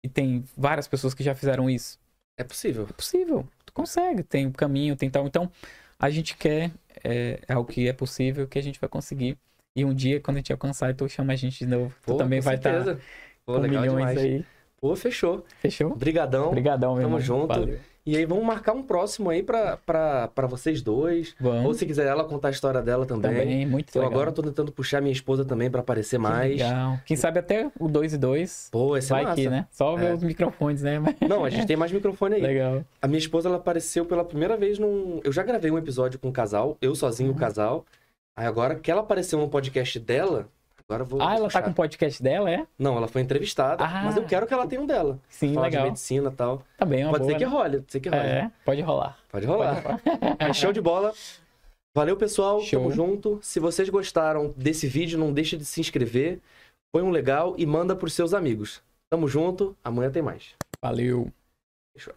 E tem várias pessoas que já fizeram isso. É possível. É possível, tu consegue, tem um caminho, tem tal. Então, a gente quer, é, é o que é possível, que a gente vai conseguir. E um dia, quando a gente alcançar, tu chama a gente de novo. Tu Pô, também com vai estar certeza. Pô, com legal milhões demais. aí. Pô, fechou. Fechou? Obrigadão. Obrigadão, meu Tamo irmão. junto. Valeu. E aí, vamos marcar um próximo aí pra, pra, pra vocês dois. Ou Vamos. se quiser ela contar a história dela também. Também, muito Eu legal. agora tô tentando puxar minha esposa também pra aparecer Que mais. Legal. Quem sabe até o 2 e 2 Pô, esse é vai massa. aqui, né? Só ver É. os microfones, né? Mas- Não, a gente tem mais microfone aí. Legal. A minha esposa, ela apareceu pela primeira vez num... Eu já gravei um episódio com um casal, eu sozinho, o Uhum. casal. Aí agora que ela apareceu no podcast dela, agora vou Ah, ela tá puxar. com o podcast dela, é? Não, ela foi entrevistada, Ah. mas eu quero que ela tenha um dela. Sim, Falar de legal. medicina e tal. Tá bem, é uma Pode boa, ser que né? role, pode ser que role. É, pode rolar. Pode Pode rolar. rolar. [LAUGHS] Mas show de bola. Valeu, pessoal. Show. Tamo junto. Se vocês gostaram desse vídeo, não deixa de se inscrever. Põe um legal e manda pros seus amigos. Tamo junto. Amanhã tem mais. Valeu. Fechou.